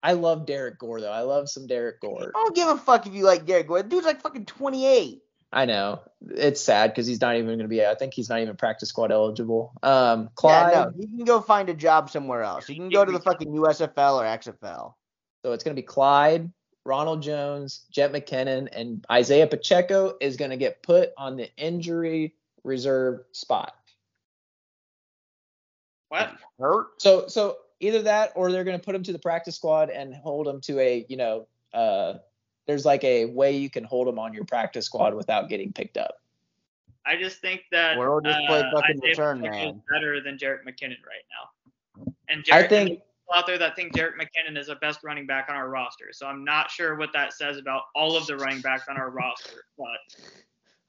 I love Derrick Gore though. I love some Derrick Gore.
I don't give a fuck if you like Derrick Gore. The dude's like fucking 28.
I know it's sad because he's not even going to be. I think he's not even practice squad eligible. Um, Clyde.
Yeah, no, he can go find a job somewhere else. He can go to the fucking USFL or XFL.
So it's going to be Clyde, Ronald Jones, Jet McKinnon, and Isaiah Pacheco is going to get put on the injury reserve spot.
What?
Hurt?
So so either that or they're going to put him to the practice squad and hold him to a you know uh there's like a way you can hold him on your practice squad without getting picked up.
I just think that
We're all just play
uh,
fucking
Isaiah
return
Pacheco is
man.
better than Jerick McKinnon right now. And
I think-
and people out there that think Jerick McKinnon is the best running back on our roster. So I'm not sure what that says about all of the running backs on our roster. But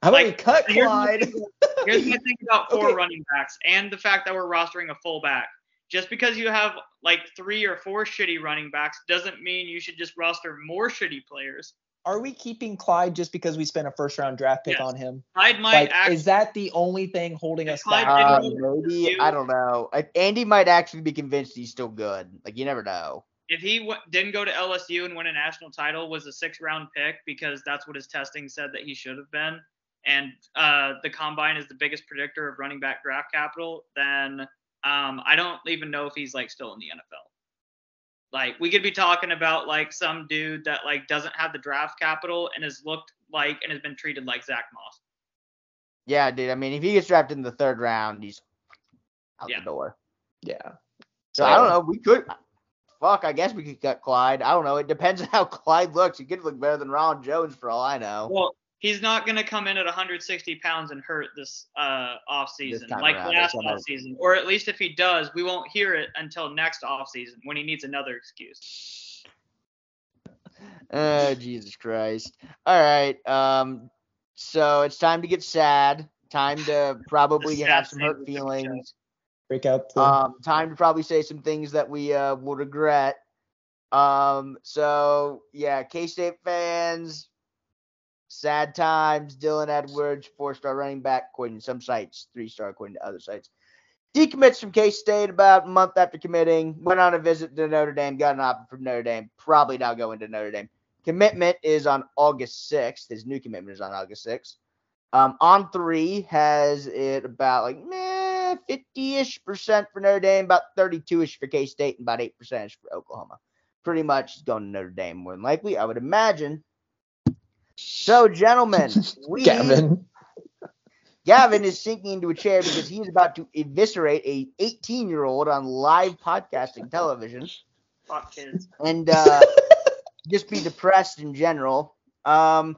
How about
Like,
we cut Clyde?
thing- here's my thing about four
Okay.
running backs and the fact that we're rostering a fullback. Just because you have like three or four shitty running backs doesn't mean you should just roster more shitty players.
Are we keeping Clyde just because we spent a first round draft pick
Yes.
on him?
Clyde might
Like,
actually
is that the only thing holding us
Clyde
back?
Uh, maybe I don't know. Andy might actually be convinced he's still good. Like you never know.
if he w- didn't go to LSU and win a national title, was a six round pick because that's what his testing said that he should have been, and uh, the combine is the biggest predictor of running back draft capital, then um, I don't even know if he's like still in the NFL. Like we could be talking about like some dude that like doesn't have the draft capital and has looked like and has been treated like Zack Moss.
Yeah, dude. I mean, if he gets drafted in the third round, he's out
Yeah.
the door.
Yeah.
So I don't know. We could. Fuck. I guess we could cut Clyde. I don't know. It depends on how Clyde looks. He could look better than Ron Jones for all I know.
Well, he's not going to come in at 160 pounds and hurt this uh, off season like
around,
last
that's what I-
off season, or at least if he does, we won't hear it until next off season when he needs another excuse.
Oh, Jesus Christ. All right. Um. So it's time to get sad. Time to probably have some hurt
of the show.
feelings.
Break out the
Um. Time to probably say some things that we uh will regret. Um. So yeah, K State fans. Sad times. Dylan Edwards, four-star running back, according to some sites, three-star according to other sites. Decommits from K State about a month after committing. Went on a visit to Notre Dame. Got an offer from Notre Dame. Probably not going to Notre Dame. Commitment is on August 6th. His new commitment is on August 6th. Um, on three has it about like meh, 50-ish percent for Notre Dame, about 32-ish for K State, and about 8 percent for Oklahoma. Pretty much going to Notre Dame more than likely, I would imagine. So, gentlemen, we
Gavin.
Gavin is sinking into a chair because he is about to eviscerate a 18 year old on live podcasting television
Fuck kids.
and uh, just be depressed in general. Um,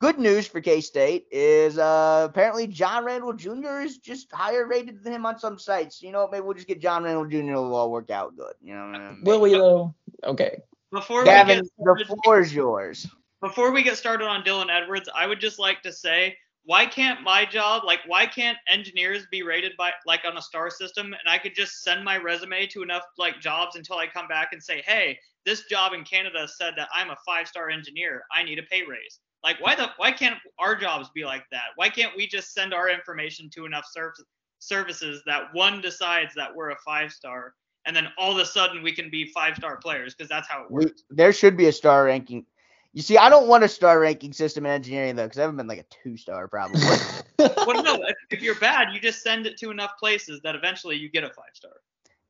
good news for K State is uh, apparently John Randall Jr. is just higher rated than him on some sites. You know, what, maybe we'll just get John Randall Jr. It'll all work out good. You know, what I mean?
Will we though? Okay.
Before we
Gavin,
get
the floor is yours.
Before we get started on Dylan Edwards, I would just like to say, why can't my job, like, why can't engineers be rated by, like, on a star system, and I could just send my resume to enough, like, jobs until I come back and say, hey, this job in Canada said that I'm a five-star engineer. I need a pay raise. Like, why the, why can't our jobs be like that? Why can't we just send our information to enough serv- services that one decides that we're a five-star, and then all of a sudden we can be five-star players because that's how it works.
There should be a star ranking. You see, I don't want a star ranking system in engineering though, because I haven't been like a two star probably.
well, no, if, if you're bad, you just send it to enough places that eventually you get a five star.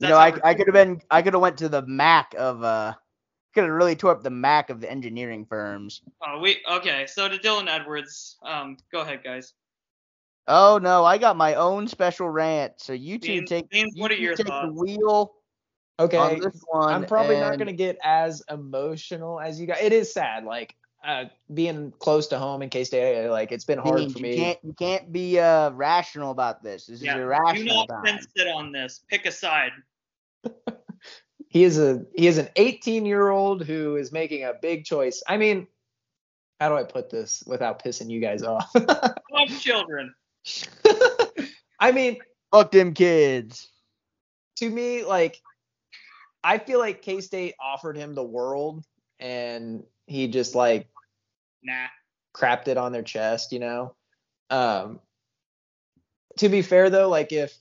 you know, I, I could have been, I could have went to the Mac of, uh, could have really tore up the Mac of the engineering firms.
Oh, we okay. So to Dylan Edwards, um, go ahead, guys.
Oh no, I got my own special rant. So you two
Beans-
take,
Beans,
you
what are
two
your
take the
thoughts?
wheel
Okay.
on this one.
I'm probably not gonna get as emotional as you guys. It is sad, like uh, being close to home in K State. Like it's been hard
Beans,
for
you
me.
can't, you can't be uh rational about this. This
Yeah,
is
do
irrational
not
time.
sit on this. Pick a side.
He is a he is an 18 year old who is making a big choice. I mean, how do I put this without pissing you guys off?
Love children.
I mean,
Fuck them kids.
to me, like, I feel like K State offered him the world, and he just like
Nah.
crapped it on their chest, you know. Um, to be fair though, like if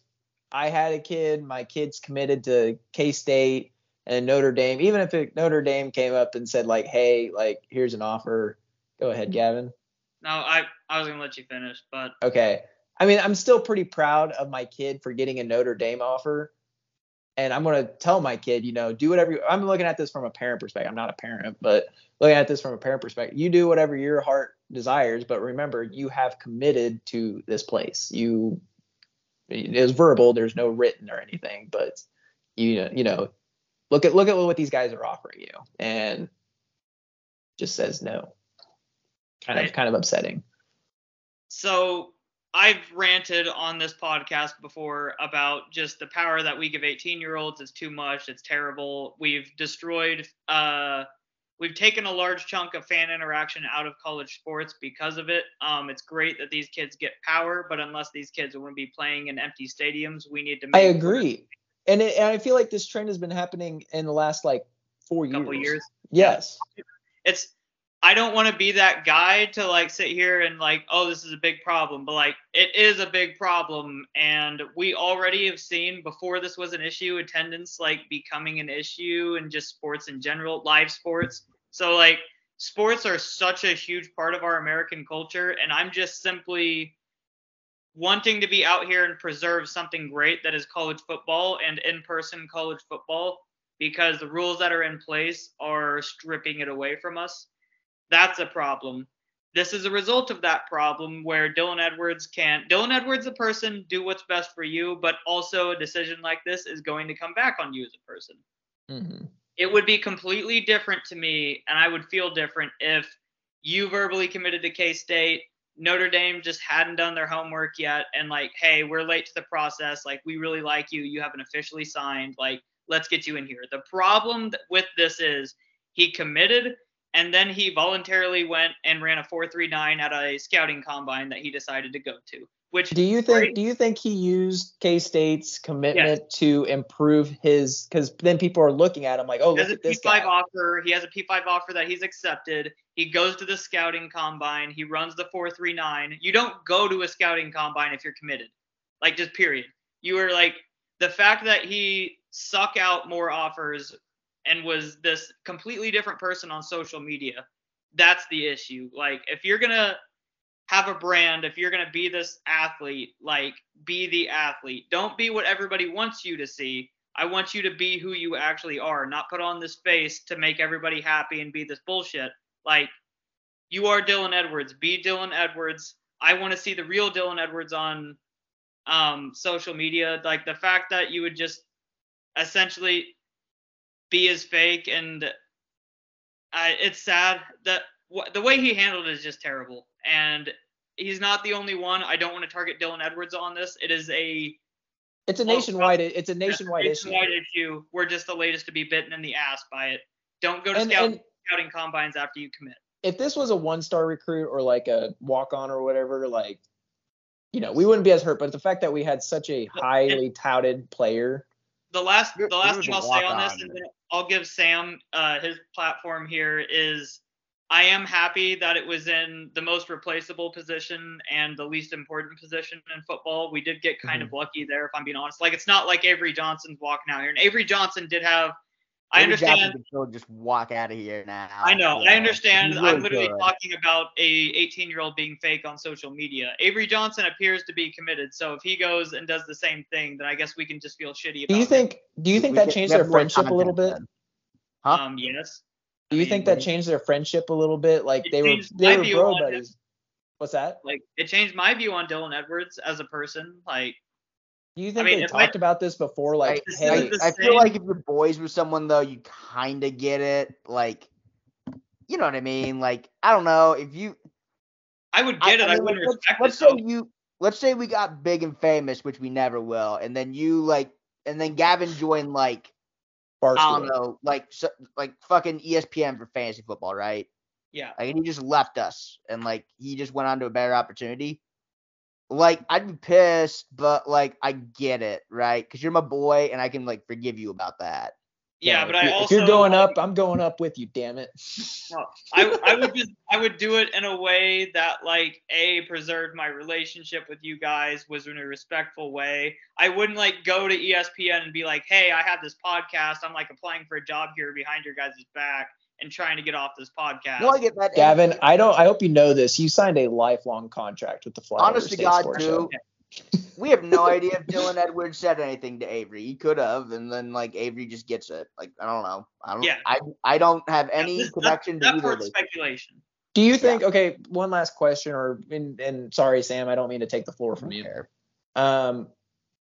I had a kid, my kid's committed to K State and Notre Dame, even if it, Notre Dame came up and said like, "Hey, like here's an offer," go ahead, Gavin.
No, I I was gonna let you finish, but
Okay. I mean, I'm still pretty proud of my kid for getting a Notre Dame offer. And I'm going to tell my kid, you know, do whatever you, I'm looking at this from a parent perspective. I'm not a parent, but looking at this from a parent perspective, you do whatever your heart desires, but remember you have committed to this place. You it is verbal, there's no written or anything, but you know, you know, look at look at what these guys are offering you and just says no. Kind of kind of upsetting.
So I've ranted on this podcast before about just the power that we give 18 year olds. It's too much. It's terrible. We've destroyed, uh, we've taken a large chunk of fan interaction out of college sports because of it. Um, it's great that these kids get power, but unless these kids want to be playing in empty stadiums, we need to
I agree. And, it, and I feel like this trend has been happening in the last like four years.
Couple years.
Yes.
It's I don't want to be that guy to like sit here and like, oh, this is a big problem, but like it is a big problem, and we already have seen before this was an issue, attendance like becoming an issue, and just sports in general, live sports. So like sports are such a huge part of our American culture, and I'm just simply wanting to be out here and preserve something great that is college football and in-person college football because the rules that are in place are stripping it away from us that's a problem. This is a result of that problem where Dylan Edwards can't. Dylan Edwards, a person, do what's best for you, but also a decision like this is going to come back on you as a person.
Mm-hmm.
It would be completely different to me, and I would feel different if you verbally committed to K State. Notre Dame just hadn't done their homework yet, and like, hey, we're late to the process. Like, we really like you. You haven't officially signed. Like, let's get you in here. The problem with this is he committed and then he voluntarily went and ran a 4.39 at a scouting combine that he decided to go to. Which
do you think? Do you think he used K State's commitment yes. to improve his? Because then people are looking at him like, oh,
he
look at this guy.
offer. He has a P5 offer that he's accepted. He goes to the scouting combine. He runs the 4.39. You don't go to a scouting combine if you're committed. Like just period. You are like the fact that he suck out more offers and was this completely different person on social media, that's the issue. Like if you're gonna have a brand, if you're gonna be this athlete, like be the athlete. Don't be what everybody wants you to see. I want you to be who you actually are, not put on this face to make everybody happy and be this bullshit. Like you are Dylan Edwards. Be Dylan Edwards. I want to see the real Dylan Edwards on um, social media. Like the fact that you would just essentially be as fake and I, it's sad. That the way he handled it is just terrible. And he's not the only one. I don't want to target dylan edwards on this. It is a
it's a nationwide it's a nationwide,
nationwide issue. issue. We're just the latest to be bitten in the ass by it. Don't go to and, scout, and scouting combines after you commit.
if this was a one star recruit or like a walk on or whatever like you know we wouldn't be as hurt. But the fact that we had such a highly touted player
the last the last thing I'll say on this, and then I'll give Sam uh, his platform here is I am happy that it was in the most replaceable position and the least important position in football. We did get kind mm-hmm. of lucky there, if I'm being honest. Like it's not like Avery Johnson's walking out here, and Avery Johnson did have I understand.
Can just walk out of here now.
I know. Yeah. I understand. Really I'm literally good. talking about a 18 year old being fake on social media. Avery Johnson appears to be committed. So if he goes and does the same thing, then I guess we can just feel shitty.
do you think? Do you think we that changed their friendship a little bit?
Huh? Um. Yes.
Do you I mean, think that changed their friendship a little bit? Like they were they were bro buddies. What's that?
Like it changed my view on Dylan Edwards as a person. Like
do you think I mean, they talked I, about this before? Like,
I, hey, I, feel like if you're boys with someone though, you kind of get it. Like, you know what I mean? Like, I don't know if you.
I would get it. I, mean, wouldn't
let's,
respect
let's
it.
say you. Let's say we got big and famous, which we never will, and then you like, and then Gavin joined like, Barstool. I don't know, like, so, like fucking ESPN for fantasy football, right?
Yeah.
Like, and he just left us, and like he just went on to a better opportunity like I'd be pissed, but like I get it, right? Because you're my boy, and I can like forgive you about that.
Yeah, but
I
also
if you're going up, I'm going up with you. Damn it.
Well, I I would just I would do it in a way that like a preserved my relationship with you guys was in a respectful way. I wouldn't like go to ESPN and be like, hey, I have this podcast. I'm like applying for a job here behind your guys' back and trying to get off this podcast.
No, I get that.
Gavin, I don't. I hope you know this. You signed a lifelong contract with the Flyers.
Honest to God, too. we have no idea if Dylan Edwards said anything to Avery. He could have, and then like Avery just gets it. Like I don't know. I don't.
Yeah.
I I don't have any
Yeah, this-
connection to
That's
either of
for
those.
speculation.
Do you think? Okay, one last question, or and, and sorry, Sam, I don't mean to take the floor from you. Um,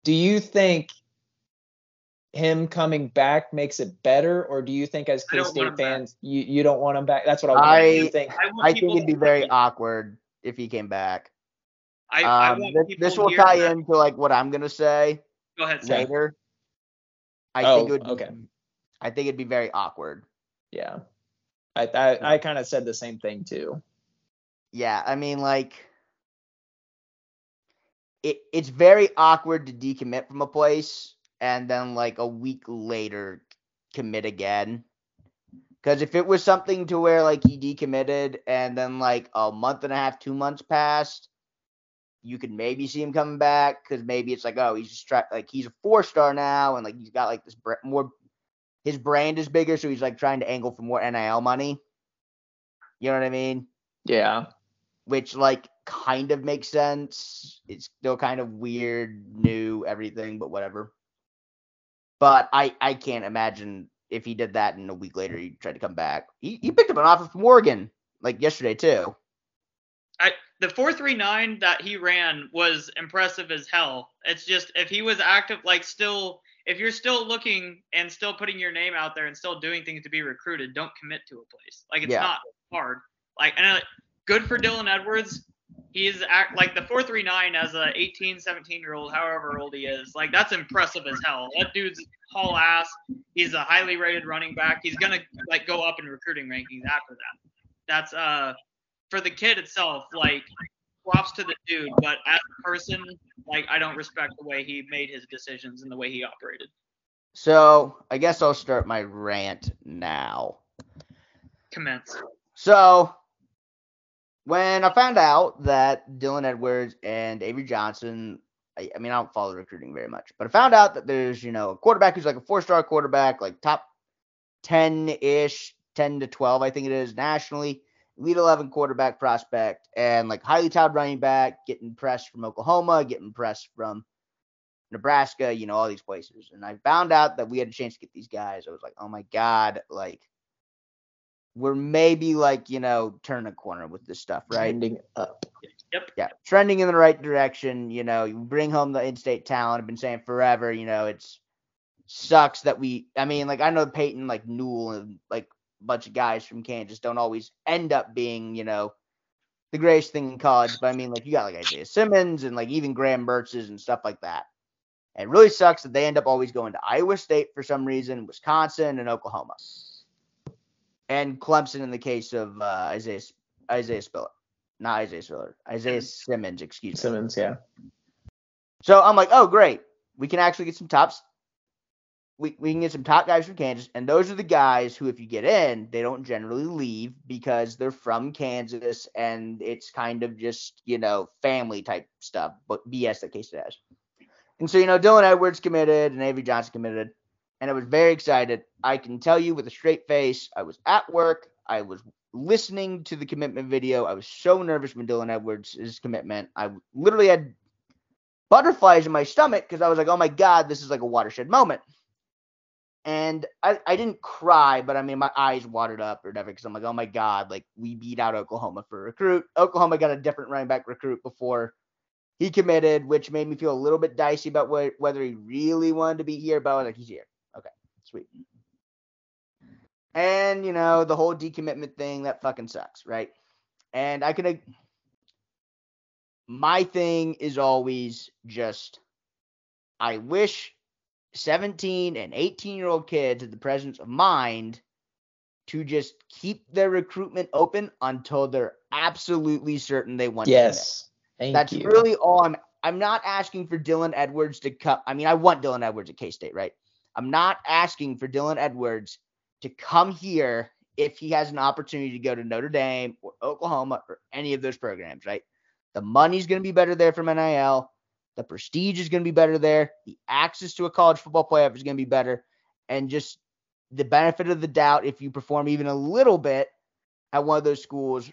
do you think him coming back makes it better, or do you think as
I
K State fans you, you don't want him back? That's what I, want.
I-
think?
I,
I think it'd be
to-
very awkward if he came back.
I, I
Um,
want
this,
people
this will
here
tie
that-
into like what I'm gonna say
Go ahead, Sam.
later. I
Oh,
think it would. Be,
okay.
I think it'd be very awkward.
Yeah, I I, I kind of said the same thing too.
Yeah, I mean, like, it it's very awkward to decommit from a place and then like a week later commit again. Because if it was something to where like he decommitted and then like a month and a half, two months passed, you could maybe see him coming back. Because maybe it's like, oh, he's just try- like he's a four star now, and like he's got like this br- more. His brand is bigger, so he's like trying to angle for more NIL money. You know what I mean?
Yeah,
which like kind of makes sense. It's still kind of weird, new, everything, but whatever. But I I can't imagine if he did that and a week later he tried to come back. He he picked up an offer from Oregon like yesterday too.
I the 439 that he ran was impressive as hell. It's just if he was active, like still, if you're still looking and still putting your name out there and still doing things to be recruited, don't commit to a place. Like it's
Yeah.
not hard. Like and uh, good for Dylan Edwards. He's act like the 439 as a 18, 17 year old, however old he is. Like that's impressive as hell. That dude's haul ass. He's a highly rated running back. He's gonna like go up in recruiting rankings after that. That's uh for the kid itself, like props to the dude, but as a person, like I don't respect the way he made his decisions and the way he operated.
So I guess I'll start my rant now.
Commence.
So when I found out that Dylan Edwards and Avery Johnson, I, I mean, I don't follow recruiting very much, but I found out that there's, you know, a quarterback who's like a four star quarterback, like top 10 ish, 10 to 12, I think it is nationally, lead 11 quarterback prospect, and like highly touted running back, getting pressed from Oklahoma, getting pressed from Nebraska, you know, all these places. And I found out that we had a chance to get these guys. I was like, oh my God, like, we're maybe like, you know, turn a corner with this stuff, right?
Trending up.
yep yeah, trending in the right direction. You know, you bring home the in-state talent. I've been saying forever. You know, it's sucks that we. I mean, like I know Peyton, like Newell, and like a bunch of guys from Kansas don't always end up being, you know, the greatest thing in college. But I mean, like you got like Isaiah Simmons and like even Graham Mertzes and stuff like that. And it really sucks that they end up always going to Iowa State for some reason, Wisconsin, and Oklahoma, and Clemson in the case of uh, Isaiah Isaiah Spiller not Isaiah Spiller, Isaiah Simmons, excuse me.
Simmons, yeah.
So I'm like, oh great, we can actually get some tops. We, we can get some top guys from Kansas, and those are the guys who, if you get in, they don't generally leave because they're from Kansas, and it's kind of just you know family type stuff, but BS that case it has. And so you know, Dylan Edwards committed and Avery Johnson committed, and I was very excited. I can tell you with a straight face, I was at work, I was listening to the commitment video. I was so nervous when Dylan Edwards' commitment. I literally had butterflies in my stomach because I was like, oh my God, this is like a watershed moment. And I, I didn't cry, but I mean, my eyes watered up or whatever because I'm like, oh my God, like we beat out Oklahoma for a recruit. Oklahoma got a different running back recruit before he committed, which made me feel a little bit dicey about wh- whether he really wanted to be here, but I was like, he's here. Sweet. And you know, the whole decommitment thing, that fucking sucks, right? And I can my thing is always just I wish 17 and 18 year old kids had the presence of mind to just keep their recruitment open until they're absolutely certain they want to.
Yes. Thank
That's
you.
really all I'm I'm not asking for Dylan Edwards to come. I mean, I want Dylan Edwards at K State, right? I'm not asking for Dylan Edwards to come here if he has an opportunity to go to Notre Dame or Oklahoma or any of those programs, right? The money's going to be better there from NIL. The prestige is going to be better there. The access to a college football playoff is going to be better. And just the benefit of the doubt, if you perform even a little bit at one of those schools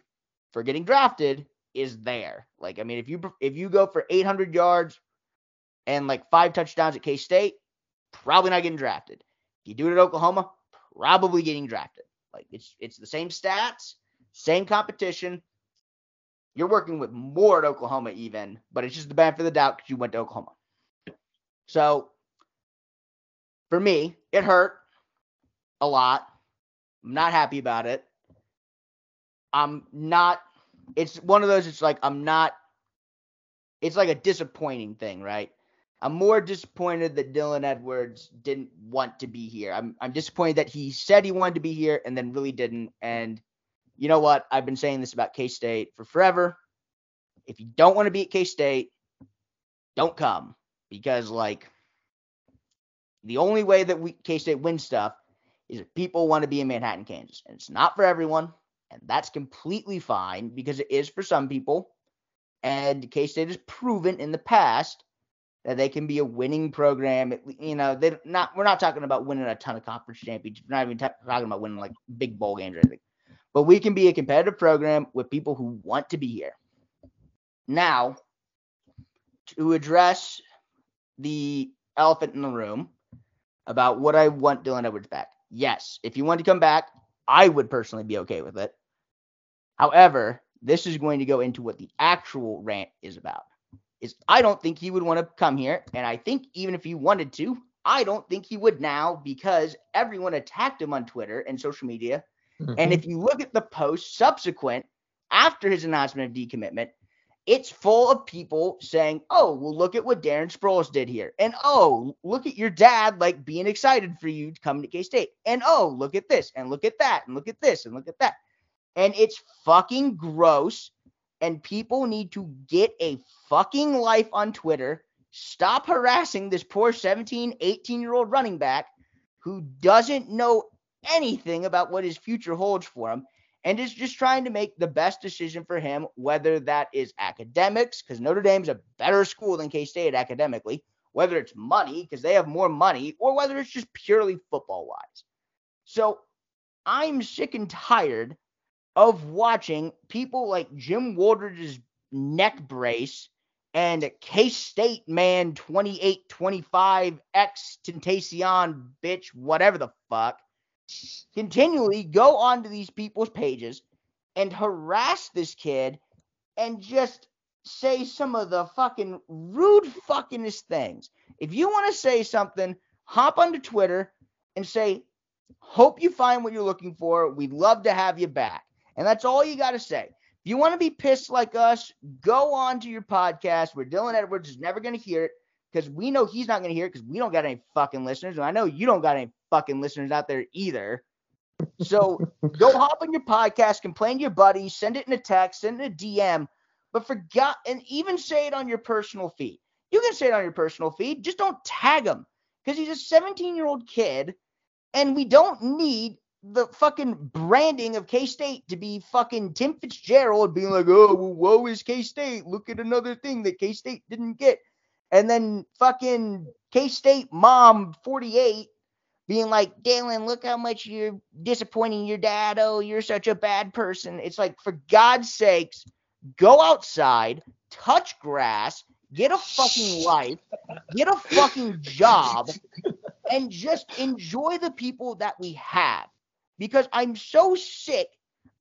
for getting drafted, is there. Like I mean, if you if you go for 800 yards and like five touchdowns at K State, probably not getting drafted. If you do it at Oklahoma, probably getting drafted. Like it's it's the same stats, same competition. You're working with more at Oklahoma even, but it's just the benefit of the doubt because you went to Oklahoma. So for me, it hurt a lot. I'm not happy about it. I'm not. It's one of those. It's like I'm not. It's like a disappointing thing, right? I'm more disappointed that Dylan Edwards didn't want to be here. I'm I'm disappointed that he said he wanted to be here and then really didn't. And you know what? I've been saying this about K State for forever. If you don't want to be at K State, don't come because like the only way that we K State wins stuff is if people want to be in Manhattan, Kansas, and it's not for everyone, and that's completely fine because it is for some people. And K State has proven in the past that they can be a winning program. You know, they not we're not talking about winning a ton of conference championships. We're not even t- talking about winning like big bowl games or anything. But we can be a competitive program with people who want to be here. Now, to address the elephant in the room about what I want Dylan Edwards back. Yes, if you want to come back, I would personally be okay with it. However, this is going to go into what the actual rant is about is I don't think he would want to come here. And I think even if he wanted to, I don't think he would now because everyone attacked him on Twitter and social media. Mm-hmm. And if you look at the post subsequent after his announcement of decommitment, it's full of people saying, "Oh, well, look at what Darren Sproles did here," and "Oh, look at your dad like being excited for you to come to K State," and "Oh, look at this," and "Look at that," and "Look at this," and "Look at that," and it's fucking gross and people need to get a fucking life on Twitter. Stop harassing this poor 17, 18 year old running back who doesn't know anything about what his future holds for him and is just trying to make the best decision for him, whether that is academics, because Notre Dame's a better school than K State academically, whether it's money, because they have more money, or whether it's just purely football wise. So I'm sick and tired of watching people like Jim Wooldridge's neck brace and K State man 28 25 X Tentacion bitch, whatever the fuck, continually go onto these people's pages and harass this kid and just say some of the fucking rude fuckingest things. If you want to say something, hop onto Twitter and say, Hope you find what you're looking for. We'd love to have you back. And that's all you got to say. If you want to be pissed like us, go on to your podcast where Dylan Edwards is never going to hear it because we know he's not going to hear it because we don't got any fucking listeners. And I know you don't got any fucking listeners out there either. So go hop on your podcast, complain to your buddies, send it in a text, send it in a DM, but forget and even say it on your personal feed. You can say it on your personal feed, just don't tag him because he's a 17 year old kid and we don't need the fucking branding of K State to be fucking Tim Fitzgerald being like, oh, well, woe is K State. Look at another thing that K State didn't get. And then fucking K State mom 48 being like, Dylan, look how much you're disappointing your dad. Oh, you're such a bad person. It's like, for God's sakes, go outside, touch grass, get a fucking life, get a fucking job, and just enjoy the people that we have because I'm so sick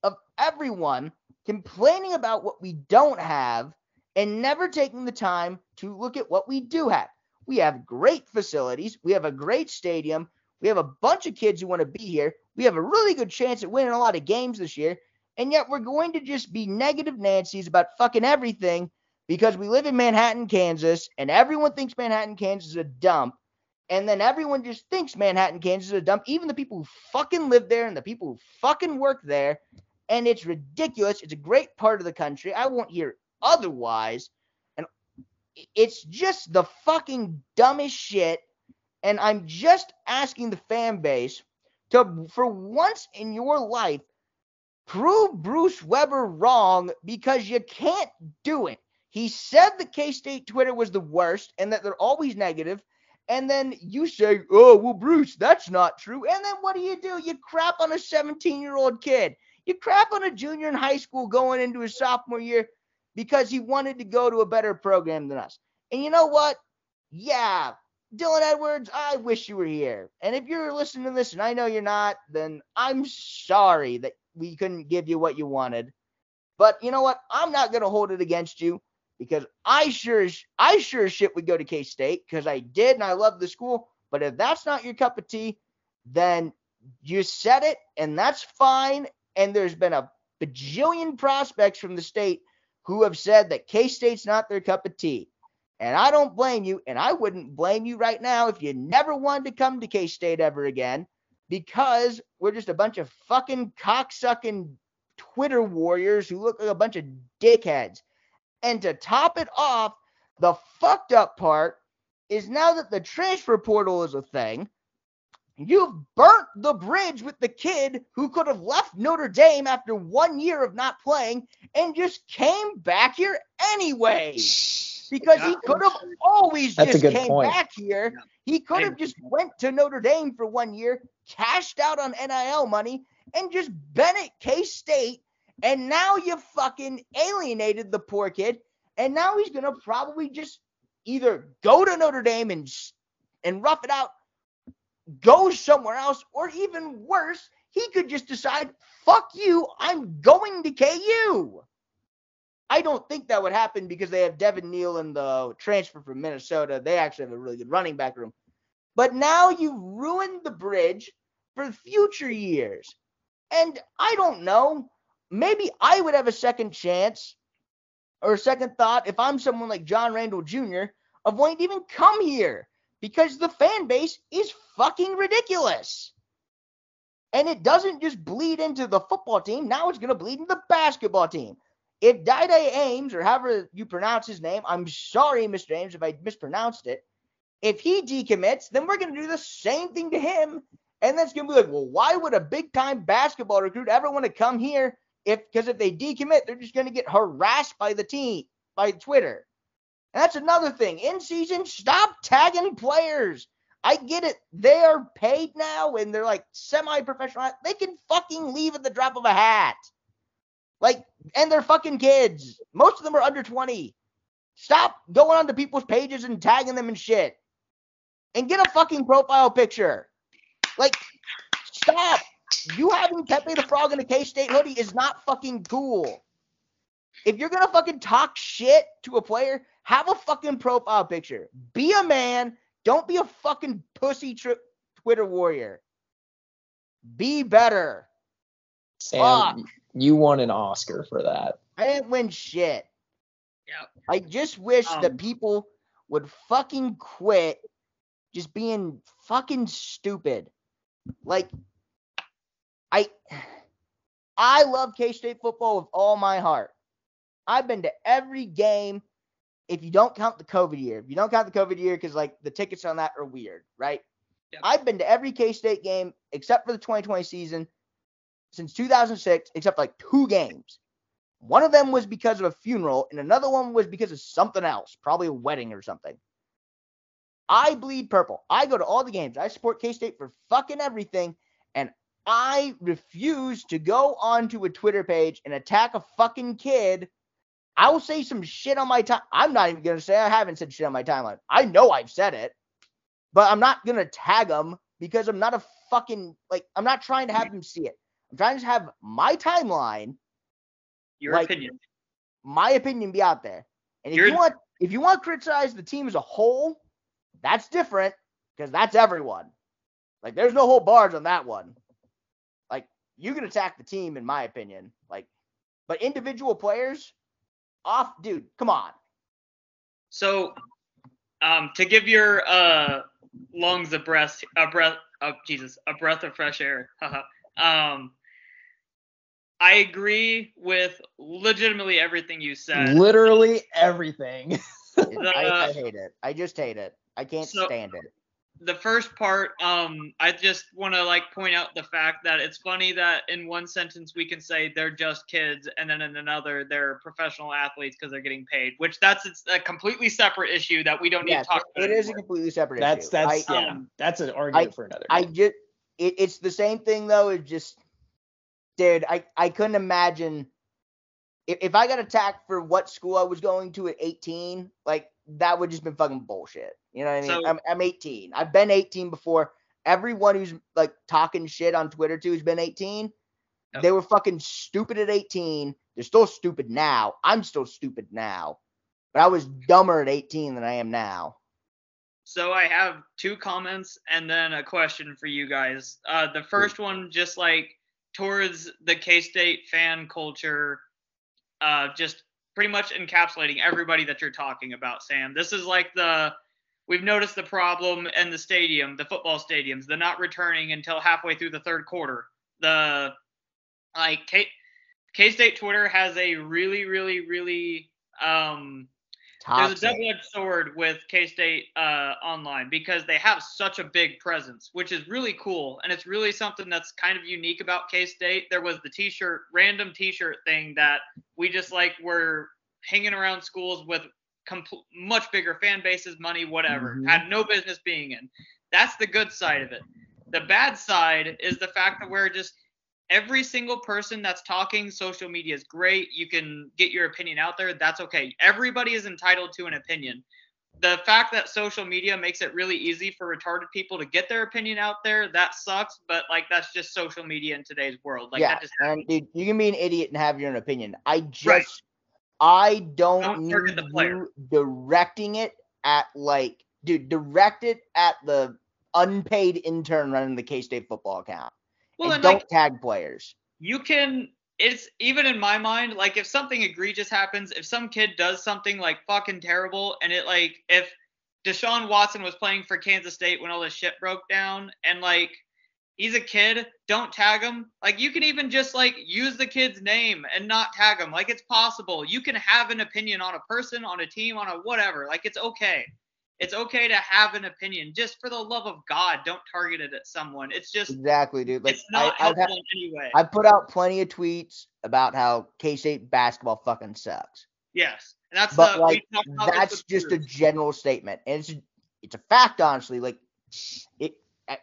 of everyone complaining about what we don't have and never taking the time to look at what we do have. We have great facilities, we have a great stadium, we have a bunch of kids who want to be here. We have a really good chance at winning a lot of games this year, and yet we're going to just be negative Nancy's about fucking everything because we live in Manhattan, Kansas, and everyone thinks Manhattan, Kansas is a dump and then everyone just thinks Manhattan, Kansas is a dump. Even the people who fucking live there and the people who fucking work there. And it's ridiculous. It's a great part of the country. I won't hear otherwise. And it's just the fucking dumbest shit. And I'm just asking the fan base to, for once in your life, prove Bruce Weber wrong because you can't do it. He said the K State Twitter was the worst and that they're always negative and then you say, "Oh, well, Bruce, that's not true." And then what do you do? You crap on a 17-year-old kid. You crap on a junior in high school going into his sophomore year because he wanted to go to a better program than us. And you know what? Yeah, Dylan Edwards, I wish you were here. And if you're listening to this and I know you're not, then I'm sorry that we couldn't give you what you wanted. But you know what? I'm not going to hold it against you because I sure I sure as shit would go to K State because I did and I love the school. But if that's not your cup of tea, then you said it and that's fine. And there's been a bajillion prospects from the state who have said that K State's not their cup of tea. And I don't blame you, and I wouldn't blame you right now if you never wanted to come to K State ever again because we're just a bunch of fucking cocksucking Twitter warriors who look like a bunch of dickheads. And to top it off, the fucked up part is now that the transfer portal is a thing, you've burnt the bridge with the kid who could have left Notre Dame after one year of not playing and just came back here anyway because he could have always
That's
just came
point.
back here.
Yeah.
He could have just went to Notre Dame for one year, cashed out on NIL money, and just been at K State. And now you fucking alienated the poor kid, and now he's gonna probably just either go to Notre Dame and and rough it out, go somewhere else, or even worse, he could just decide, "Fuck you, I'm going to KU." I don't think that would happen because they have Devin Neal in the transfer from Minnesota. They actually have a really good running back room. But now you've ruined the bridge for future years. And I don't know. Maybe I would have a second chance or a second thought if I'm someone like John Randall Jr. of wanting to even come here because the fan base is fucking ridiculous. And it doesn't just bleed into the football team. Now it's going to bleed into the basketball team. If Dai Dai Ames, or however you pronounce his name, I'm sorry, Mr. Ames, if I mispronounced it. If he decommits, then we're going to do the same thing to him. And that's going to be like, well, why would a big time basketball recruit ever want to come here? If because if they decommit, they're just going to get harassed by the team, by Twitter. And that's another thing. In season, stop tagging players. I get it. They are paid now and they're like semi professional. They can fucking leave at the drop of a hat. Like, and they're fucking kids. Most of them are under 20. Stop going onto people's pages and tagging them and shit. And get a fucking profile picture. Like, stop. You having Pepe the Frog in a K State hoodie is not fucking cool. If you're gonna fucking talk shit to a player, have a fucking profile picture. Be a man. Don't be a fucking pussy tri- Twitter warrior. Be better.
Sam, you won an Oscar for that.
I didn't win shit.
Yep.
I just wish
Um,
that people would fucking quit just being fucking stupid. Like I I love K-State football with all my heart. I've been to every game if you don't count the COVID year. If you don't count the COVID year cuz like the tickets on that are weird, right?
Yep.
I've been to every K-State game except for the 2020 season since 2006 except for like two games. One of them was because of a funeral, and another one was because of something else, probably a wedding or something. I bleed purple. I go to all the games. I support K State for fucking everything, and I refuse to go onto a Twitter page and attack a fucking kid. I will say some shit on my time. I'm not even gonna say I haven't said shit on my timeline. I know I've said it, but I'm not gonna tag them because I'm not a fucking like. I'm not trying to have them see it. I'm trying to have my timeline
Your
Like,
opinion.
my opinion be out there. And if
You're-
you want if you want to criticize the team as a whole, that's different because that's everyone. Like there's no whole bars on that one. Like you can attack the team in my opinion. Like but individual players off dude, come on.
So, um, to give your uh lungs a breath, a breath, oh Jesus, a breath of fresh air. um, I agree with legitimately everything you said.
Literally everything.
I, I hate it. I just hate it. I can't
So-
stand it.
The first part, um, I just want to like point out the fact that it's funny that in one sentence we can say they're just kids, and then in another they're professional athletes because they're getting paid, which that's it's a completely separate issue that we don't need
Yes,
to talk about.
it is a completely separate
That's
issue.
that's
I,
yeah.
um,
that's an argument for another.
I just it, it's the same thing though. It's just, dude, I I couldn't imagine if, if I got attacked for what school I was going to at 18, like that would just been fucking bullshit. You know what I mean?
So-
I'm, I'm 18. I've been 18 before. Everyone who's like talking shit on Twitter too who's been 18,
Yep.
they were fucking stupid at 18. They're still stupid now. I'm still stupid now. But I was dumber at 18 than I am now.
So I have two comments and then a question for you guys. Uh, the first one, just like towards the K-State fan culture, uh, just pretty much encapsulating everybody that you're talking about, Sam. This is like the we've noticed the problem in the stadium, the football stadiums, the not returning until halfway through the third quarter. The like K K-State Twitter has a really, really, really um there's a double-edged sword with K-State uh, online because they have such a big presence, which is really cool, and it's really something that's kind of unique about K-State. There was the T-shirt, random T-shirt thing that we just like were hanging around schools with compl- much bigger fan bases, money, whatever,
Mhm.
had no business being in. That's the good side of it. The bad side is the fact that we're just every single person that's talking social media is great. You can get your opinion out there. That's okay. Everybody is entitled to an opinion. The fact that social media makes it really easy for retarded people to get their opinion out there that sucks but like that's just social media in today's world. Like
yeah, and dude, you can be an idiot and have your own opinion. I just,
Right.
I don't,
Don't
need
the player.
you directing it at like, dude, direct it at the unpaid intern running the K State football account,
well
and
and
don't
like
tag players.
you can it's even in my mind like if something egregious happens if some kid does something like fucking terrible and it like if deshaun watson was playing for kansas state when all this shit broke down and like he's a kid don't tag him. Like you can even just like use the kid's name and not tag him. Like it's possible. You can have an opinion on a person on a team on a whatever. Like it's okay it's okay to have an opinion. Just for the love of god don't target it at someone. It's just
Exactly, dude. Like,
it's not
I, I've,
helpful
had,
in any way.
I've put out plenty of tweets about how K State basketball fucking sucks.
Yes, and that's
but
the
like
we talked about this
that's just a general statement and it's it's a fact honestly. Like it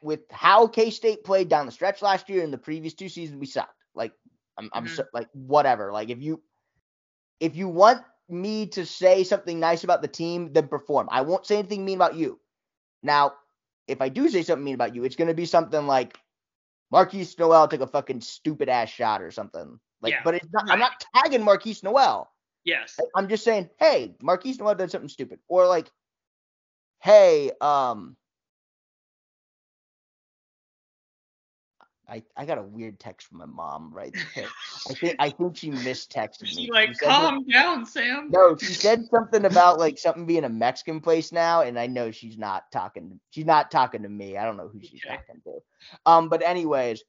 with how k-state played down the stretch last year and the previous two seasons we sucked. Like i'm, I'm
Mhm.
so, like whatever. Like if you if you want me to say something nice about the team then perform. I won't say anything mean about you. Now if i do say something mean about you it's going to be something like Markquis Nowell took a fucking stupid ass shot or something. Like
Yeah,
but it's not i'm not tagging Markquis Nowell.
Yes,
I'm just saying, hey, Markquis Nowell did something stupid. Or like, hey, um I, I got a weird text from my mom right there. I think I think she mistexted me.
she like
She said that-
calm down, Sam.
no, she said something about like something being a Mexican place now, and I know she's not talking. She's not talking to me. I don't know who she's
Okay.
talking to. Um, but anyways,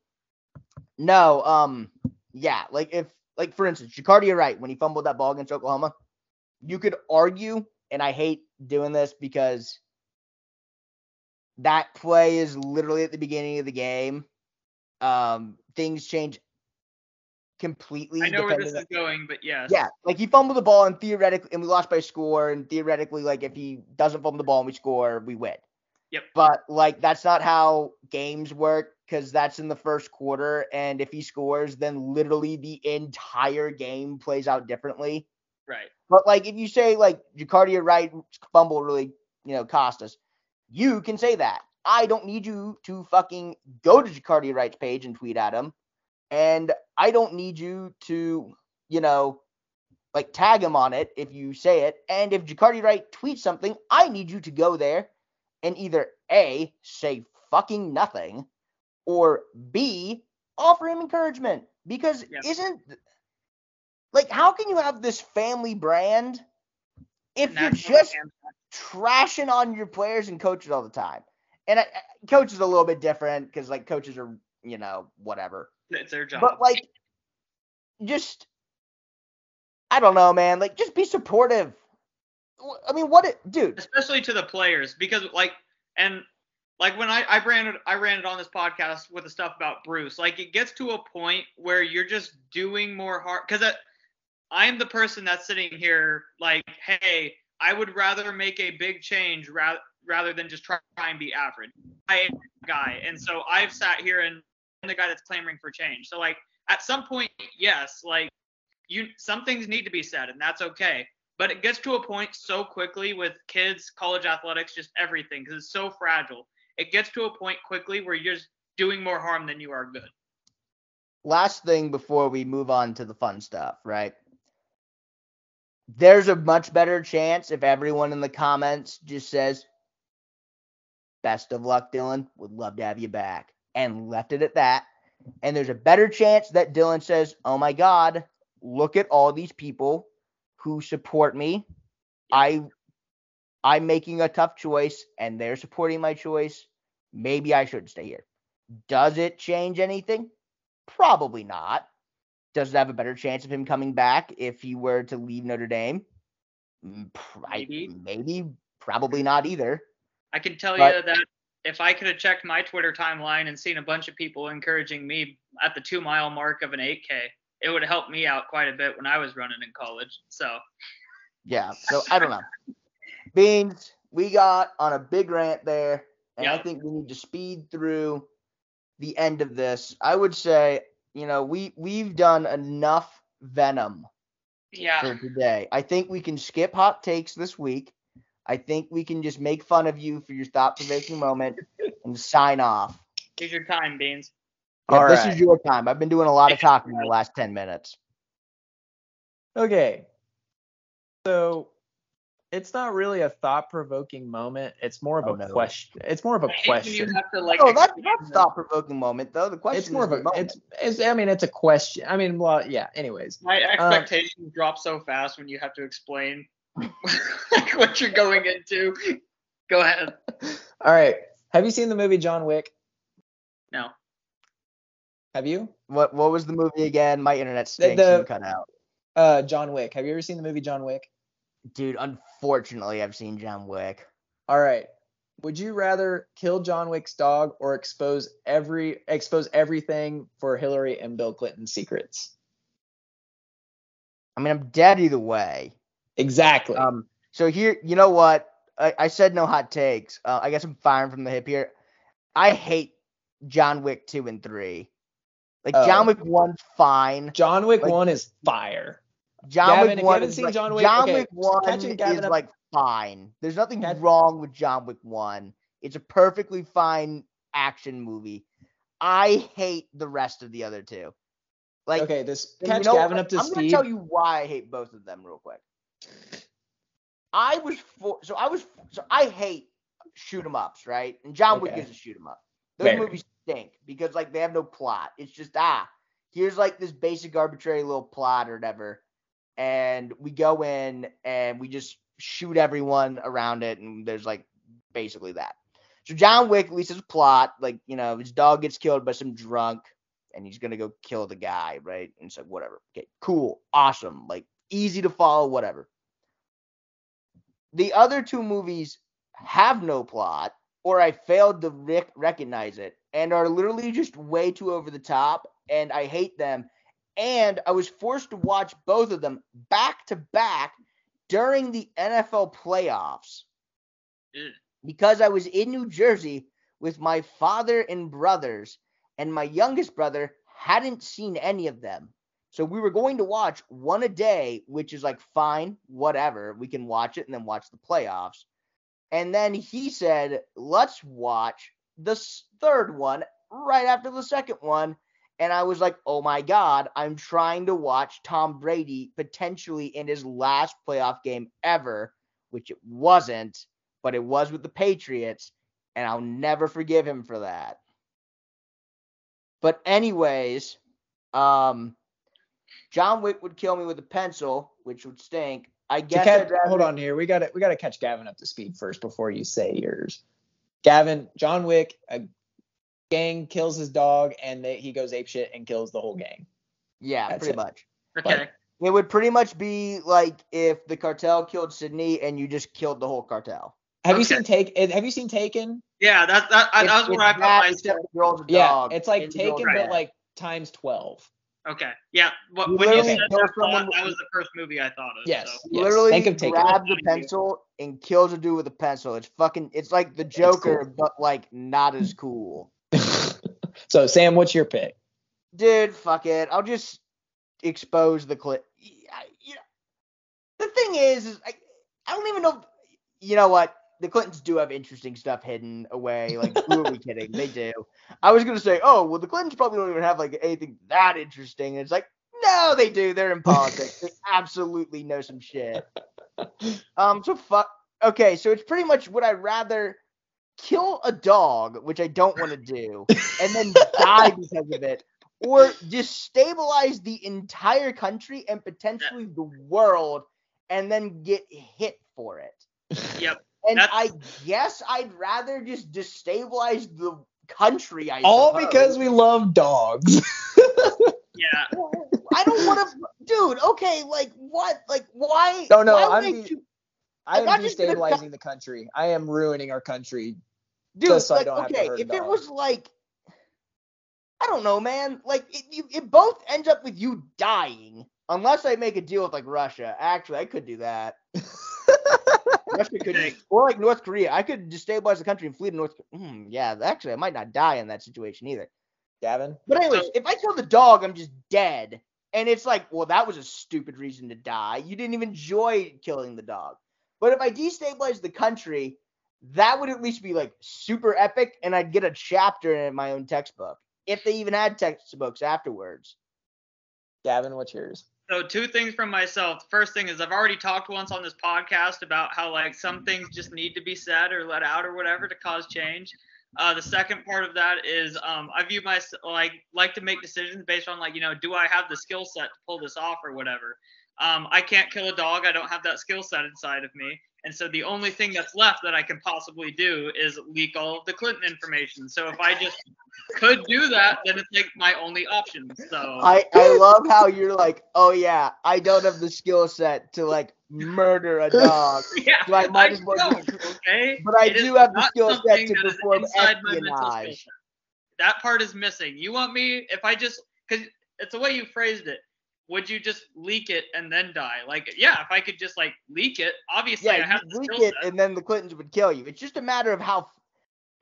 no, um, yeah, like if like for instance, Jacardia Wright. when he fumbled that ball against Oklahoma, you could argue, and I hate doing this because that play is literally at the beginning of the game. Um, things change completely.
I know where this
depending
is going, but yes.
yeah, like he fumbled the ball and theoretically, and we lost by score, and theoretically, like if he doesn't fumble the ball and we score, we win.
Yep.
But like that's not how games work because that's in the first quarter, and if he scores, then literally the entire game plays out differently.
Right.
But like if you say like Jacardia Wright fumble really, you know, cost us, you can say that. I don't need you to fucking go to Jacardia Wright's page and tweet at him. And I don't need you to, you know, like tag him on it if you say it. And if Jacardi Wright tweets something, I need you to go there and either A, say fucking nothing, or B, offer him encouragement. Because
Yep.
isn't like how can you have this family brand if you're just trashing on your players and coaches all the time? And uh, uh, I, I- coaches a little bit different because like coaches are, you know, whatever.
it's their job.
But like, just I don't know, man. Like, just be supportive. I mean, what, it, dude?
especially to the players because like and like when I, I ran it I ran it on this podcast with the stuff about Bruce like it gets to a point where you're just doing more hard because I'm the person that's sitting here like hey I would rather make a big change rather rather than just try try and be average I guy and so I've sat here and I'm the guy that's clamoring for change so like at some point yes like you some things need to be said, and that's okay. But it gets to a point so quickly with kids, college athletics, just everything, because it's so fragile. It gets to a point quickly where you're just doing more harm than you are good.
Last thing before we move on to the fun stuff, right? There's a much better chance if everyone in the comments just says, Best of luck, Dylan. Would love to have you back. And left it at that. And there's a better chance that Dylan says, Oh my God, look at all these people who support me. I I'm making a tough choice and they're supporting my choice. Maybe I should stay here. Does it change anything? Probably not. Does it have a better chance of him coming back if he were to leave Notre Dame? Mm,
Maybe.
maybe, probably not either.
I can tell
But-
you that if I could have checked my Twitter timeline and seen a bunch of people encouraging me at the two mile mark of an 8K, it would have helped me out quite a bit when I was running in college. So
Yeah. So I don't know. Beans, we got on a big rant there, and I think we need to speed through the end of this. I would say, you know, we we've done enough venom
yeah,
for today. I think we can skip hot takes this week. I think we can just make fun of you for your thought provoking moment and sign off.
here's your time, Beans.
Yeah,
All
this
right.
is your time. I've been doing a lot of talking in the last 10 minutes.
Okay. So it's not really a thought provoking moment. It's more of
Oh,
a
no.
question. It's more of a
I hate when
question.
You to like.
Oh, that's
explain
that's
the-
thought provoking moment though. The question
It's more
is
of
the
a
moment.
it's, it's I mean it's a question. I mean well yeah, anyways.
My um, expectations drop so fast when you have to explain like what you're going into. Go ahead.
All right. Have you seen the movie John Wick?
No.
Have you?
What what was the movie again? My internet
The-
stinks
the-
and cut out.
Uh John Wick. Have you ever seen the movie John Wick?
Dude, unfortunately I've seen John Wick.
All right. Would you rather kill John Wick's dog or expose every expose everything for Hillary and Bill Clinton's secrets?
I mean I'm dead either way.
Exactly.
Um so here you know what? I, I said no hot takes. Uh, I guess I'm firing from the hip here. I hate John Wick two and three. Like
Oh.
John Wick one's fine.
John Wick
like-
1 is fire.
John
Gavin,
Wick
if
one
haven't
is
seen
like,
John Wick-
John
okay,
Wick one is
up-
like fine. There's nothing
Catch-
wrong with John Wick one. It's a perfectly fine action movie. I hate the rest of the other two. Like,
okay, this
and you
catch
know
Gavin up to
I'm gonna tell you why I hate both of them real quick. I was for so I was so I hate shoot 'em ups, right? And John Wick is a shoot 'em up. Those
Very.
movies stink because like they have no plot. It's just ah, here's like this basic arbitrary little plot or whatever, and we go in and we just shoot everyone around it, and there's like basically that. So John Wick at least has a plot, like you know his dog gets killed by some drunk, and he's gonna go kill the guy, right? And so whatever, okay, cool, awesome, like easy to follow, whatever. The other two movies have no plot, or I failed to rec- recognize it, and are literally just way too over the top, and I hate them. And I was forced to watch both of them back to back during the NFL playoffs because I was in New Jersey with my father and brothers, and my youngest brother hadn't seen any of them. So we were going to watch one a day, which is like fine, whatever. We can watch it and then watch the playoffs. And then he said, let's watch the third one right after the second one. And I was like, oh my God, I'm trying to watch Tom Brady potentially in his last playoff game ever, which it wasn't, but it was with the Patriots. And I'll never forgive him for that. But, anyways, um, John Wick would kill me with a pencil, which would stink. I
To
guess
catch-
rather-
hold on here. We got to we got to catch Gavin up to speed first before you say yours. Gavin, John Wick, a gang kills his dog and they, he goes ape shit and kills the whole gang.
Yeah,
That's
pretty
it.
much.
Okay.
It would pretty much be like if the cartel killed Sydney and you just killed the whole cartel.
Have you seen Take? eh, Have you seen Taken?
Yeah, that that, that
It's-
was where
it's
I put
that,
my
except the girl's
Yeah, it's like
and the girl's
Taken, but
bad.
like times twelve.
Okay. Yeah. But when you
literally
said that,
someone
that
with-
was the first movie I thought of.
Yes.
So.
He
yes.
literally
Think of
grabs a pencil and kills a dude with a pencil. It's fucking. It's like the Joker, but like not as cool.
so Sam, what's your pick?
Dude, fuck it. I'll just. expose the clip. You know, the thing is, is I, I don't even know. You know what? The Clintons do have interesting stuff hidden away. Like, who are we kidding? They do. I was gonna say, oh, well, the Clintons probably don't even have like anything that interesting. And it's like, no, they do. They're in politics. they absolutely know some shit. Um, so fuck. Okay, so it's pretty much would I rather kill a dog, which I don't want to do, and then die because of it, or destabilize the entire country and potentially the world, and then get hit for it.
Yep.
And
That's-
I guess I'd rather just destabilize the country. I
All
suppose.
because we love dogs.
Yeah.
I don't want to, dude. Okay, like what? Like why?
No, no,
why
I'm
I
the-
choo-
I am
not just gonna
destabilizing the country. I am ruining our country.
dude.
just so I
like,
don't have to
okay,
hurt a
if it was like, I don't know, man. Like it, you, it both ends up with you dying, unless I make a deal with like Russia. Actually, I could do that. Russia could, or like North Korea. I could destabilize the country and flee to North. Hmm, yeah, actually, I might not die in that situation either.
Gavin,
But anyways,
So-
if I kill the dog, I'm just dead. And it's like, well, that was a stupid reason to die. You didn't even enjoy killing the dog. But if I destabilize the country, that would at least be like super epic, and I'd get a chapter in my own textbook if they even had textbooks afterwards.
Gavin, what's yours?
So two things from myself. First thing is I've already talked once on this podcast about how like some things just need to be said or let out or whatever to cause change. Uh, the second part of that is um, I view my like like to make decisions based on like you know do I have the skill set to pull this off or whatever. Um, I can't kill a dog. I don't have that skill set inside of me. And so the only thing that's left that I can possibly do is leak all of the Clinton information. So if I just could do that, then it's like my only option. So
I, I love how you're like, oh yeah, I don't have the skill set to like murder a dog,
yeah,
so I might as well
okay?
but I
It
do have the skill set to perform
inside my mental skill
espionage.
That part is missing. You want me if I just because it's the way you phrased it. Would you just leak it and then die? Like, yeah, if I could just like leak it, obviously I have the
leak
skill
it,
set.
and then the Clintons would kill you. It's just a matter of how,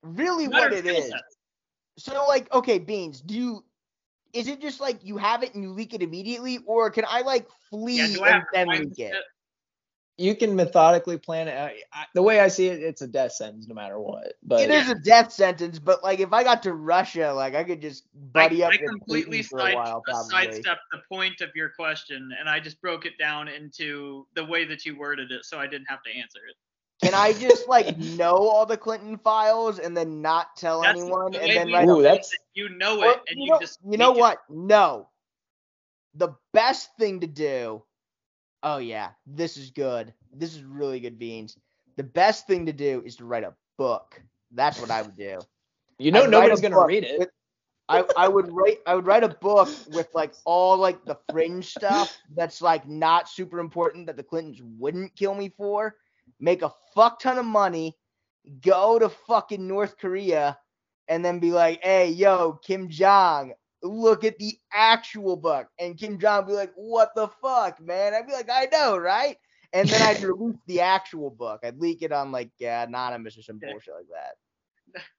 really, what
it is.
it
skill
is.
set.
So, like, okay, Beans, do you, is it just like you have it and you leak it immediately, or can I like flee
Yeah,
and then leak it?
Shit?
You can methodically plan it. I, I, the way I see it, it's a death sentence no matter what. But
It is a death sentence, but like if I got to Russia, like I could just buddy
I,
up
I completely
Putin for a
side,
while,
uh, sidestepped the point of your question, and I just broke it down into the way that you worded it, so I didn't have to answer it.
Can I just like know all the Clinton files and then not tell
That's
anyone,
the
and then
we
write
Ooh,
a
do it,
that's-
you know
Well,
it, and
you
you,
know,
just
you know
leak it.
what? No. The best thing to do. Oh yeah, this is good. This is really good beans. The best thing to do is to write a book. That's what I would do.
you know nobody's gonna read it.
with- I, I would write I would write a book with like all like the fringe stuff that's like not super important that the Clintons wouldn't kill me for. Make a fuck ton of money, go to fucking North Korea, and then be like, hey yo, Kim Jong, look at the actual book. And Kim Jong be like, what the fuck, man? I'd be like, I know, right? And then I'd release the actual book. I'd leak it on like uh, anonymous or some bullshit like that.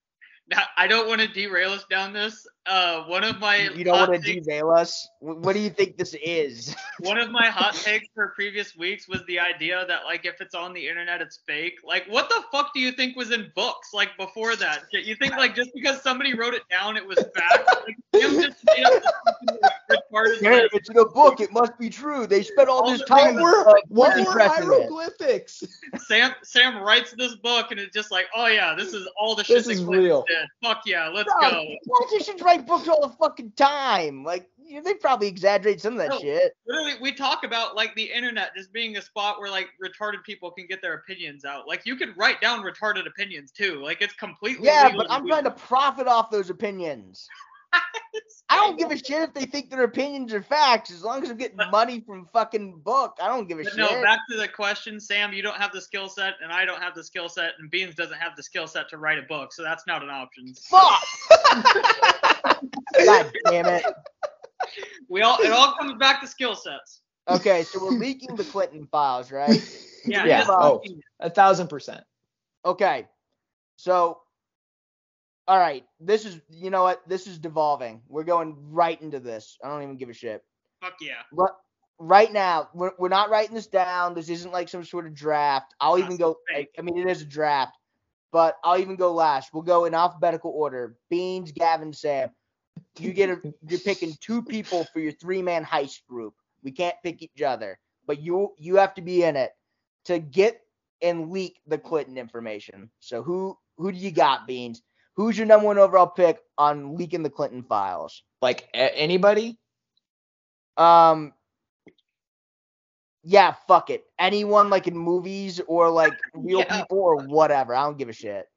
Now, I don't want to derail us down this. Uh, one of my
You don't want to
takes-
derail us. What do you think this is?
one of my hot takes for previous weeks was the idea that like if it's on the internet it's fake. Like what the fuck do you think was in books like before that? You think like just because somebody wrote it down it was fact? Like, Jim just made up this fucking, like, retarded
Here,
list.
it's in a book. It must be true. They spent all
All
this time.
Were
uh,
what were hieroglyphics?
Sam Sam writes this book and it's just like, oh yeah, this is all the shit
This is real.
did. Fuck yeah, let's
No,
go.
Politicians write books all the fucking time. Like you they probably exaggerate some of that
No.
shit.
Literally, we talk about like the internet just being a spot where like retarded people can get their opinions out. Like you could write down retarded opinions too. Like it's completely
Yeah, but I'm trying to profit off those opinions. I don't give a shit if they think their opinions are facts, as long as I'm getting money from fucking book. I don't give a
But
shit.
no, back to the question, Sam. You don't have the skill set, and I don't have the skill set, and Beans doesn't have the skill set to write a book, so that's not an option.
Fuck. God damn it.
We all it all comes back to skill sets.
Okay, so we're leaking the Clinton files, right?
Yeah.
Yeah. Oh, a thousand percent.
Okay. So, all right. This is, you know what? This is devolving. We're going right into this. I don't even give a shit.
Fuck yeah.
Ri- Right now, we're, we're not writing this down. This isn't like some sort of draft. I'll even go. I. I mean, it is a draft, but I'll even go last. We'll go in alphabetical order. Beans, Gavin, Sam. You get a. You're picking two people for your three-man heist group. We can't pick each other, but you you have to be in it to get and leak the Clinton information. So who who do you got, Beans? Who's your number one overall pick on leaking the Clinton files?
Like a- anybody?
Um. Yeah, fuck it. Anyone like in movies or like real
Yeah.
people or whatever. I don't give a shit.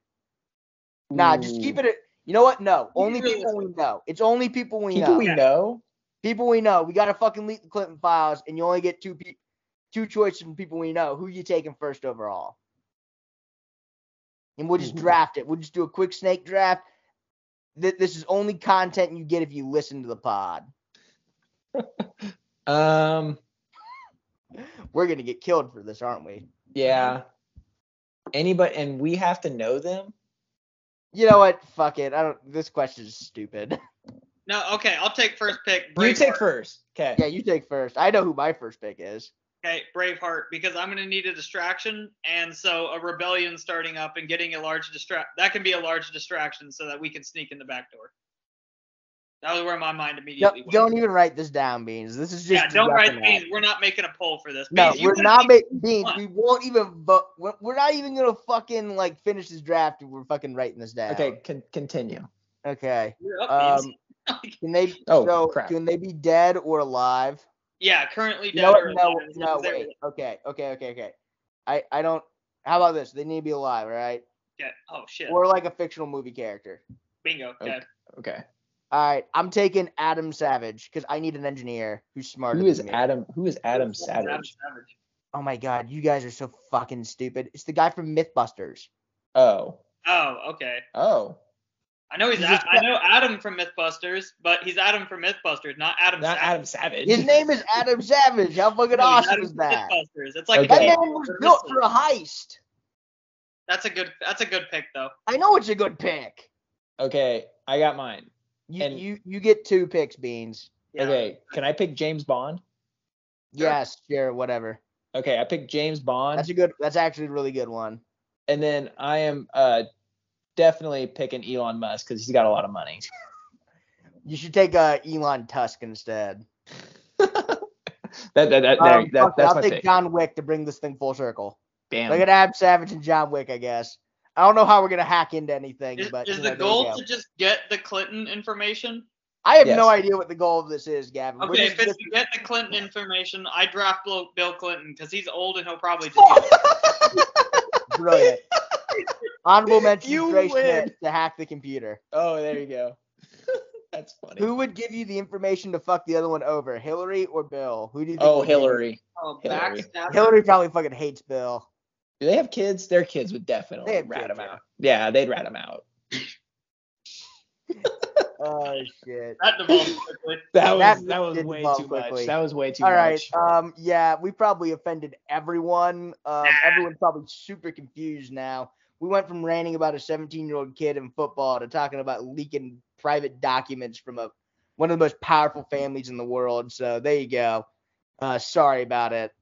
Nah, just keep it. At, you know what? No, only
really
people we know. It's only people we
people
know.
we know.
people we know. We gotta fucking leak the Clinton files, and you only get two pe- two choices from people we know. Who you taking first overall? And we'll just
Ooh.
draft it. We'll just do a quick snake draft. Th- This is only content you get if you listen to the pod.
Um.
We're gonna get killed for this, aren't we?
Yeah. Anybody, and we have to know them.
You know what? Fuck it. I don't. This question is stupid.
No, okay, I'll take first pick.
You take first. Okay.
yeah, you take first. I know who my first pick is.
Okay, Braveheart, because I'm gonna need a distraction, and so a rebellion starting up and getting a large distract that can be a large distraction, so that we can sneak in the back door. That was where my mind immediately
Don't,
went.
don't even write this down, Beans. This is just
yeah, don't write beans. We're not making a poll for this.
No,
Beans, you
we're not making beans. We won't even vote. We're, we're not even gonna fucking like finish this draft. if We're fucking writing this down.
Okay. Con- continue.
Okay.
You're up, Beans.
Um, can they?
Oh,
so
crap.
can they be dead or alive?
Yeah, currently dead
No,
or
no,
alive,
no. Wait. Okay, okay, okay, okay. I I don't. How about this? They need to be alive, right?
Yeah. Oh shit.
Or like a fictional movie character.
Bingo. Okay.
Okay.
All right, I'm taking Adam Savage because I need an engineer who's smarter.
Who is
than me.
Adam? Who is Adam
Savage.
Savage?
Savage.
Oh my god, you guys are so fucking stupid. It's the guy from MythBusters.
Oh.
Oh, okay.
Oh.
I know he's.
He's
A-
a-
I know Adam from MythBusters, but he's Adam from MythBusters, not Adam.
Not
Savage.
Adam Savage.
His name is Adam Savage. How fucking
No,
awesome
Adam
is that?
MythBusters. It's like
Okay.
That
the-
man was built for a heist.
That's a good. That's a good pick though.
I know it's a good pick.
Okay. I got mine.
You
And-
you you get two picks, Beans.
Yeah.
Okay. Can I pick James Bond?
Sure.
Yes, sure, whatever.
Okay. I picked James Bond.
That's a good. That's actually a really good one.
and then I am uh definitely picking Elon Musk because he's got a lot of money.
You should take uh, Elon Tusk instead.
that, that, that,
Um,
there, that, that's
I'll
my
take
pick.
John Wick to bring this thing full circle.
Damn.
Look at Ab Savage and John Wick, I guess. I don't know how we're gonna hack into anything,
Is,
but
is
you
the
know,
goal to just get the Clinton information?
I have no idea what the goal of this is, Gavin.
Okay,
just-
if it's to get the Clinton information, I draft Bill, Bill Clinton because he's old and he'll probably just. Get
brilliant. Honorable mention
You win.
To hack the computer.
oh, there you go. that's funny.
Who would give you the information to fuck the other one over, Hillary or Bill? Who do you think?
oh,
would give you-
Hillary.
oh,
Hillary.
Hillary probably fucking hates Bill.
Do they have kids? Their kids would definitely
They have
rat
kids,
him out. Yeah, they'd rat him out.
Oh shit.
That devolved quickly.
That was
That
that, was way too
quickly.
much. That was way too
All right.
much.
Um. Yeah, we probably offended everyone. Um.
Nah.
Everyone's probably super confused now. We went from ranting about a 17-year-old kid in football to talking about leaking private documents from a one of the most powerful families in the world. So there you go. Uh, sorry about it.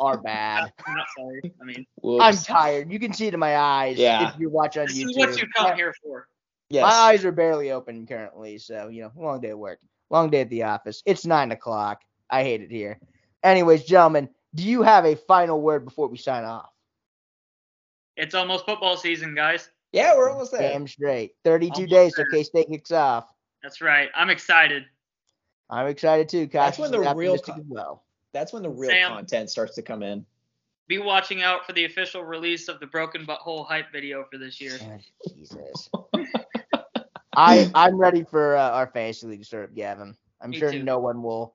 Our bad.
I'm not sorry. I mean,
Whoops.
I'm tired. You can see it in my eyes
Yeah.
if you watch on
this
YouTube.
is what you come here for.
yes.
My eyes are barely open currently, so you know, long day at work, long day at the office. It's nine o'clock. I hate it here. Anyways, gentlemen, do you have a final word before we sign off?
It's almost football season, guys.
yeah, we're almost there.
Damn straight. 32
Almost
days till
there.
K State kicks off.
That's right. I'm excited.
I'm excited too.
That's when the real
optimistic
co-
as well.
That's when the real
Sam.
content starts to come in.
Be watching out for the official release of the Broken Butthole hype video for this year.
Oh, Jesus. I I'm ready for uh, our fantasy league to start up, Gavin. I'm
Me
sure
too.
no one will.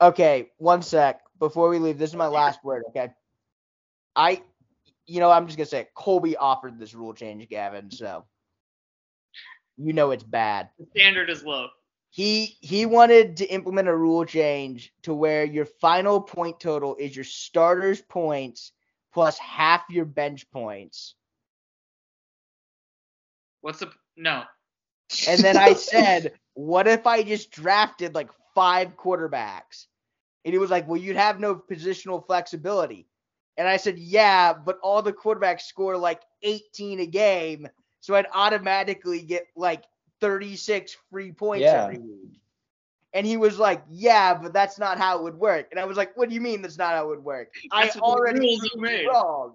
Okay, one sec before we leave. This is my last word. Okay. I, you know, I'm just gonna say it. Colby offered this rule change, Gavin. So you know it's bad.
The standard is low.
He he wanted to implement a rule change to where your final point total is your starters points plus half your bench points.
What's the no?
And then I said, what if I just drafted like five quarterbacks. And he was like, Well, you'd have no positional flexibility. And I said, Yeah, but all the quarterbacks score like 18 a game. So I'd automatically get like 36 free points
Yeah.
every week. And he was like, Yeah, but that's not how it would work. And I was like, What do you mean that's not how it would work? I
That's what the
already
rules are
proved wrong.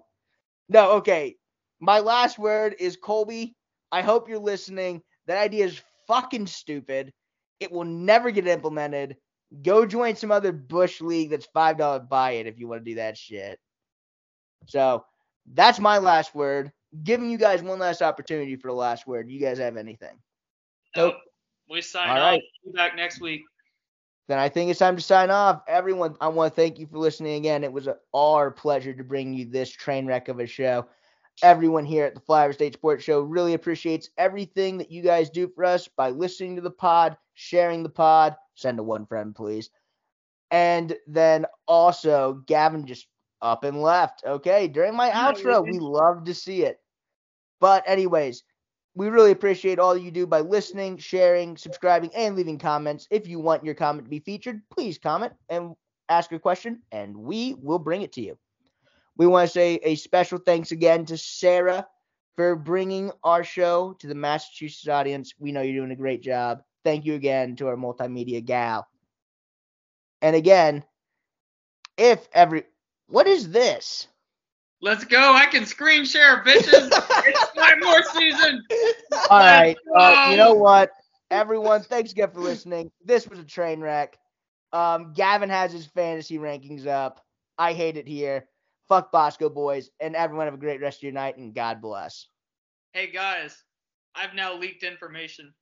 No, okay. My last word is Colby. I hope you're listening. That idea is fucking stupid. It will never get implemented. Go join some other Bush league that's five dollar buy it if you want to do that shit. So that's my last word. Giving you guys one last opportunity for the last word. You guys have anything?
Nope. We sign
All
off.
right.
Be back next week.
Then I think it's time to sign off. Everyone, I want to thank you for listening again. It was our pleasure to bring you this train wreck of a show. Everyone here at the Flyover State Sports Show really appreciates everything that you guys do for us by listening to the pod, sharing the pod. Send to one friend, please. And then also, Gavin just up and left. Okay, during my outro, we love to see it. But, anyways, we really appreciate all you do by listening, sharing, subscribing, and leaving comments. If you want your comment to be featured, please comment and ask a question, and we will bring it to you. We want to say a special thanks again to Sarah for bringing our show to the Massachusetts audience. We know you're doing a great job. Thank you again to our multimedia gal. And again, if every what is this?
Let's go. I can screen share, bitches. it's five more season.
All right. Uh, you know what? Everyone, thanks again for listening. This was a train wreck. Um, Gavin has his fantasy rankings up. I hate it here. Fuck Bosco boys, and everyone have a great rest of your night, and God bless.
Hey guys, I've now leaked information.